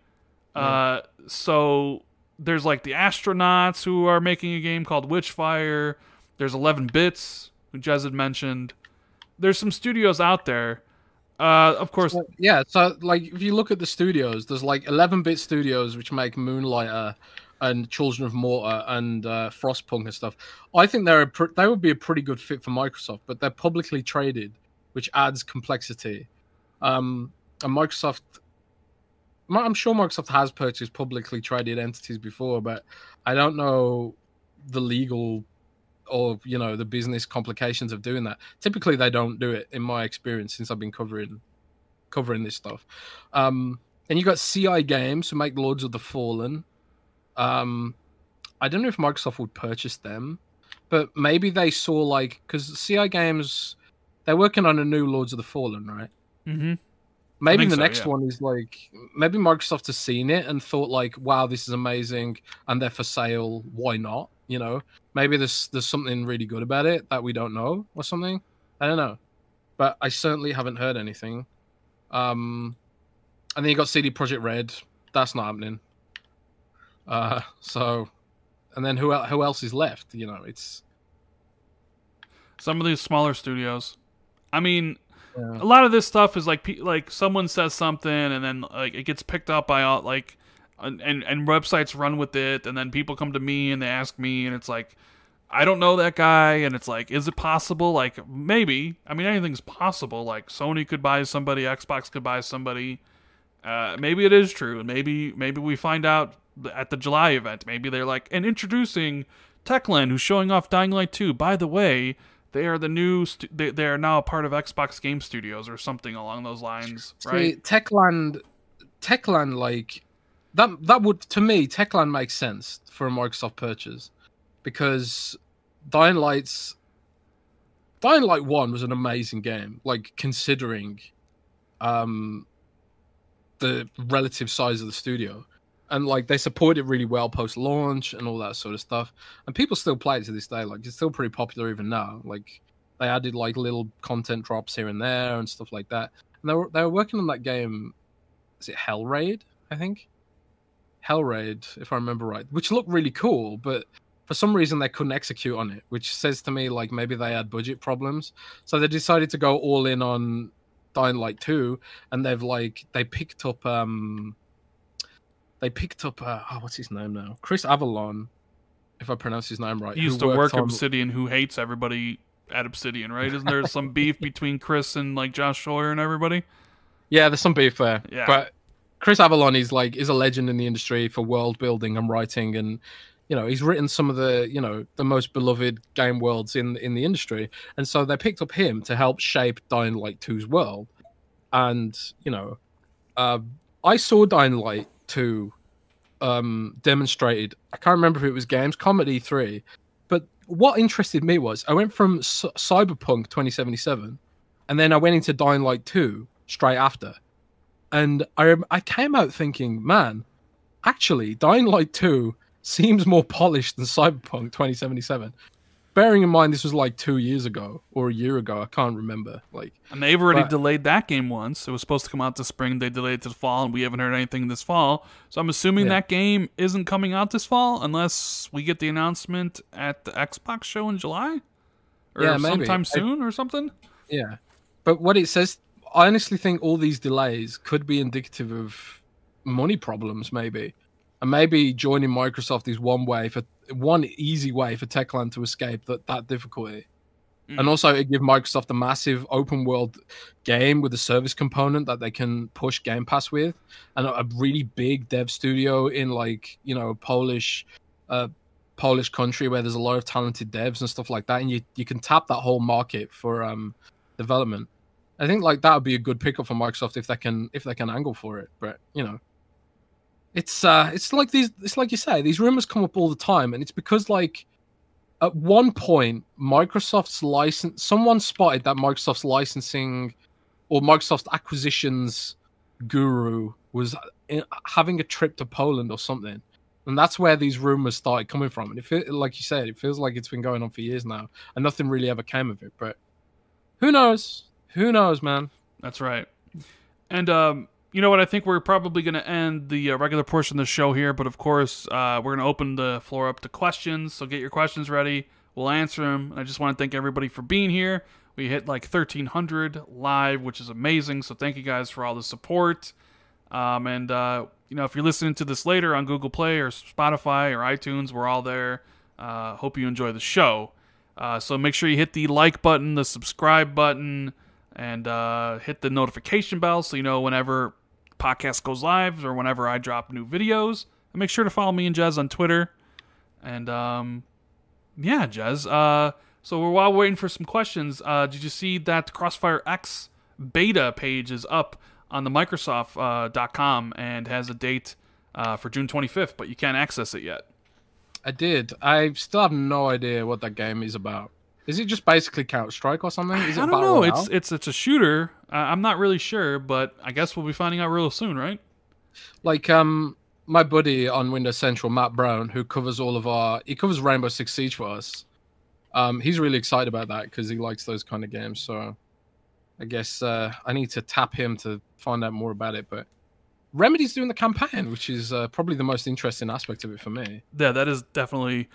Uh, so there's like the astronauts who are making a game called Witchfire. There's 11 Bits, who Jez had mentioned. There's some studios out there. Uh, of course, So, yeah, so like if you look at the studios, there's like 11-bit studios which make Moonlighter and Children of Morta and uh, Frostpunk and stuff. I think they're a pr- they would be a pretty good fit for Microsoft, but they're publicly traded, which adds complexity. Um, and Microsoft, Mi- I'm sure Microsoft has purchased publicly traded entities before, but I don't know the legal or you know the business complications of doing that. Typically, they don't do it, in my experience, since I've been covering covering this stuff. Um, and you got CI Games who make Lords of the Fallen. Um, I don't know if Microsoft would purchase them, but maybe they saw like because CI Games they're working on a new Lords of the Fallen, right? Mm hmm Maybe the so, next yeah. one is like maybe Microsoft has seen it and thought like, wow, this is amazing, and they're for sale. Why not? You know, maybe there's there's something really good about it that we don't know or something. I don't know, but I certainly haven't heard anything. Um, and then you got CD Projekt Red. That's not happening. Uh, so, and then who el- who else is left? You know, it's some of these smaller studios. I mean, yeah. a lot of this stuff is like like someone says something and then like it gets picked up by all like and, and websites run with it and then people come to me and they ask me and it's like I don't know that guy. And it's like is it possible? Like maybe. I mean anything's possible. Like Sony could buy somebody Xbox could buy somebody. Uh, maybe it is true. And maybe maybe we find out at the July event. Maybe they're like and introducing Techland who's showing off Dying Light 2 by the way they are the new stu- they, they are now a part of Xbox Game Studios or something along those lines right See, Techland, Techland, like that. That would to me, Techland makes sense for a Microsoft purchase because Dying Light's Dying Light One was an amazing game. Like considering, um, the relative size of the studio, and like they support it really well post launch and all that sort of stuff. And people still play it to this day. Like it's still pretty popular even now. Like they added like little content drops here and there and stuff like that. And they were they were working on that game. Is it Hellraid? I think. Hellraid, if I remember right, which looked really cool, but for some reason they couldn't execute on it, which says to me like maybe they had budget problems. So they decided to go all in on Dying Light 2 and they've like they picked up um they picked up uh, oh what's his name now? Chris Avellone, if I pronounce his name right. He used to work at on- Obsidian, who hates everybody at Obsidian, right? Isn't there some beef between Chris and like Josh Sawyer and everybody? Yeah, there's some beef there. Yeah. But Chris Avellone is like is a legend in the industry for world building and writing and you know he's written some of the you know the most beloved game worlds in in the industry and so they picked up him to help shape dying light 2's world and you know uh, i saw dying light 2 um demonstrated i can't remember if it was games comedy 3 but what interested me was i went from cyberpunk 2077 and then i went into dying light 2 straight after and i i came out thinking man actually dying light 2 seems more polished than Cyberpunk 2077. Bearing in mind this was like two years ago or a year ago, I can't remember. Like, and they've already but- delayed that game once. It was supposed to come out this spring. They delayed it to the fall, and we haven't heard anything this fall. So I'm assuming Yeah. that game isn't coming out this fall unless we get the announcement at the Xbox show in July, or Yeah, sometime I- soon, or something. yeah. But what it says, I honestly think all these delays could be indicative of money problems, maybe. And maybe joining Microsoft is one way for one easy way for Techland to escape that, that difficulty. Mm. And also it give Microsoft a massive open world game with a service component that they can push Game Pass with, and a, a really big dev studio in like you know Polish, uh, Polish country where there's a lot of talented devs and stuff like that, and you you can tap that whole market for um development. I think like that would be a good pickup for Microsoft if they can if they can angle for it. But you know, it's uh it's like these it's like you say these rumors come up all the time, and it's because like at one point Microsoft's license someone spotted that Microsoft's licensing or Microsoft's acquisitions guru was in, having a trip to Poland or something. And that's where these rumors started coming from. And it like you said, it feels like it's been going on for years now, and nothing really ever came of it. But who knows? Who knows, man? That's right. And um, you know what? I think we're probably going to end the uh, regular portion of the show here, but of course, uh, we're going to open the floor up to questions. So get your questions ready. We'll answer them. And I just want to thank everybody for being here. We hit like 1,300 live, which is amazing. So thank you guys for all the support. Um, and uh, you know, if you're listening to this later on Google Play or Spotify or iTunes, we're all there. Uh, hope you enjoy the show. Uh, so make sure you hit the like button, the subscribe button, and uh, hit the notification bell so you know whenever podcast goes live or whenever I drop new videos. And make sure to follow me and Jez on Twitter. And um, yeah, Jez. Uh, so while we're waiting for some questions, uh, did you see that Crossfire X beta page is up on the Microsoft.com and has a date uh, for June 25th, but you can't access it yet. I did. I still have no idea what that game is about. Is it just basically Counter Strike or something? Is it I don't know. Royale? It's it's it's a shooter. Uh, I'm not really sure, but I guess we'll be finding out real soon, right? like um my buddy on Windows Central, Matt Brown, who covers all of our he covers Rainbow Six Siege for us. Um, he's really excited about that because he likes those kind of games. So I guess uh, I need to tap him to find out more about it. But Remedy's doing the campaign, which is uh, probably the most interesting aspect of it for me. Yeah, that is definitely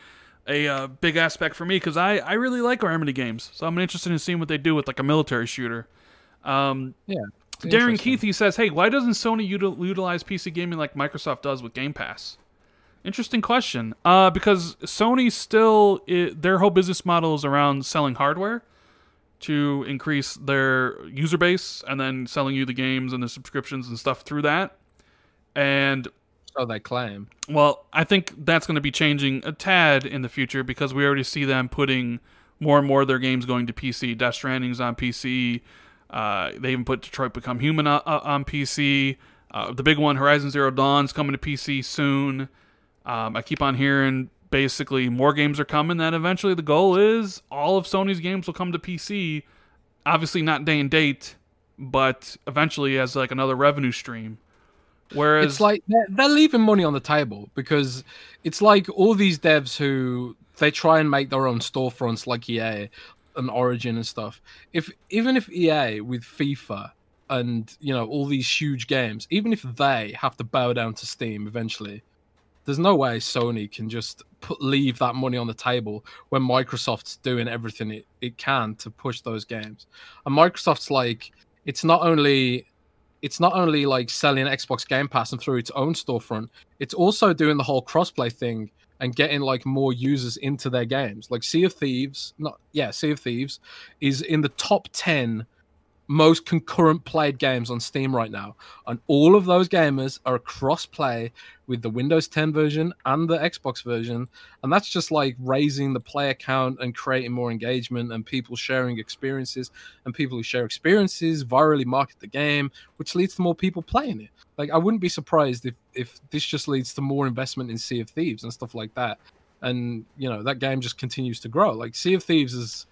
a uh, big aspect for me because I, I really like Remedy games, so I'm interested in seeing what they do with like a military shooter. Um, It's Darren. Keith he says, "Hey, why doesn't Sony util- utilize PC gaming like Microsoft does with Game Pass?" Interesting question. Uh, because Sony still i their whole business model is around selling hardware to increase their user base and then selling you the games and the subscriptions and stuff through that. And So they claim. well, I think that's going to be changing a tad in the future because we already see them putting more and more of their games going to PC. Death Stranding's on PC. Uh, they even put Detroit Become Human on, on PC. Uh, the big one, Horizon Zero Dawn's coming to PC soon. Um, I keep on hearing basically more games are coming. That eventually the goal is all of Sony's games will come to PC. Obviously not day and date, but eventually as like another revenue stream. Whereas it's like they're, they're leaving money on the table because it's like all these devs who they try and make their own storefronts like EA and Origin and stuff. If even if EA with FIFA and you know all these huge games, even if they have to bow down to Steam eventually, there's no way Sony can just put leave that money on the table when Microsoft's doing everything it, it can to push those games. And Microsoft's like it's not only it's not only like selling Xbox Game Pass and through its own storefront, it's also doing the whole crossplay thing and getting like more users into their games. Like Sea of Thieves, not yeah, Sea of Thieves is in the top 10 most concurrent played games on Steam right now, and all of those gamers are cross play with the Windows 10 version and the Xbox version, and that's just like raising the player count and creating more engagement and people sharing experiences, and people who share experiences virally market the game, which leads to more people playing it. Like I wouldn't be surprised if if this just leads to more investment in Sea of Thieves and stuff like that, and you know that game just continues to grow. Like Sea of Thieves is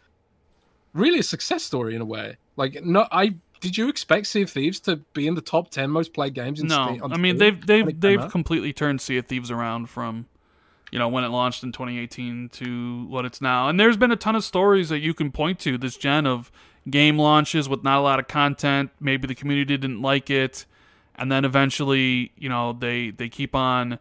really a success story in a way. Like, no, I did you expect Sea of Thieves to be in the top ten most played games? In no, Steam, I mean they've they've they've out? completely turned Sea of Thieves around from, you know, when it launched in 2018 to what it's now. And there's been a ton of stories that you can point to this gen of game launches with not a lot of content. Maybe the community didn't like it, and then eventually, you know, they they keep on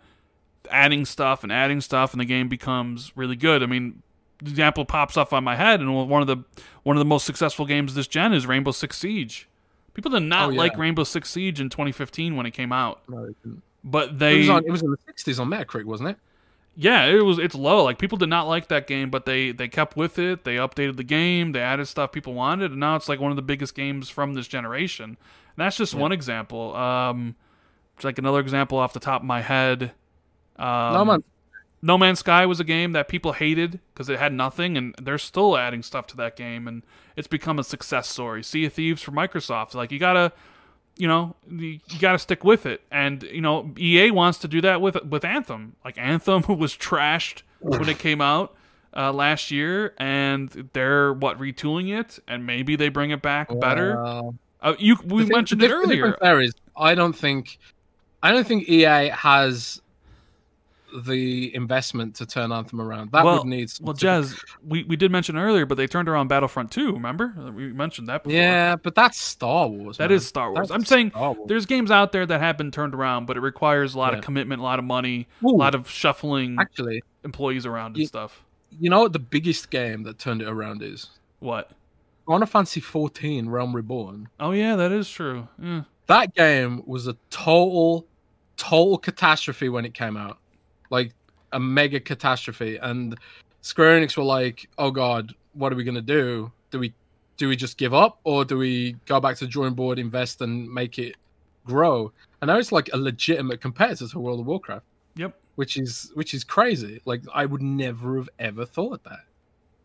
adding stuff and adding stuff, and the game becomes really good. I mean, example pops off on my head, and one of the one of the most successful games this gen is Rainbow Six Siege. People did not Oh, yeah. like Rainbow Six Siege in 2015 when it came out, No, it didn't. but It they was on. It was in the sixties on Metacritic, wasn't it? yeah, it was it's low. Like people did not like that game, but they they kept with it. They updated the game. They added stuff people wanted, and now it's like one of the biggest games from this generation. And that's just one example. Um, it's like another example off the top of my head. Um, no man. No Man's Sky was a game that people hated because it had nothing, and they're still adding stuff to that game, and it's become a success story. Sea of Thieves for Microsoft, like you gotta, you know, you, gotta stick with it, and you know, EA wants to do that with with Anthem. Like Anthem was trashed when it came out uh, last year, and they're what retooling it, and maybe they bring it back better. Uh, you we thing- mentioned the it the earlier. There is, I don't think, I don't think EA has the investment to turn Anthem around. That well, would need. some well, Jez, we, we did mention earlier, but they turned around Battlefront 2, remember? We mentioned that before. Yeah, but that's Star Wars. That man. is Star Wars. That's I'm saying Wars. there's games out there that have been turned around, but it requires a lot Yeah. of commitment, a lot of money, Ooh, a lot of shuffling actually, employees around and You- stuff. you know what the biggest game that turned it around is? What? Final Fantasy 14 Realm Reborn. Oh yeah, that is true. Yeah. That game was a total, total catastrophe when it came out. Like a mega catastrophe. And Square Enix were like, "Oh God, what are we gonna do? Do we, do we just give up, or do we go back to the drawing board, invest, and make it grow?" And now it's like a legitimate competitor to World of Warcraft, Yep. which is which is crazy. Like I would never have ever thought that.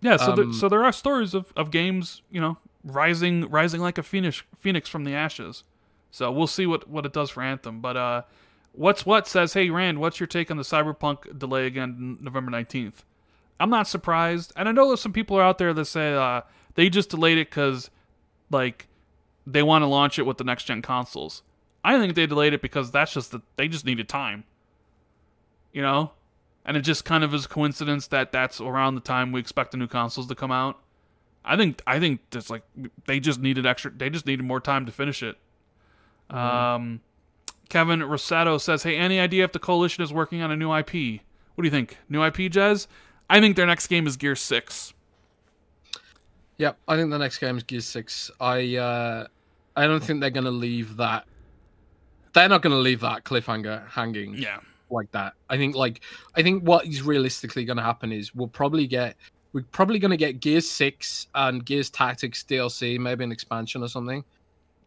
Yeah. So there, Um, so there are stories of, of games, you know, rising rising like a phoenix phoenix from the ashes. So we'll see what, what it does for Anthem. But uh, what's what says, hey Rand, what's your take on the Cyberpunk delay again, November nineteenth? I'm not surprised, and I know there's some people are out there that say uh, they just delayed it because like they want to launch it with the next gen consoles. I think they delayed it because that's just that they just needed time. You know, and it just kind of is a coincidence that that's around the time we expect the new consoles to come out. I think I think it's like they just needed extra. They just needed more time to finish it. Um, Kevin Rossetto says, "Hey, any idea if the coalition is working on a new IP? What do you think? New IP, Jez? I think their next game is Gear Six. Yep, I think the next game is Gear Six. I uh I don't think they're gonna leave that. They're not gonna leave that cliffhanger hanging Yeah, like that. I think like I think what is realistically gonna happen is we'll probably get we're probably gonna get Gears Six and Gears Tactics DLC, maybe an expansion or something,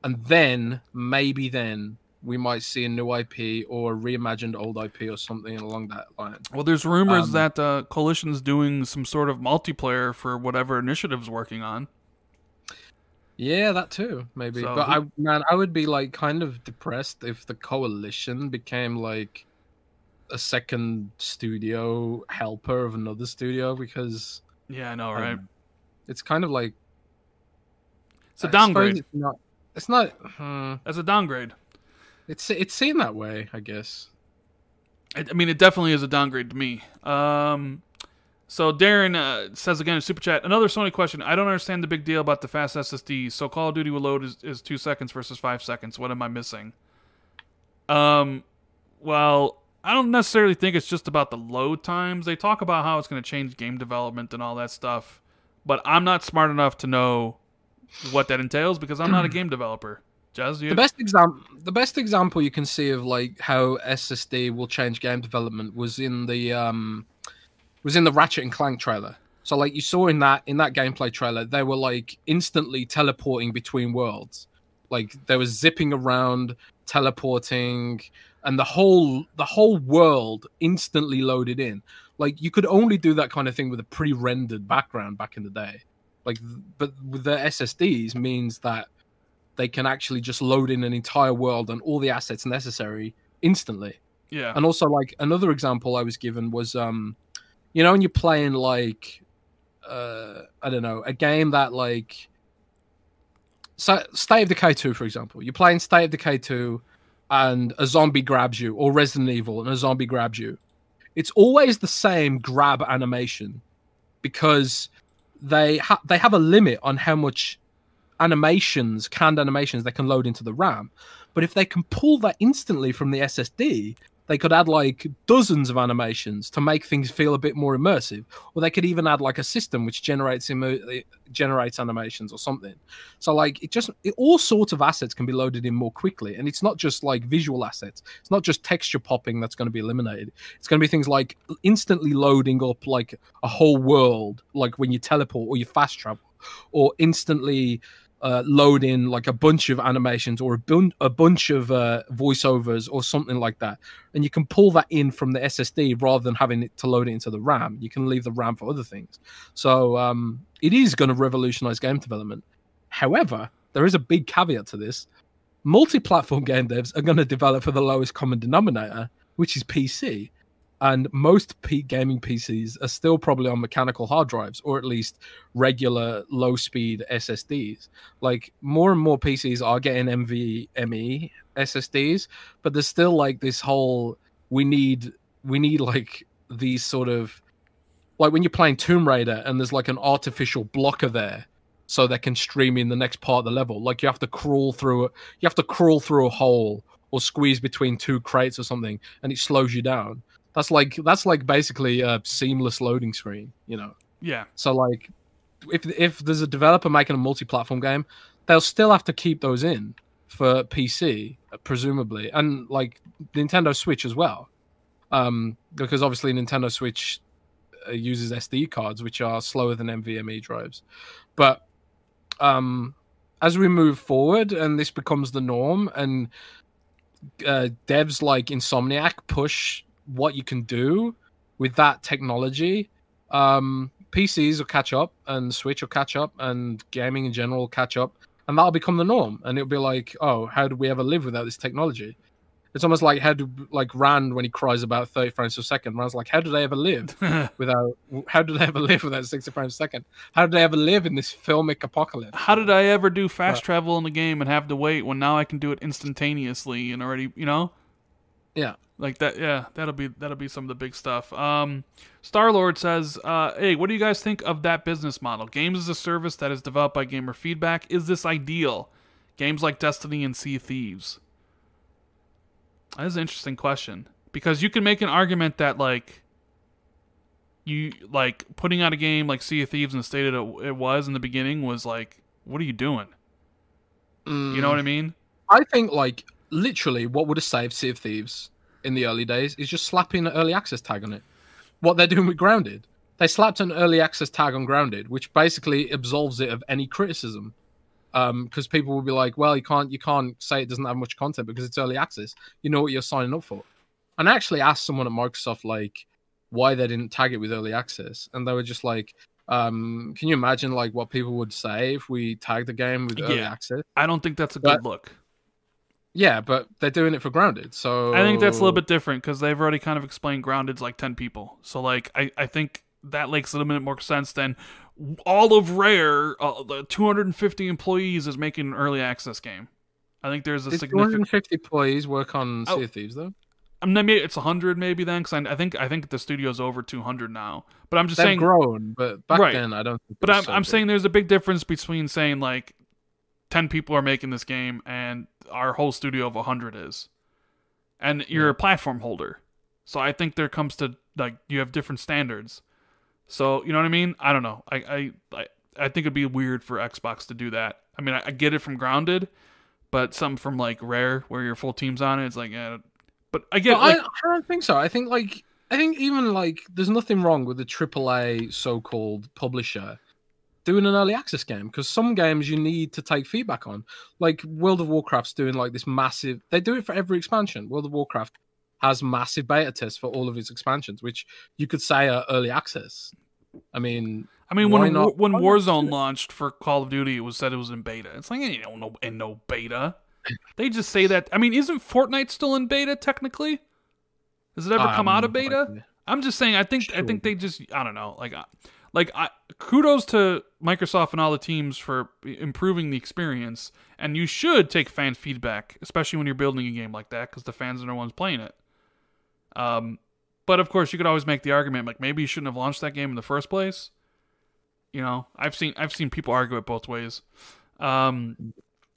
and then maybe then we might see a new IP or a reimagined old IP or something along that line. Well, there's rumors Um, that uh, Coalition's doing some sort of multiplayer for whatever initiative's working on. Yeah, that too, maybe. So but I man, I would be like kind of depressed if the coalition became like a second studio helper of another studio because Yeah, I know, I right? it's kind of like It's a downgrade. It's not. It's not. hmm, That's a downgrade. It's it's seen that way, I guess. I, I mean, it definitely is a downgrade to me. Um, so Darren uh, says again in super chat, another Sony question. I don't understand the big deal about the fast SSD. So Call of Duty will load is, is two seconds versus five seconds. What am I missing? Um, well, I don't necessarily think it's just about the load times. They talk about how it's going to change game development and all that stuff, but I'm not smart enough to know what that entails because I'm not a game developer. Jez, The best example, the best example you can see of like how SSD will change game development was in the um, was in the Ratchet and Clank trailer. So like you saw in that in that gameplay trailer, they were like instantly teleporting between worlds. Like they were zipping around, teleporting, and the whole the whole world instantly loaded in. Like you could only do that kind of thing with a pre-rendered background back in the day. Like, but with the SSDs means that they can actually just load in an entire world and all the assets necessary instantly. Yeah. And also, like another example I was given was, um, you know, when you're playing like, uh, I don't know, a game that like, so State of Decay two, for example, you're playing State of Decay two, and a zombie grabs you, or Resident Evil, and a zombie grabs you. It's always the same grab animation because they ha- they have a limit on how much animations, canned animations, they can load into the RAM. But if they can pull that instantly from the SSD, they could add like dozens of animations to make things feel a bit more immersive. Or they could even add like a system which generates generates animations or something. So like it just it, all sorts of assets can be loaded in more quickly. And it's not just like visual assets. It's not just texture popping that's going to be eliminated. It's going to be things like instantly loading up like a whole world like when you teleport or you fast travel. Or instantly uh, load in like a bunch of animations or a, bun- a bunch of uh, voiceovers or something like that, and you can pull that in from the SSD rather than having it to load it into the RAM. You can leave the RAM for other things. So um, it is going to revolutionize game development. However, there is a big caveat to this: multi-platform game devs are going to develop for the lowest common denominator, which is PC and most P- gaming PCs are still probably on mechanical hard drives or at least regular low speed SSDs. Like more and more PCs are getting NVMe SSDs, but there's still like this whole we need we need like these sort of like when you're playing Tomb Raider and there's like an artificial blocker there so they can stream in the next part of the level. Like you have to crawl through you have to crawl through a hole or squeeze between two crates or something and it slows you down that's like that's like basically a seamless loading screen, you know. Yeah. So like, if if there's a developer making a multi-platform game, they'll still have to keep those in for PC, presumably, and like Nintendo Switch as well, um, because obviously Nintendo Switch uh, uses SD cards, which are slower than NVMe drives. But um, as we move forward and this becomes the norm, and uh, devs like Insomniac push what you can do with that technology, um, PCs will catch up and Switch will catch up and gaming in general will catch up and that'll become the norm. And it'll be like, oh, how do we ever live without this technology? It's almost like how do like Rand when he cries about 30 frames per second. Rand's like, how do they ever live without? How do they ever live without 60 frames per second? How do they ever live in this filmic apocalypse? How did I ever do fast uh, travel in the game and have to wait when now I can do it instantaneously and already, you know? Yeah. Like that, yeah, that'll be that'll be some of the big stuff. Um, Star Lord says, uh, "Hey, what do you guys think of that business model? Games as a service that is developed by gamer feedback. Is this ideal? Games like Destiny and Sea Thieves." That is an interesting question because you can make an argument that like you like putting out a game like Sea of Thieves in the state it, it was in the beginning was like, what are you doing? Mm. You know what I mean? I think like literally what would have saved Sea of Thieves in the early days is just slapping an early access tag on it. What they're doing with Grounded, they slapped an early access tag on Grounded, which basically absolves it of any criticism. Because um, people will be like, "Well, you can't you can't say it doesn't have much content because it's early access. You know what you're signing up for." And I actually asked someone at Microsoft like why they didn't tag it with early access, and they were just like, um, "Can you imagine like what people would say if we tagged the game with early yeah, access?" I don't think that's a but, good look. Yeah, but they're doing it for Grounded, so I think that's a little bit different because they've already kind of explained Grounded's like ten people. So like, I I think that makes a little bit more sense than all of Rare, uh, the 250 employees is making an early access game. I think there's a Did significant 250 employees work on Sea oh, of Thieves though. I'm mean, maybe it's 100 maybe then because I, I, think I think the studio's over 200 now. But I'm just They've saying grown, but back right. then I don't. but I'm so I'm saying there's a big difference between saying like 10 people are making this game and our whole studio of 100 is. And you're a platform holder. So i think there comes to like you have different standards. So you know what i mean? I don't know. I i i, think it'd be weird for xbox to do that. I mean I, I, get it from grounded but something from like rare where your full team's on it it's like yeah but i get like, I, I, don't think so. I think like I think even like there's nothing wrong with the AAA so-called publisher doing an early access game because some games you need to take feedback on. Like World of Warcraft's doing like this massive. They do it for every expansion. World of Warcraft has massive beta tests for all of its expansions, which you could say are early access. I mean, I mean, when not- when Warzone launched for Call of Duty, it was said it was in beta. It's like you don't know in no beta. They just say that. I mean, isn't Fortnite still in beta technically? Does it ever come out of beta? I'm just saying. I think I think they just I don't know. Like, like I, kudos to Microsoft and all the teams for improving the experience. And you should take fan feedback, especially when you're building a game like that, because the fans are the ones playing it. Um, but of course, you could always make the argument like maybe you shouldn't have launched that game in the first place. You know, I've seen I've seen people argue it both ways. Um,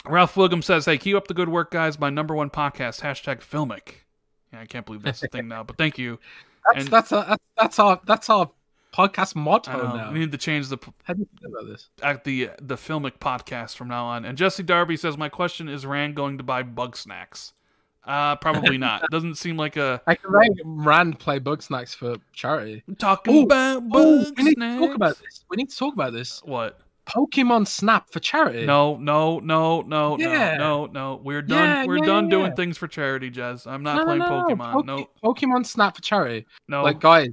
Ralph William says, "Hey, keep up the good work, guys. My number one podcast hashtag Filmic." Yeah, I can't believe that's the thing now, but thank you. That's And- that's, a, that's that's our that's our podcast motto now. we need to change the How do you feel about this? at the the Filmic podcast from now on. And Jesse Darby says, "My question is: Rand going to buy Bugsnax? Uh, probably not. Doesn't seem like a I can make Rand play Bugsnax for charity. talking Ooh, about bug we need snacks. to talk about this. We need to talk about this. what? Pokemon Snap for charity. No, no, no, no, Yeah. no, no, no. We're done. Yeah, We're yeah, done doing things for charity, Jez. I'm not no, playing no, no, Pokemon. Poke- No, Pokemon Snap for charity. no. Like, guys,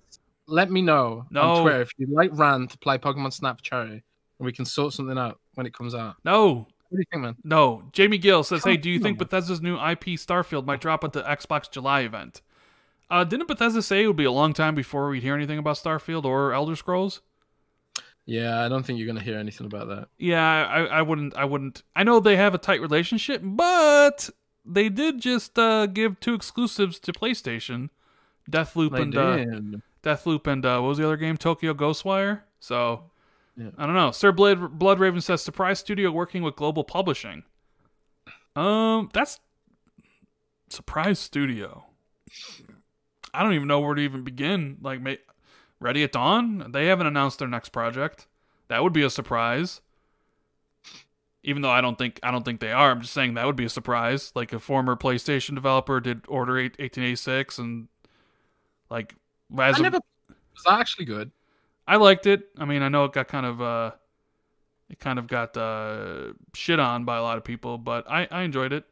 let me know No. on Twitter if you'd like Rand to play Pokemon Snap charity, and we can sort something out when it comes out. no, What do you think, man? no. Jamie Gill says, Come "Hey, do you think. Bethesda's new IP Starfield might drop at the Xbox July event?" Uh, didn't Bethesda say it would be a long time before we'd hear anything about Starfield or Elder Scrolls? Yeah, I don't think you're gonna hear anything about that. Yeah, I, I wouldn't. I wouldn't. I know they have a tight relationship, but they did just uh, give two exclusives to PlayStation, Deathloop They and uh. Deathloop and uh, what was the other game? Tokyo Ghostwire. So Yeah. I don't know. Sir Blood Blood Raven says surprise studio working with global publishing. Um, that's surprise studio. I don't even know where to even begin. Like, ma- Ready at Dawn? They haven't announced their next project. That would be a surprise. Even though I don't think I don't think they are. I'm just saying that would be a surprise. Like a former PlayStation developer did Order 8, 1886 and like as I never. Was actually good? I liked it. I mean, I know it got kind of uh it kind of got uh shit on by a lot of people, but I I enjoyed it.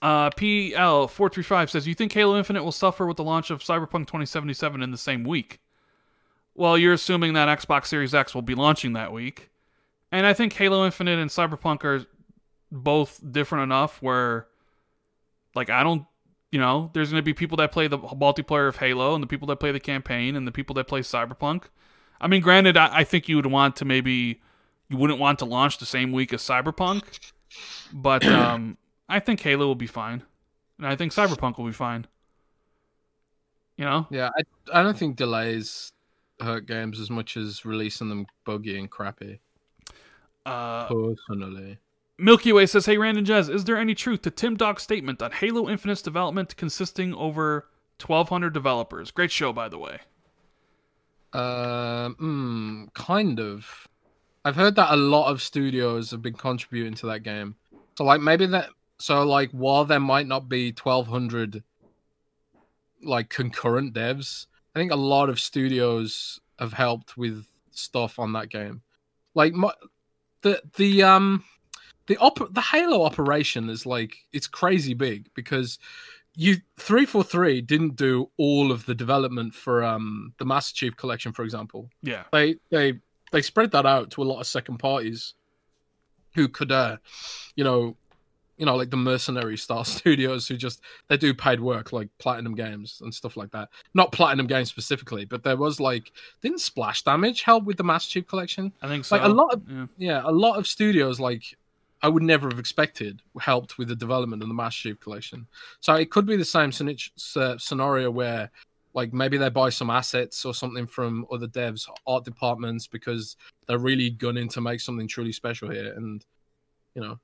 Uh PL435 says, "You think Halo Infinite will suffer with the launch of Cyberpunk 2077 in the same week?" Well, you're assuming that Xbox Series X will be launching that week. And I think Halo Infinite and Cyberpunk are both different enough where like I don't you know, there's going to be people that play the multiplayer of Halo and the people that play the campaign and the people that play Cyberpunk. I mean, granted, I, I think you would want to maybe you wouldn't want to launch the same week as Cyberpunk, but um, I think Halo will be fine, and I think Cyberpunk will be fine. You know, Yeah, I, I don't think delays hurt games as much as releasing them buggy and crappy. uh, Personally, Milky Way says, "Hey, Rand and Jez, is there any truth to Tim Dog's statement on Halo Infinite's development consisting over 1,200 developers? Great show, by the way." um, mm, kind of. I've heard that a lot of studios have been contributing to that game. So, like, maybe that. So, like, while there might not be twelve hundred, like concurrent devs, I think a lot of studios have helped with stuff on that game. Like, my, the the um the op- the Halo operation is like it's crazy big because you 343 didn't do all of the development for um the Master Chief collection for example Yeah, they they they spread that out to a lot of second parties who could uh you know you know like the mercenary style studios who just they do paid work like platinum games and stuff like that not platinum games specifically but there was like didn't splash damage help with the master chief collection I think so. Like, a lot of- yeah. yeah a lot of studios like i would never have expected helped with the development of the master chief collection so it could be the same scenario where like maybe they buy some assets or something from other devs art departments because they're really gunning to make something truly special here and you know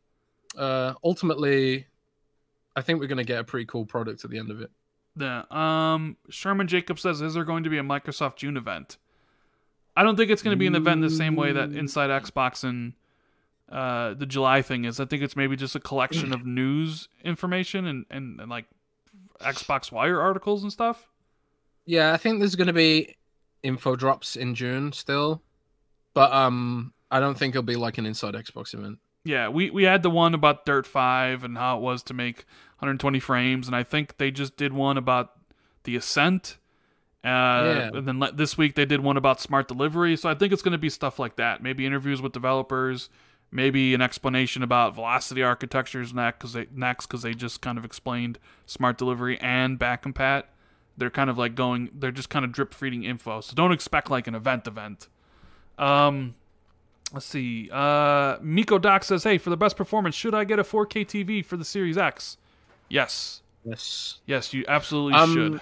uh ultimately i think we're going to get a pretty cool product at the end of it Yeah. Um, Sherman Jacob says, "Is there going to be a Microsoft June event?" I don't think it's going to be an event the same way that Inside Xbox and uh, the July thing is. I think it's maybe just a collection of news information and, and, and like Xbox Wire articles and stuff. Yeah, I think there's going to be info drops in June still, but um, I don't think it'll be like an inside Xbox event. Yeah, we we had the one about Dirt Five and how it was to make 120 frames, and I think they just did one about the Ascent. Uh, Yeah. And then this week they did one about smart delivery. So I think it's going to be stuff like that. Maybe interviews with developers. Maybe an explanation about velocity architectures next because they next because they just kind of explained smart delivery and back compat. They're kind of like going. They're just kind of drip feeding info. So don't expect like an event event. Um, let's see. Uh, Miko Doc says, "Hey, for the best performance, should I get a 4K TV for the Series X?" Yes, Yes. yes, you absolutely Um, should.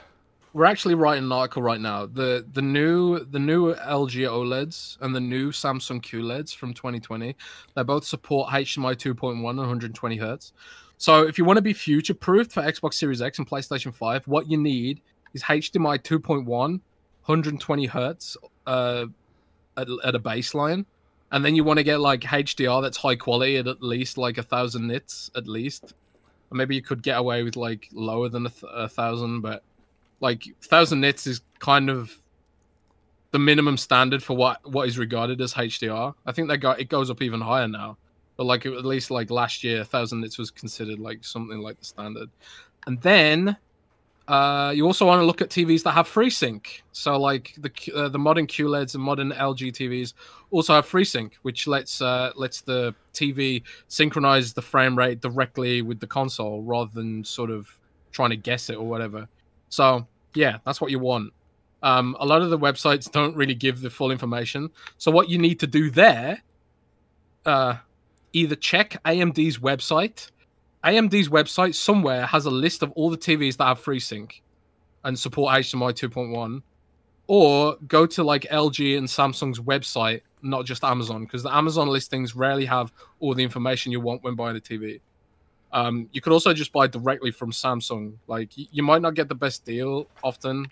We're actually writing an article right now. The the new the new LG OLEDs and the new Samsung QLEDs from 2020, they both support HDMI 2.1 and 120 hertz. So if you want to be future proofed for Xbox Series X and PlayStation 5, what you need is HDMI 2.1, 120 hertz uh, at, at a baseline, and then you want to get like HDR that's high quality at at least like a thousand nits at least. Or maybe you could get away with like lower than a, th- a thousand, but like thousand nits is kind of the minimum standard for what what is regarded as HDR. I think that got it goes up even higher now, but like at least like last year, thousand nits was considered like something like the standard. And then uh, you also want to look at TVs that have FreeSync. So like the uh, the modern QLEDs and modern LG TVs also have FreeSync, which lets uh, lets the TV synchronize the frame rate directly with the console rather than sort of trying to guess it or whatever. So yeah, that's what you want. Um, a lot of the websites don't really give the full information. So what you need to do there, uh, either check AMD's website. AMD's website somewhere has a list of all the TVs that have FreeSync and support HDMI 2.1, or go to like LG and Samsung's website, not just Amazon, because the Amazon listings rarely have all the information you want when buying a TV. Um, you could also just buy directly from Samsung. Like you might not get the best deal often,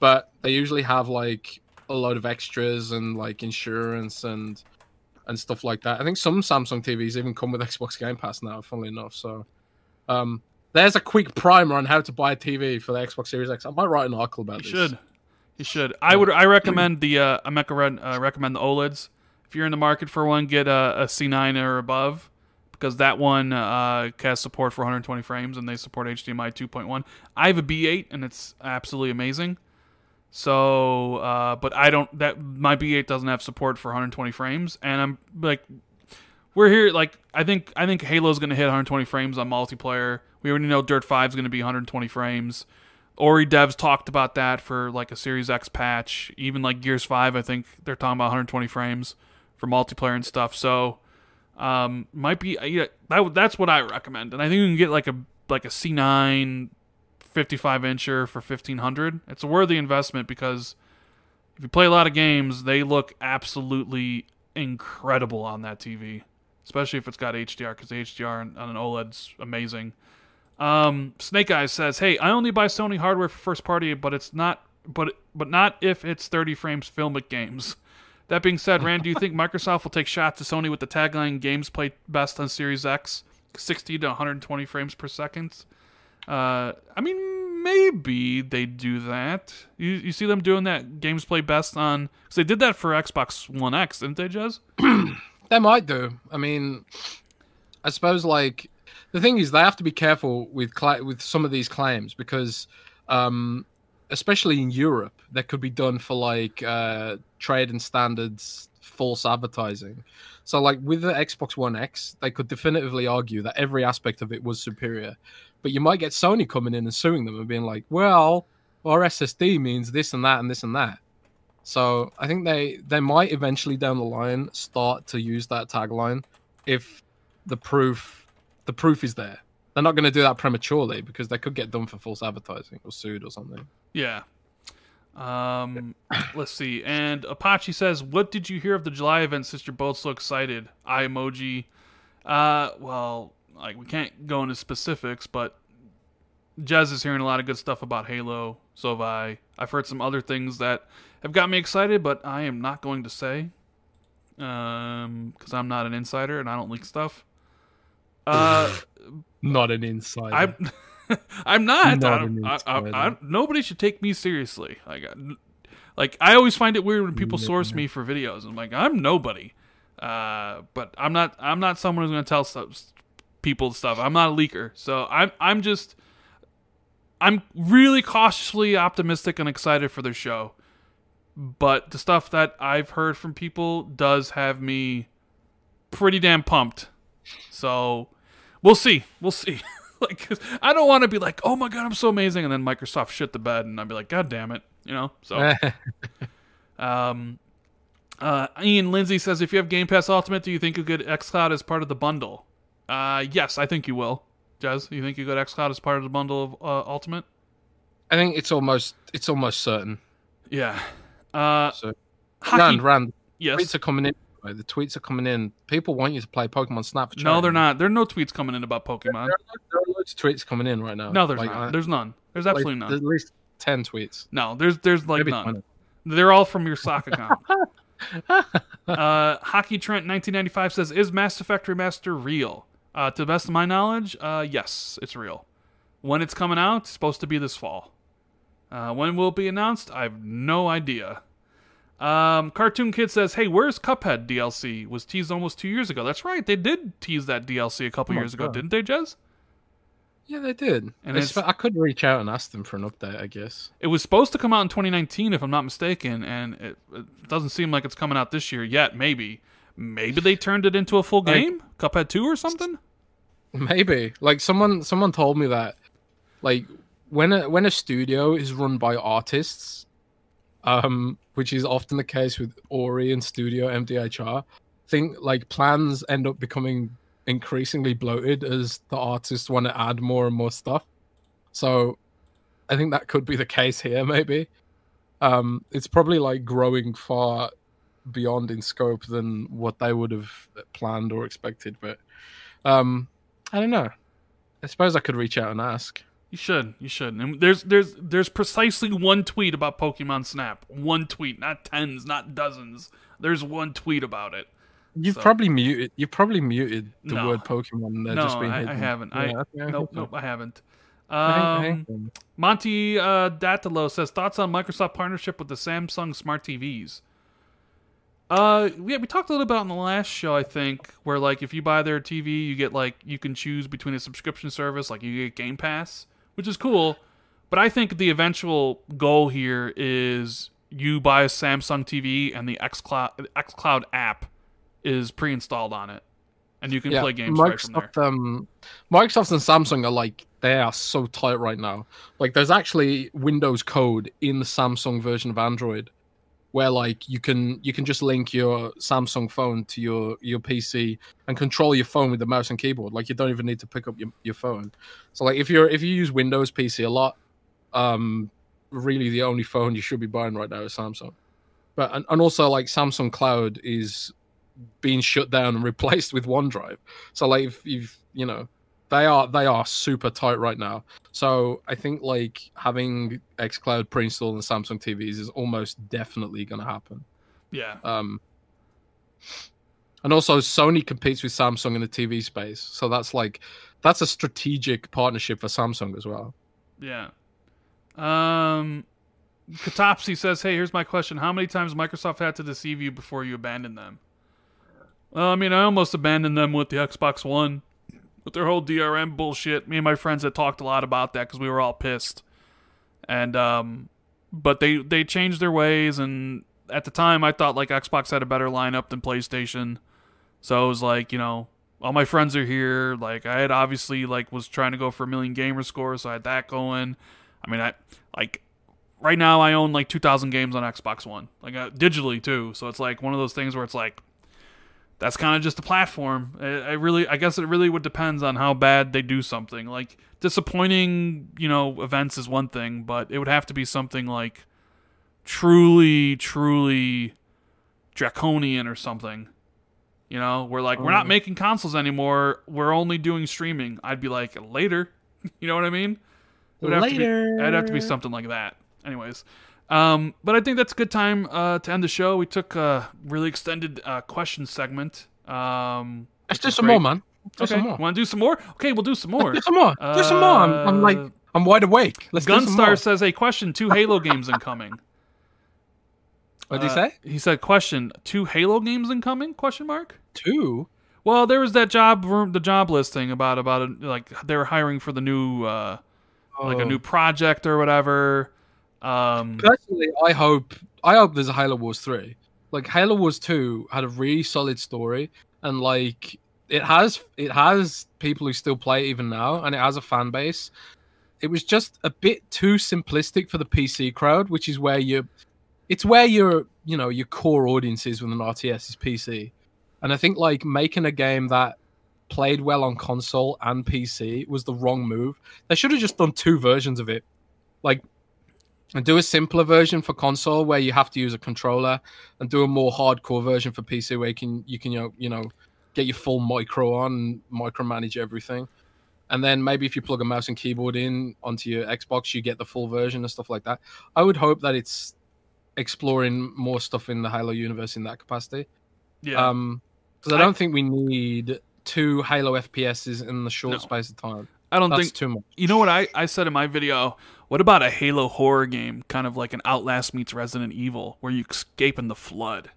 but they usually have like a load of extras and like insurance and and stuff like that. I think some Samsung TVs even come with Xbox Game Pass now, funnily enough. So um, there's a quick primer on how to buy a TV for the Xbox Series X. I might write an article about You this. should. You should. I would. I recommend the. Uh, I recommend uh, recommend the OLEDs. If you're in the market for one, get a, a C9 or above, because that one uh, has support for 120 frames and they support HDMI 2.1. I have a B8 and it's absolutely amazing. So, uh, but I don't. That my B8 doesn't have support for 120 frames, and I'm like, we're here. Like, I think I think Halo's to hit 120 frames on multiplayer. We already know Dirt 5 is going to be 120 frames. Ori devs talked about that for like a Series X patch. Even like Gears 5, I think they're talking about 120 frames for multiplayer and stuff. So, um, might be yeah, that, that's what I recommend. And I think you can get like a like a C9 55 incher for 1500. It's a worthy investment because if you play a lot of games, they look absolutely incredible on that TV, especially if it's got HDR because HDR on on an OLED's amazing. Um, Snake Eyes says, "Hey, I only buy Sony hardware for first party, but it's not, but but not if it's 30 frames filmic games." That being said, Rand, do you think Microsoft will take shots to Sony with the tagline "Games play best on Series X, 60 to 120 frames per second"? Uh, I mean, maybe they do that. You you see them doing that? Games play best on because they did that for Xbox One X, didn't they, Jez? They might do. I mean, I suppose like the thing is they have to be careful with cla with some of these claims because, um, especially in Europe, that could be done for like uh, trade and standards false advertising. So like with the Xbox One X, they could definitively argue that every aspect of it was superior, but you might get Sony coming in and suing them and being like, well, our SSD means this and that and this and that. So I think they they might eventually down the line start to use that tagline if the proof the proof is there. They're not going to do that prematurely because they could get done for false advertising or sued or something. Yeah. Um, let's see. And Apache says, "What did you hear of the July event? Since you're both so excited." I emoji. Uh, well, like we can't go into specifics, but Jez is hearing a lot of good stuff about Halo. So have I. I've heard some other things that have got me excited, but I am not going to say, um, because I'm not an insider and I don't leak stuff. Uh, Not an insider. I I'm not. Not I, I, I, nobody should take me seriously. Like, I- like I always find it weird when people source me for videos. I'm like, I'm nobody. Uh, but I'm not. I'm not someone who's going to tell stuff, people stuff. I'm not a leaker. So I'm. I'm just. I'm really cautiously optimistic and excited for the show. But the stuff that I've heard from people does have me pretty damn pumped. So we'll see. We'll see. like 'cause I don't want to be like, "Oh my god, I'm so amazing," and then Microsoft shit the bed, and I'd be like, "God damn it," you know. So, um, uh, Ian Lindsay says, "If you have Game Pass Ultimate, do you think you get XCloud as part of the bundle?" Uh, yes, I think you will. Jez, you think you get XCloud as part of the bundle of uh, Ultimate? I think it's almost it's almost certain. Yeah. Uh, So hockey. Rand, Rand, yes. tweets are coming in. The tweets are coming in. People want you to play Pokemon Snap. For No, they're not. There are no tweets coming in about Pokemon. There are loads of tweets coming in right now. No, there's Like, not. I- There's none. There's like, absolutely none. There's at least ten tweets. No, there's there's like Maybe none. 20. They're all from your sock account. uh, Hockey Trent 1995 says, "Is Mass Effect Remaster real?" Uh, to the best of my knowledge, uh, yes, it's real. When it's coming out, it's supposed to be this fall. Uh, when will it be announced? I have no idea. Um, Cartoon Kid says, "Hey, where's Cuphead DLC? Was teased almost two years ago. That's right, they did tease that DLC a couple Oh years ago, didn't they, Jez? Yeah, they did. And And it's- I could reach out and ask them for an update. I guess. It was supposed to come out in 2019, if I'm not mistaken, and it, it doesn't seem like it's coming out this year yet. Maybe, maybe they turned it into a full Like- game, Cuphead two or something. Maybe like someone someone told me that like when a when a studio is run by artists, um, which is often the case with Ori and Studio MDHR, think like plans end up becoming increasingly bloated as the artists want to add more and more stuff. So I think that could be the case here, maybe. Um, it's probably like growing far beyond in scope than what they would have planned or expected, but um I don't know. I suppose I could reach out and ask. You should, you should. And there's there's there's precisely one tweet about Pokemon Snap. One tweet, not tens, not dozens. There's one tweet about it. You've So- probably muted. You've probably muted the No. word Pokemon. They're no, just being I, I haven't. Yeah, I I nope, nope, I haven't. I think- I Um. Monty uh, Datalo says thoughts on Microsoft partnership with the Samsung smart TVs. Uh, yeah, we talked a little bit about in the last show, I think, where like if you buy their TV, you get like you can choose between a subscription service, like you get Game Pass, which is cool. But I think the eventual goal here is you buy a Samsung TV and the XCloud XCloud app is pre-installed on it, and you can yeah, play games right from there. Um, Microsoft and Samsung are like they are so tight right now. Like, there's actually Windows code in the Samsung version of Android, where like you can you can just link your Samsung phone to your your PC and control your phone with the mouse and keyboard. Like, you don't even need to pick up your, your phone. So, like, if you're if you use Windows PC a lot, um, really the only phone you should be buying right now is Samsung. But and, and also like Samsung Cloud is being shut down and replaced with OneDrive. So like if you've you know they are they are super tight right now. So I think like having xCloud pre-installed on Samsung TVs is almost definitely going to happen. Yeah, Um, and also Sony competes with Samsung in the TV space, so that's like that's a strategic partnership for Samsung as well. Yeah. Um, Katopsy says, "Hey, here's my question: How many times Microsoft had to deceive you before you abandoned them?" Well, I mean, I almost abandoned them with the Xbox One, with their whole DRM bullshit. Me and my friends had talked a lot about that because we were all pissed, and um, but they they changed their ways, and at the time, I thought like Xbox had a better lineup than PlayStation, so it was like you know all my friends are here. Like I had obviously like was trying to go for a million gamer scores, so I had that going. I mean, I like right now I own like 2,000 games on Xbox One, like uh, digitally too. So it's like one of those things where it's like that's kind of just a platform. I, I really, I guess it really would depends on how bad they do something. Like disappointing, you know, events is one thing, but it would have to be something like truly, truly draconian or something. You know, we're like, we're not Um, making consoles anymore. We're only doing streaming. I'd be like, later. you know what I mean? It would have to be, it'd have to be something like that. Anyways, um, but I think that's a good time uh, to end the show. We took a really extended uh, question segment. Um, Let's do some great. more, man. Do okay. some more. Want to do some more? Okay, we'll do some more. Do some more. do some more. I'm, I'm like, Uh, I'm wide awake. Let's do some more. Gunstar says a question: two Halo games incoming. What did he Uh, say? He said, "Question: Two Halo games incoming?" Question mark. Two. Well, there was that job room, the job listing about about a, like they were hiring for the new, uh, like a Oh. new project or whatever. Um, Personally, I hope I hope there's a Halo Wars three. Like Halo Wars two had a really solid story, and like it has it has people who still play it even now, and it has a fan base. It was just a bit too simplistic for the PC crowd, which is where you, it's where your you know your core audience is with an RTS is PC, and I think like making a game that played well on console and PC was the wrong move. They should have just done two versions of it, like and do a simpler version for console where you have to use a controller and do a more hardcore version for PC where you can you can you know, you know get your full micro on and micromanage everything. And then maybe if you plug a mouse and keyboard in onto your Xbox, you get the full version and stuff like that. I would hope that it's exploring more stuff in the Halo universe in that capacity. yeah, Um, because I I- don't think we need two Halo FPSs in the short No. space of time. I don't That's think too much. you know what I I said in my video. What about a Halo horror game, kind of like an Outlast meets Resident Evil, where you escape in the flood?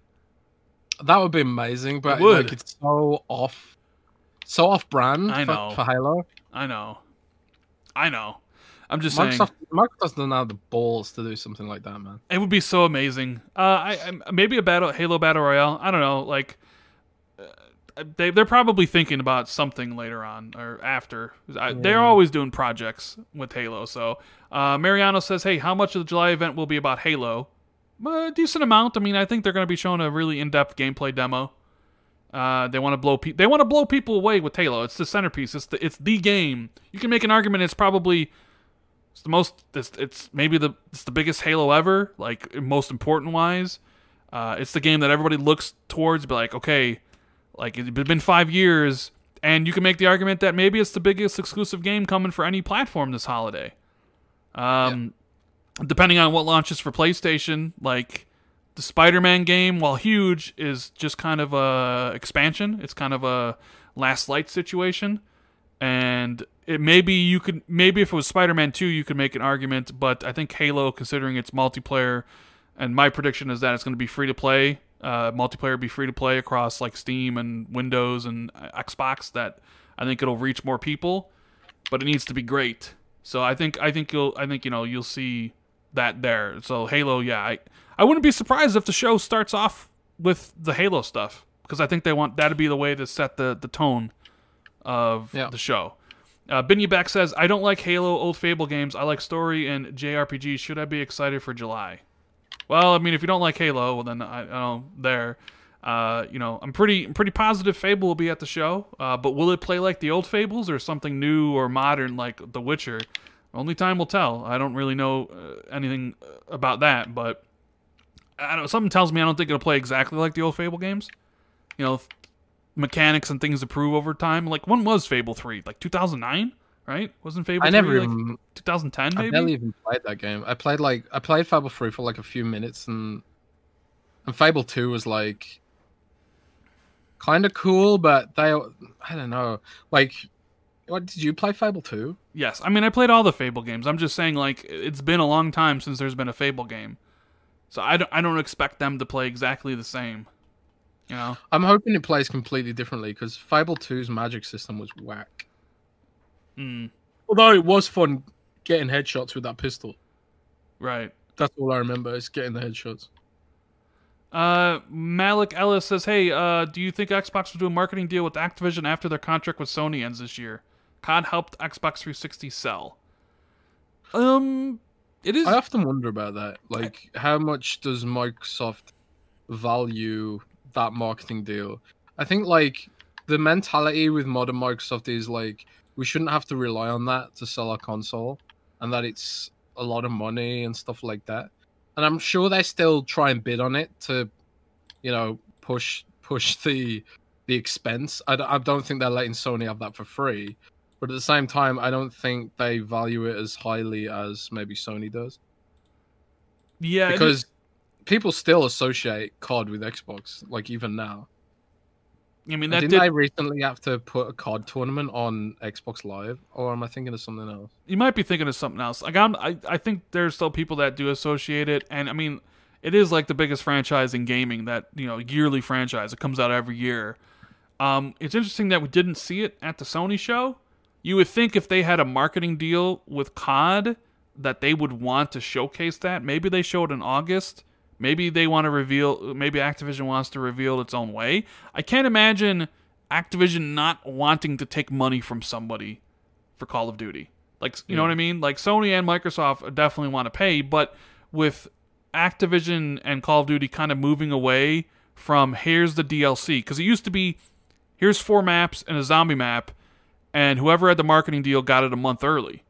That would be amazing, but It would. like it's so off, so off brand I know. for Halo. I know, I know. I'm just saying. Microsoft, Microsoft doesn't have the balls to do something like that, man. It would be so amazing. Uh, I, I maybe a battle Halo battle royale. I don't know. Like, they they're probably thinking about something later on or after. I, They're always doing projects with Halo. So, uh, Mariano says, "Hey, how much of the July event will be about Halo?" A decent amount. I mean, I think they're going to be showing a really in-depth gameplay demo. Uh, they want to blow pe- they want to blow people away with Halo. It's the centerpiece. It's the it's the game. You can make an argument. It's probably it's the most. It's, it's maybe the it's the biggest Halo ever. Like most important wise, uh, it's the game that everybody looks towards. Be like, okay, like it's been five years, and you can make the argument that maybe it's the biggest exclusive game coming for any platform this holiday. Um, depending on what launches for PlayStation, like the Spider-Man game, while huge, is just kind of a expansion. It's kind of a Lost Legacy situation, and it maybe you could maybe if it was Spider-Man two, you could make an argument. But I think Halo, considering its multiplayer, and my prediction is that it's going to be free to play. Uh, multiplayer be free to play across like Steam and Windows and uh, Xbox. That I think it'll reach more people, but it needs to be great. So I think I think you'll I think you know you'll see that there. So Halo, yeah, I I wouldn't be surprised if the show starts off with the Halo stuff because I think they want that to be the way to set the the tone of Yeah. the show. Uh, Beck says, "I don't like Halo old Fable games. I like story and JRPG. Should I be excited for July?" Well, I mean, if you don't like Halo, well then I, I don't know there. Uh, you know, I'm pretty I'm pretty positive Fable will be at the show. Uh, but will it play like the old Fables or something new or modern like The Witcher? Only time will tell. I don't really know uh, anything uh, about that, but I don't. Something tells me I don't think it'll play exactly like the old Fable games. You know, mechanics and things improve over time. Like when was Fable three? Like 2009, right? Wasn't Fable I never 3 like even 2010 I maybe? barely even played that game. I played like I played Fable Three for like a few minutes, and and Fable Two was like kind of cool, but they I don't know. Like, what did you play Fable Two? Yes, I mean I played all the Fable games. I'm just saying like it's been a long time since there's been a Fable game, so I don't I don't expect them to play exactly the same. You know, I'm hoping it plays completely differently because Fable 2's magic system was whack. Mm, Although it was fun getting headshots with that pistol. right. That's all I remember is getting the headshots. Uh, Malik Ellis says, "Hey, uh, do you think Xbox will do a marketing deal with Activision after their contract with Sony ends this year? COD helped Xbox 360 sell. Um, it is. I often wonder about that. Like, how much does Microsoft value that marketing deal? I think like the mentality with modern Microsoft is like we shouldn't have to rely on that to sell our console, and that it's a lot of money and stuff like that. And I'm sure they still try and bid on it to, you know, push push the the expense. I don't, I don't think they're letting Sony have that for free. But at the same time, I don't think they value it as highly as maybe Sony does yeah, because people still associate COD with Xbox, like even now. I mean that Didn't did. I recently have to put a COD tournament on Xbox Live, or am I thinking of something else? you might be thinking of something else. Like I'm, I, I think there's still people that do associate it, and I mean, it is like the biggest franchise in gaming. That you know, yearly franchise. It comes out every year. Um, it's interesting that we didn't see it at the Sony show. You would think if they had a marketing deal with COD, that they would want to showcase that. Maybe they showed in August. Maybe they want to reveal. Maybe Activision wants to reveal its own way. I can't imagine Activision not wanting to take money from somebody for Call of Duty. Like, you know what I hmm. mean? Like Sony and Microsoft definitely want to pay, but with Activision and Call of Duty kind of moving away from here's the DLC because it used to be here's four maps and a zombie map, and whoever had the marketing deal got it a month early.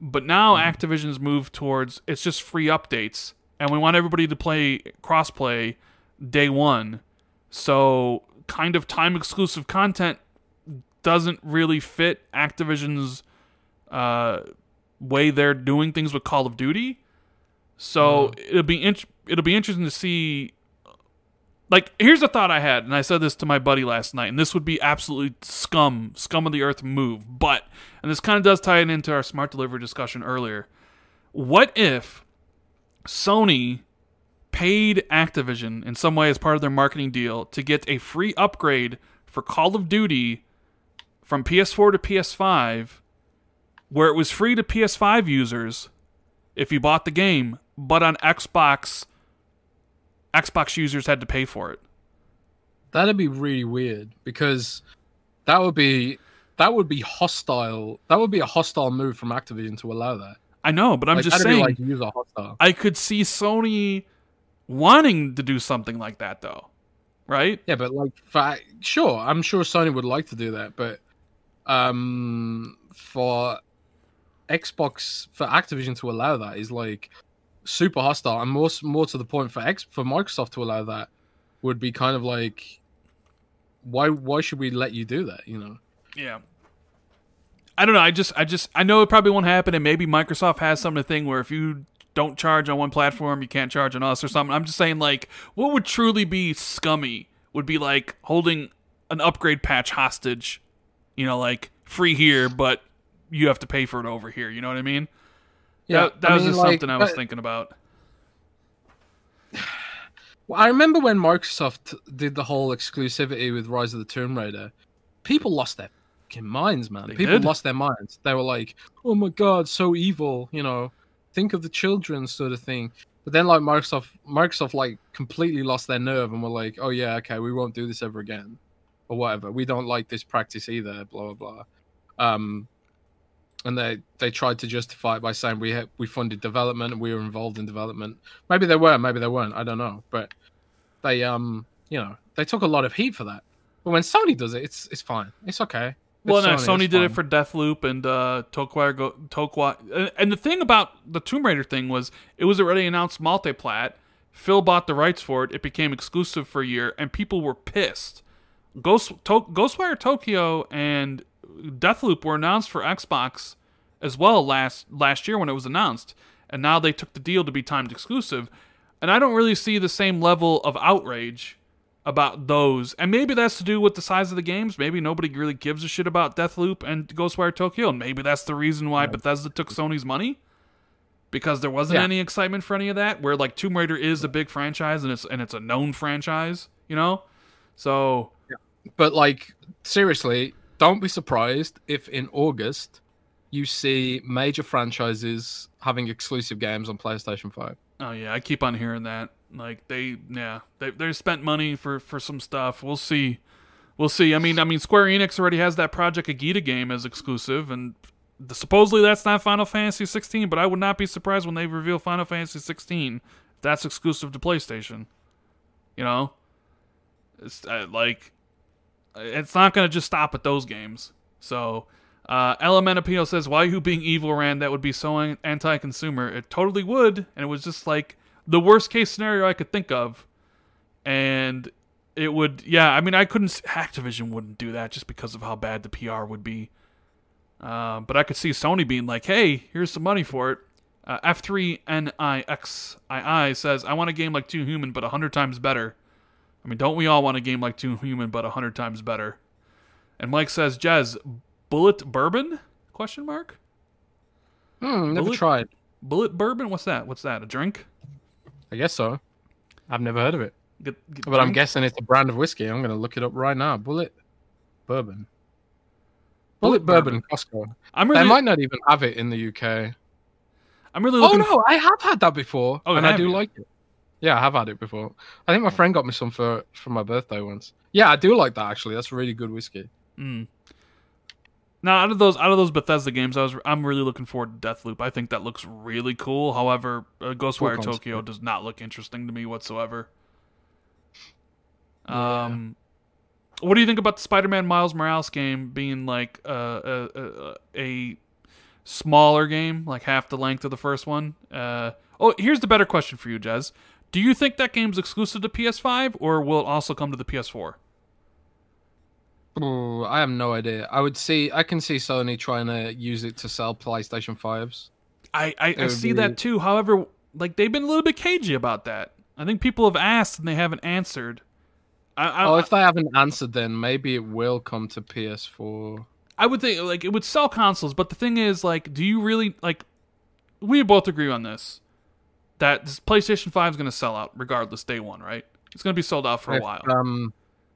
But now hmm. Activision's moved towards it's just free updates, and we want everybody to play crossplay day one. So kind of time exclusive content doesn't really fit Activision's uh, way they're doing things with Call of Duty. So it'll be it'll be interesting to see. Like, here's a thought I had, and I said this to my buddy last night, and this would be absolutely scum, scum of the earth move. But, and this kind of does tie it into our smart delivery discussion earlier. What if Sony paid Activision in some way as part of their marketing deal to get a free upgrade for Call of Duty from PS4 to PS5, where it was free to PS5 users if you bought the game, but on Xbox, Xbox users had to pay for it. That'd be really weird because that would be that would be hostile. That would be a hostile move from Activision to allow that. I know, but I'm Like, just saying. like user hostile. I could see Sony wanting to do something like that, though, right? Yeah, but like, for, sure, I'm sure Sony would like to do that, but um, for Xbox, for Activision to allow that is like super hostile, and more more to the point for X for Microsoft to allow that would be kind of like, why why should we let you do that? You know? Yeah. I don't know. I just, I just, I know it probably won't happen, and maybe Microsoft has some thing where if you don't charge on one platform, you can't charge on us or something. I'm just saying, like, what would truly be scummy would be like holding an upgrade patch hostage. You know, like free here, but you have to pay for it over here. You know what I mean? that, that I was mean, just like, something I was thinking about. Well, I remember when Microsoft did the whole exclusivity with Rise of the Tomb Raider. People lost their fucking minds, man. They People did. lost their minds. They were like, "Oh my god, so evil!" You know, think of the children, sort of thing. But then, like Microsoft, Microsoft like completely lost their nerve and were like, "Oh yeah, okay, we won't do this ever again, or whatever. We don't like this practice either." Blah blah blah. Um, and they they tried to justify it by saying we had, we funded development and we were involved in development. Maybe they were, maybe they weren't. I don't know, but they um you know they took a lot of heat for that. But when Sony does it, it's it's fine. It's okay. Well, no, Sony did it for Deathloop and uh, Tokwa. Go, Tokwa. and- And the thing about the Tomb Raider thing was it was already announced multiplat. Phil bought the rights for it. It became exclusive for a year, and people were pissed. Ghost to- Ghostwire Tokyo and Deathloop were announced for Xbox as well last last year when it was announced, and now they took the deal to be timed exclusive. And I don't really see the same level of outrage about those. And maybe that's to do with the size of the games. Maybe nobody really gives a shit about Deathloop and Ghostwire Tokyo, and maybe that's the reason why Bethesda took Sony's money. Because there wasn't Yeah. any excitement for any of that. Where like Tomb Raider is a big franchise and it's and it's a known franchise, you know? So But like seriously, don't be surprised if in August you see major franchises having exclusive games on PlayStation Five. Oh yeah, I keep on hearing that. Like they, yeah, they they spent money for for some stuff. We'll see, we'll see. I mean, I mean, Square Enix already has that Project Athia game as exclusive, and the, supposedly that's not Final Fantasy 16. But I would not be surprised when they reveal Final Fantasy 16 if that's exclusive to PlayStation. You know, it's uh, like it's not going to just stop at those games. So, uh, Elementapio says, "Why you being evil, Rand? That would be so anti-consumer. It totally would, and it was just like the worst case scenario I could think of. And it would, yeah. I mean, I couldn't. Activision wouldn't do that just because of how bad the PR would be. Uh, but I could see Sony being like, "Hey, here's some money for it." Uh, F3NIXII says, "I want a game like Too Human, but a hundred times better." I mean, don't we all want a game like Too Human, but a hundred times better? And Mike says, Jez, Bulleit Bourbon? Question mark. Hmm, never Bullet- tried. Bulleit Bourbon? What's that? What's that? A drink? I guess so. I've never heard of it, but I'm guessing it's a brand of whiskey. I'm gonna look it up right now. Bulleit Bourbon. Bullet Bullet, Bourbon, Costco. I'm They really, might not even have it in the UK. I'm really Oh looking. no, I have had that before, Oh, and I do you? like it. Yeah, I have had it before. I think my friend got me some for for my birthday once. Yeah, I do like that actually. That's really good whiskey. Mm. Now, out of those out of those Bethesda games, I was I'm really looking forward to Deathloop. I think that looks really cool. However, uh, Ghostwire. Tokyo does not look interesting to me whatsoever. Yeah. Um, what do you think about the Spider-Man Miles Morales game being like uh, a, a a smaller game, like half the length of the first one? Uh, oh, here's the better question for you, Jez. Do you think that game's exclusive to PS5, or will it also come to the PS4? Ooh, I have no idea. I would see. I can see Sony trying to use it to sell PlayStation fives. I, I, I see be- that too. However, like they've been a little bit cagey about that. I think people have asked and they haven't answered. I, I, Oh, if they haven't answered, then maybe it will come to PS4. I would think like it would sell consoles, but the thing is, like, do you really like? We both agree on this that this PlayStation Five is going to sell out regardless, day one, right? It's going to be sold out for a while, Um,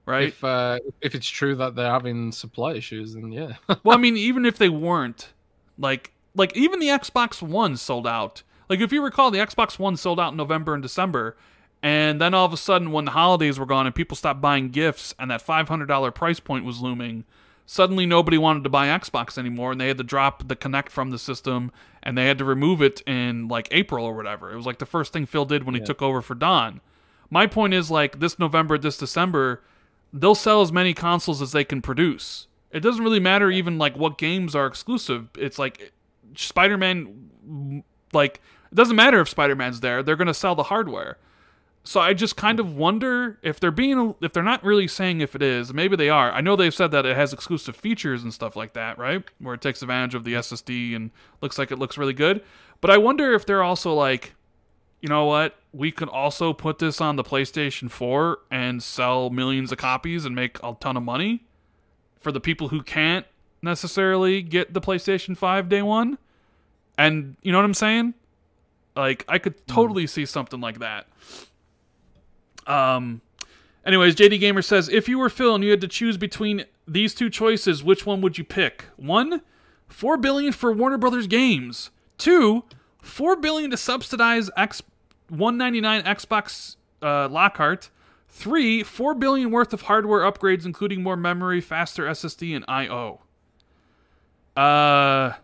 right? if uh, if it's true that they're having supply issues, then yeah. well, I mean, even if they weren't, like, like even the Xbox One sold out. Like, if you recall, the Xbox One sold out in November and December, and then all of a sudden, when the holidays were gone and people stopped buying gifts, and that five hundred dollar price point was looming, suddenly nobody wanted to buy Xbox anymore, and they had to drop the Kinect from the system, and they had to remove it in like April or whatever. It was like the first thing Phil did when he took over for Don. My point is like this November, this December, they'll sell as many consoles as they can produce. It doesn't really matter even like what games are exclusive. It's like Spider-Man like it doesn't matter if Spider-Man's there. They're going to sell the hardware. So I just kind of wonder if they're being if they're not really saying if it is. Maybe they are. I know they've said that it has exclusive features and stuff like that, right? Where it takes advantage of the SSD and looks like it looks really good. But I wonder if they're also like you know what? We could also put this on the PlayStation 4 and sell millions of copies and make a ton of money for the people who can't necessarily get the PlayStation 5 day one. And you know what I'm saying? Like I could totally see something like that. Um anyways, JD Gamer says if you were Phil and you had to choose between these two choices, which one would you pick? 1, 4 billion for Warner Brothers games. 2, 4 billion to subsidize X 199 Xbox uh, Lockhart. Three, four billion worth of hardware upgrades, including more memory, faster SSD, and I/O. Uh,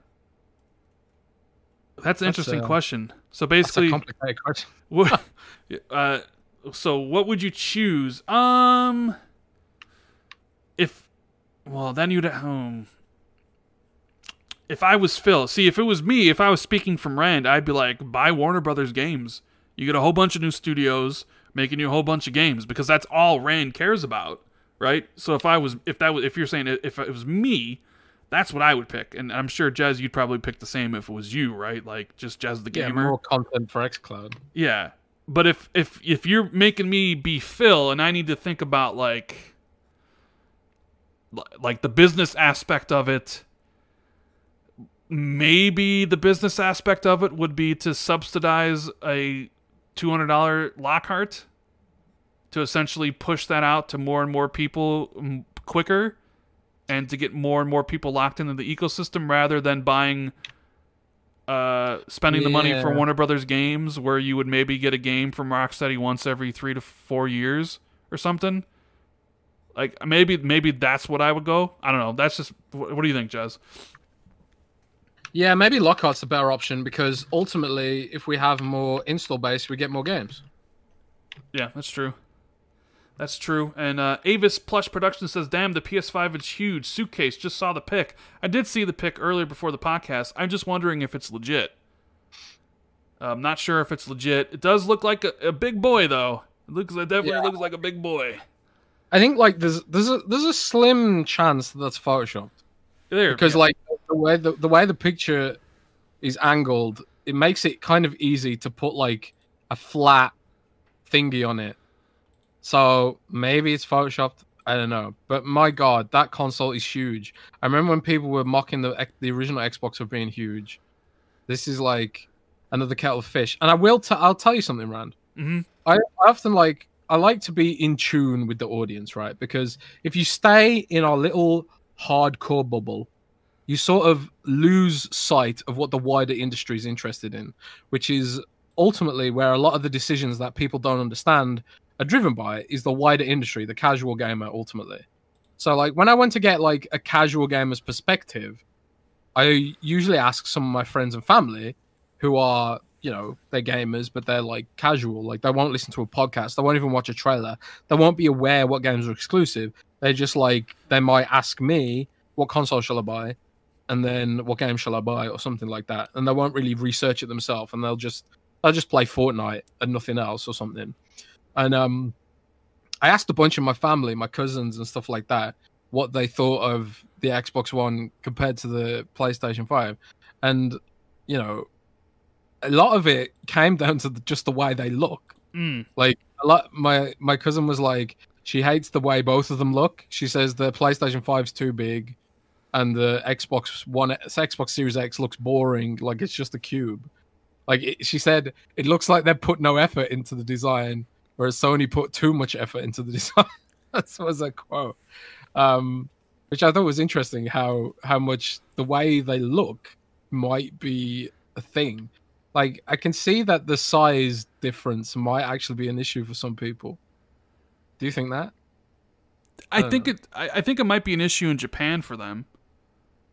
that's an interesting uh, question. So That's a basically, complicated question. what, uh, so what would you choose? Um, if, well, then you'd at home. if I was Phil, see, if it was me, if I was speaking from Rand, I'd be like, buy Warner Brothers games. You get a whole bunch of new studios making you a whole bunch of games because that's all Rand cares about, right? So if I was, if that was, if you're saying if it was me, that's what I would pick, and I'm sure Jez, you'd probably pick the same if it was you, right? Like just Jez the Yeah, gamer. more content for XCloud. Yeah. But if if if you're making me be Phil and I need to think about like like the business aspect of it, maybe the business aspect of it would be to subsidize a $200 Lockhart to essentially push that out to more and more people mm, quicker and to get more and more people locked into the ecosystem rather than buying uh, spending the money for Warner Brothers games, where you would maybe get a game from Rocksteady once every three to four years or something. Like maybe maybe that's what I would go. I don't know. That's just what, what do you think, Jez? Yeah, maybe Lockhart's a better option because ultimately, if we have more install base, we get more games. Yeah, that's true. That's true. And uh, Avis Plush Production says, "Damn, the PS5 is huge. Suitcase just saw the pic. I did see the pic earlier before the podcast. I'm just wondering if it's legit. I'm not sure if it's legit. It does look like a, a big boy, though. It looks. It definitely Yeah. looks like a big boy. I think like there's there's a there's a slim chance that that's photoshopped There, because yeah. like the way the, the way the picture is angled, it makes it kind of easy to put like a flat thingy on it So maybe it's photoshopped. I don't know. But my god, that console is huge. I remember when people were mocking the the original Xbox for being huge. This is like another kettle of fish. And I will t- I'll tell you something, Rand. hmm I, I often like I like to be in tune with the audience, right? Because if you stay in our little hardcore bubble, you sort of lose sight of what the wider industry is interested in, which is ultimately where a lot of the decisions that people don't understand are driven by is the wider industry, the casual gamer ultimately. So like when I went to get like a casual gamer's perspective, I usually ask some of my friends and family who are you know they're gamers but they're like casual. Like they won't listen to a podcast. They won't even watch a trailer. They won't be aware what games are exclusive. They're just like they might ask me what console shall i buy and then what game shall i buy or something like that and they won't really research it themselves and they'll just they'll just play fortnite and nothing else or something and um i asked a bunch of my family my cousins and stuff like that what they thought of the xbox one compared to the playstation 5 and you know a lot of it came down to the, just the way they look. Mm. Like a lot, my my cousin was like, she hates the way both of them look. She says the PlayStation 5's too big, and the Xbox One, Xbox Series X looks boring. Like it's just a cube. Like it, she said, it looks like they put no effort into the design, whereas Sony put too much effort into the design. that was a quote, um, which I thought was interesting. How how much the way they look might be a thing like I can see that the size difference might actually be an issue for some people. Do you think that? I I think know. it. I, I think it might be an issue in Japan for them.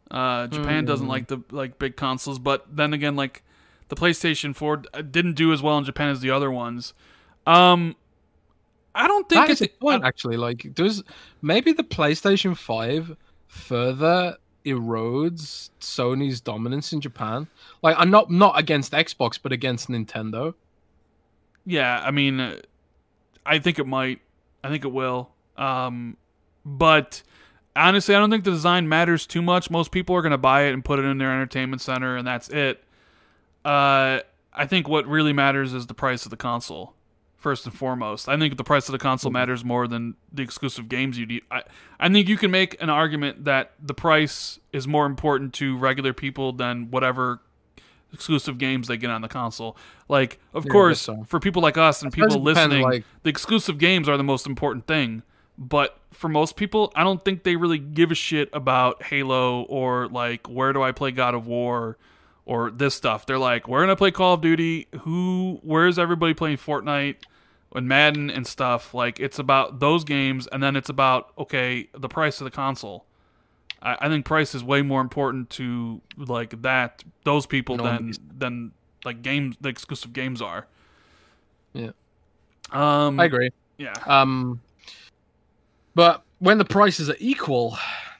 Uh, Japan doesn't Hmm. like the like big consoles, but then again, like the PlayStation Four didn't do as well in Japan as the other ones. Um, I don't think That it's a point, actually. Like, does maybe the PlayStation Five further erodes Sony's dominance in Japan? Like, I'm not not against Xbox, but against Nintendo. Yeah, I mean, uh, I think it might. I think it will. Um, but honestly, I don't think the design matters too much. Most people are going to buy it and put it in their entertainment center, and that's it. Uh, I think what really matters is the price of the console, first and foremost. I think the price of the console matters more than the exclusive games you need. I, I think you can make an argument that the price is more important to regular people than whatever exclusive games they get on the console. Like, of Yeah, course, so. for people like us and people listening, like- the exclusive games are the most important thing. But for most people, I don't think they really give a shit about Halo or like where do I play God of War or this stuff. They're like, where can I play Call of Duty? Who? Where's everybody playing Fortnite and Madden and stuff? Like it's about those games, and then it's about okay, the price of the console. I, I think price is way more important to like that those people than than like games the exclusive games are. Yeah. Um. I agree. Yeah. Um, but when the prices are equal,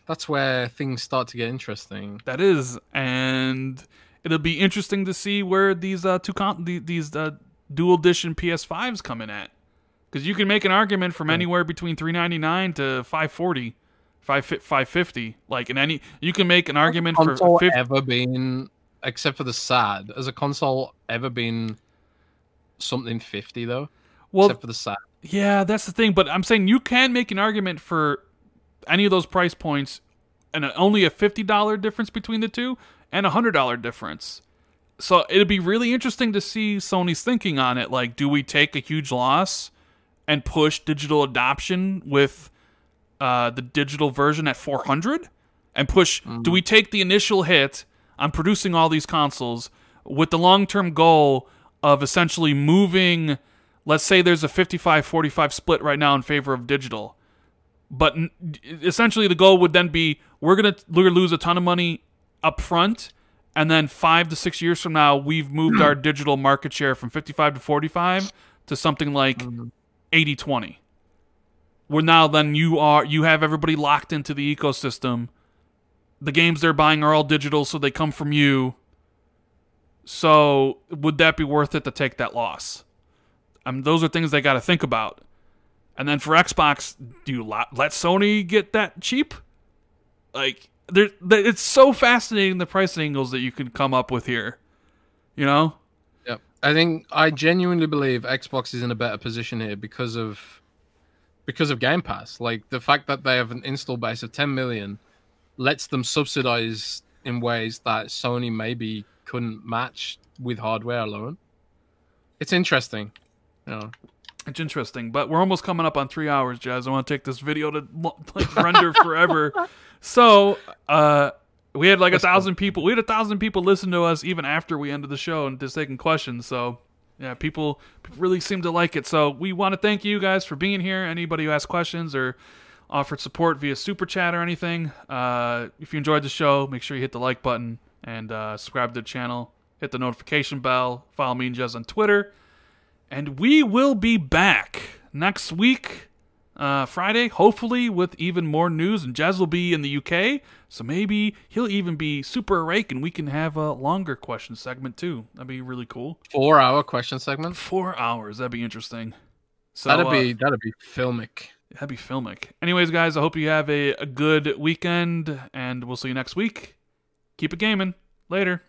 that's where things start to get interesting. That is, and it'll be interesting to see where these uh two con- these uh, dual edition PS5s come in at, because you can make an argument from anywhere between three ninety nine to five forty, five five fifty. Like in any, you can make an argument for console 50, ever been, except for the sad, has a console ever been something fifty though? well, except for the sad. Yeah, that's the thing. But I'm saying you can make an argument for any of those price points, and only a fifty dollar difference between the two, and a hundred dollar difference. So it'd be really interesting to see Sony's thinking on it. Like, do we take a huge loss and push digital adoption with uh, the digital version at 400, and push? Do we take the initial hit on producing all these consoles with the long term goal of essentially moving? Let's say there's a 55-45 split right now in favor of digital. But essentially the goal would then be we're we're gonna lose a ton of money up front and then five to six years from now we've moved our digital market share from 55 to 45 to something like 80-20 where now then you are you have everybody locked into the ecosystem. The games they're buying are all digital so they come from you. So would that be worth it to take that loss I mean, those are things they got to think about. And then for Xbox, do you let Sony get that cheap? Like, there, it's so fascinating the price angles that you can come up with here. You know? Yep. I think I genuinely believe Xbox is in a better position here because of because of Game Pass. Like the fact that they have an install base of 10 million lets them subsidize in ways that Sony maybe couldn't match with hardware alone. It's interesting. Know. It's interesting, but we're almost coming up on three hours, Jez. I want to take this video to like render forever. So, uh, we had like That's a thousand cool. people. We had a thousand people listen to us even after we ended the show and just taking questions. So, yeah, people really seem to like it. So, we want to thank you guys for being here. Anybody who asked questions or offered support via super chat or anything, uh, if you enjoyed the show, make sure you hit the like button and uh, subscribe to the channel. Hit the notification bell. Follow me and Jez on Twitter. And we will be back next week, uh, Friday, hopefully with even more news. And Jez will be in the UK, so maybe he'll even be super awake and we can have a longer question segment too. That'd be really cool. Four hour question segment? Four hours. That'd be interesting. So, that'd be uh, that'd be filmic. That'd be filmic. Anyways, guys, I hope you have a, a good weekend and we'll see you next week. Keep it gaming. Later.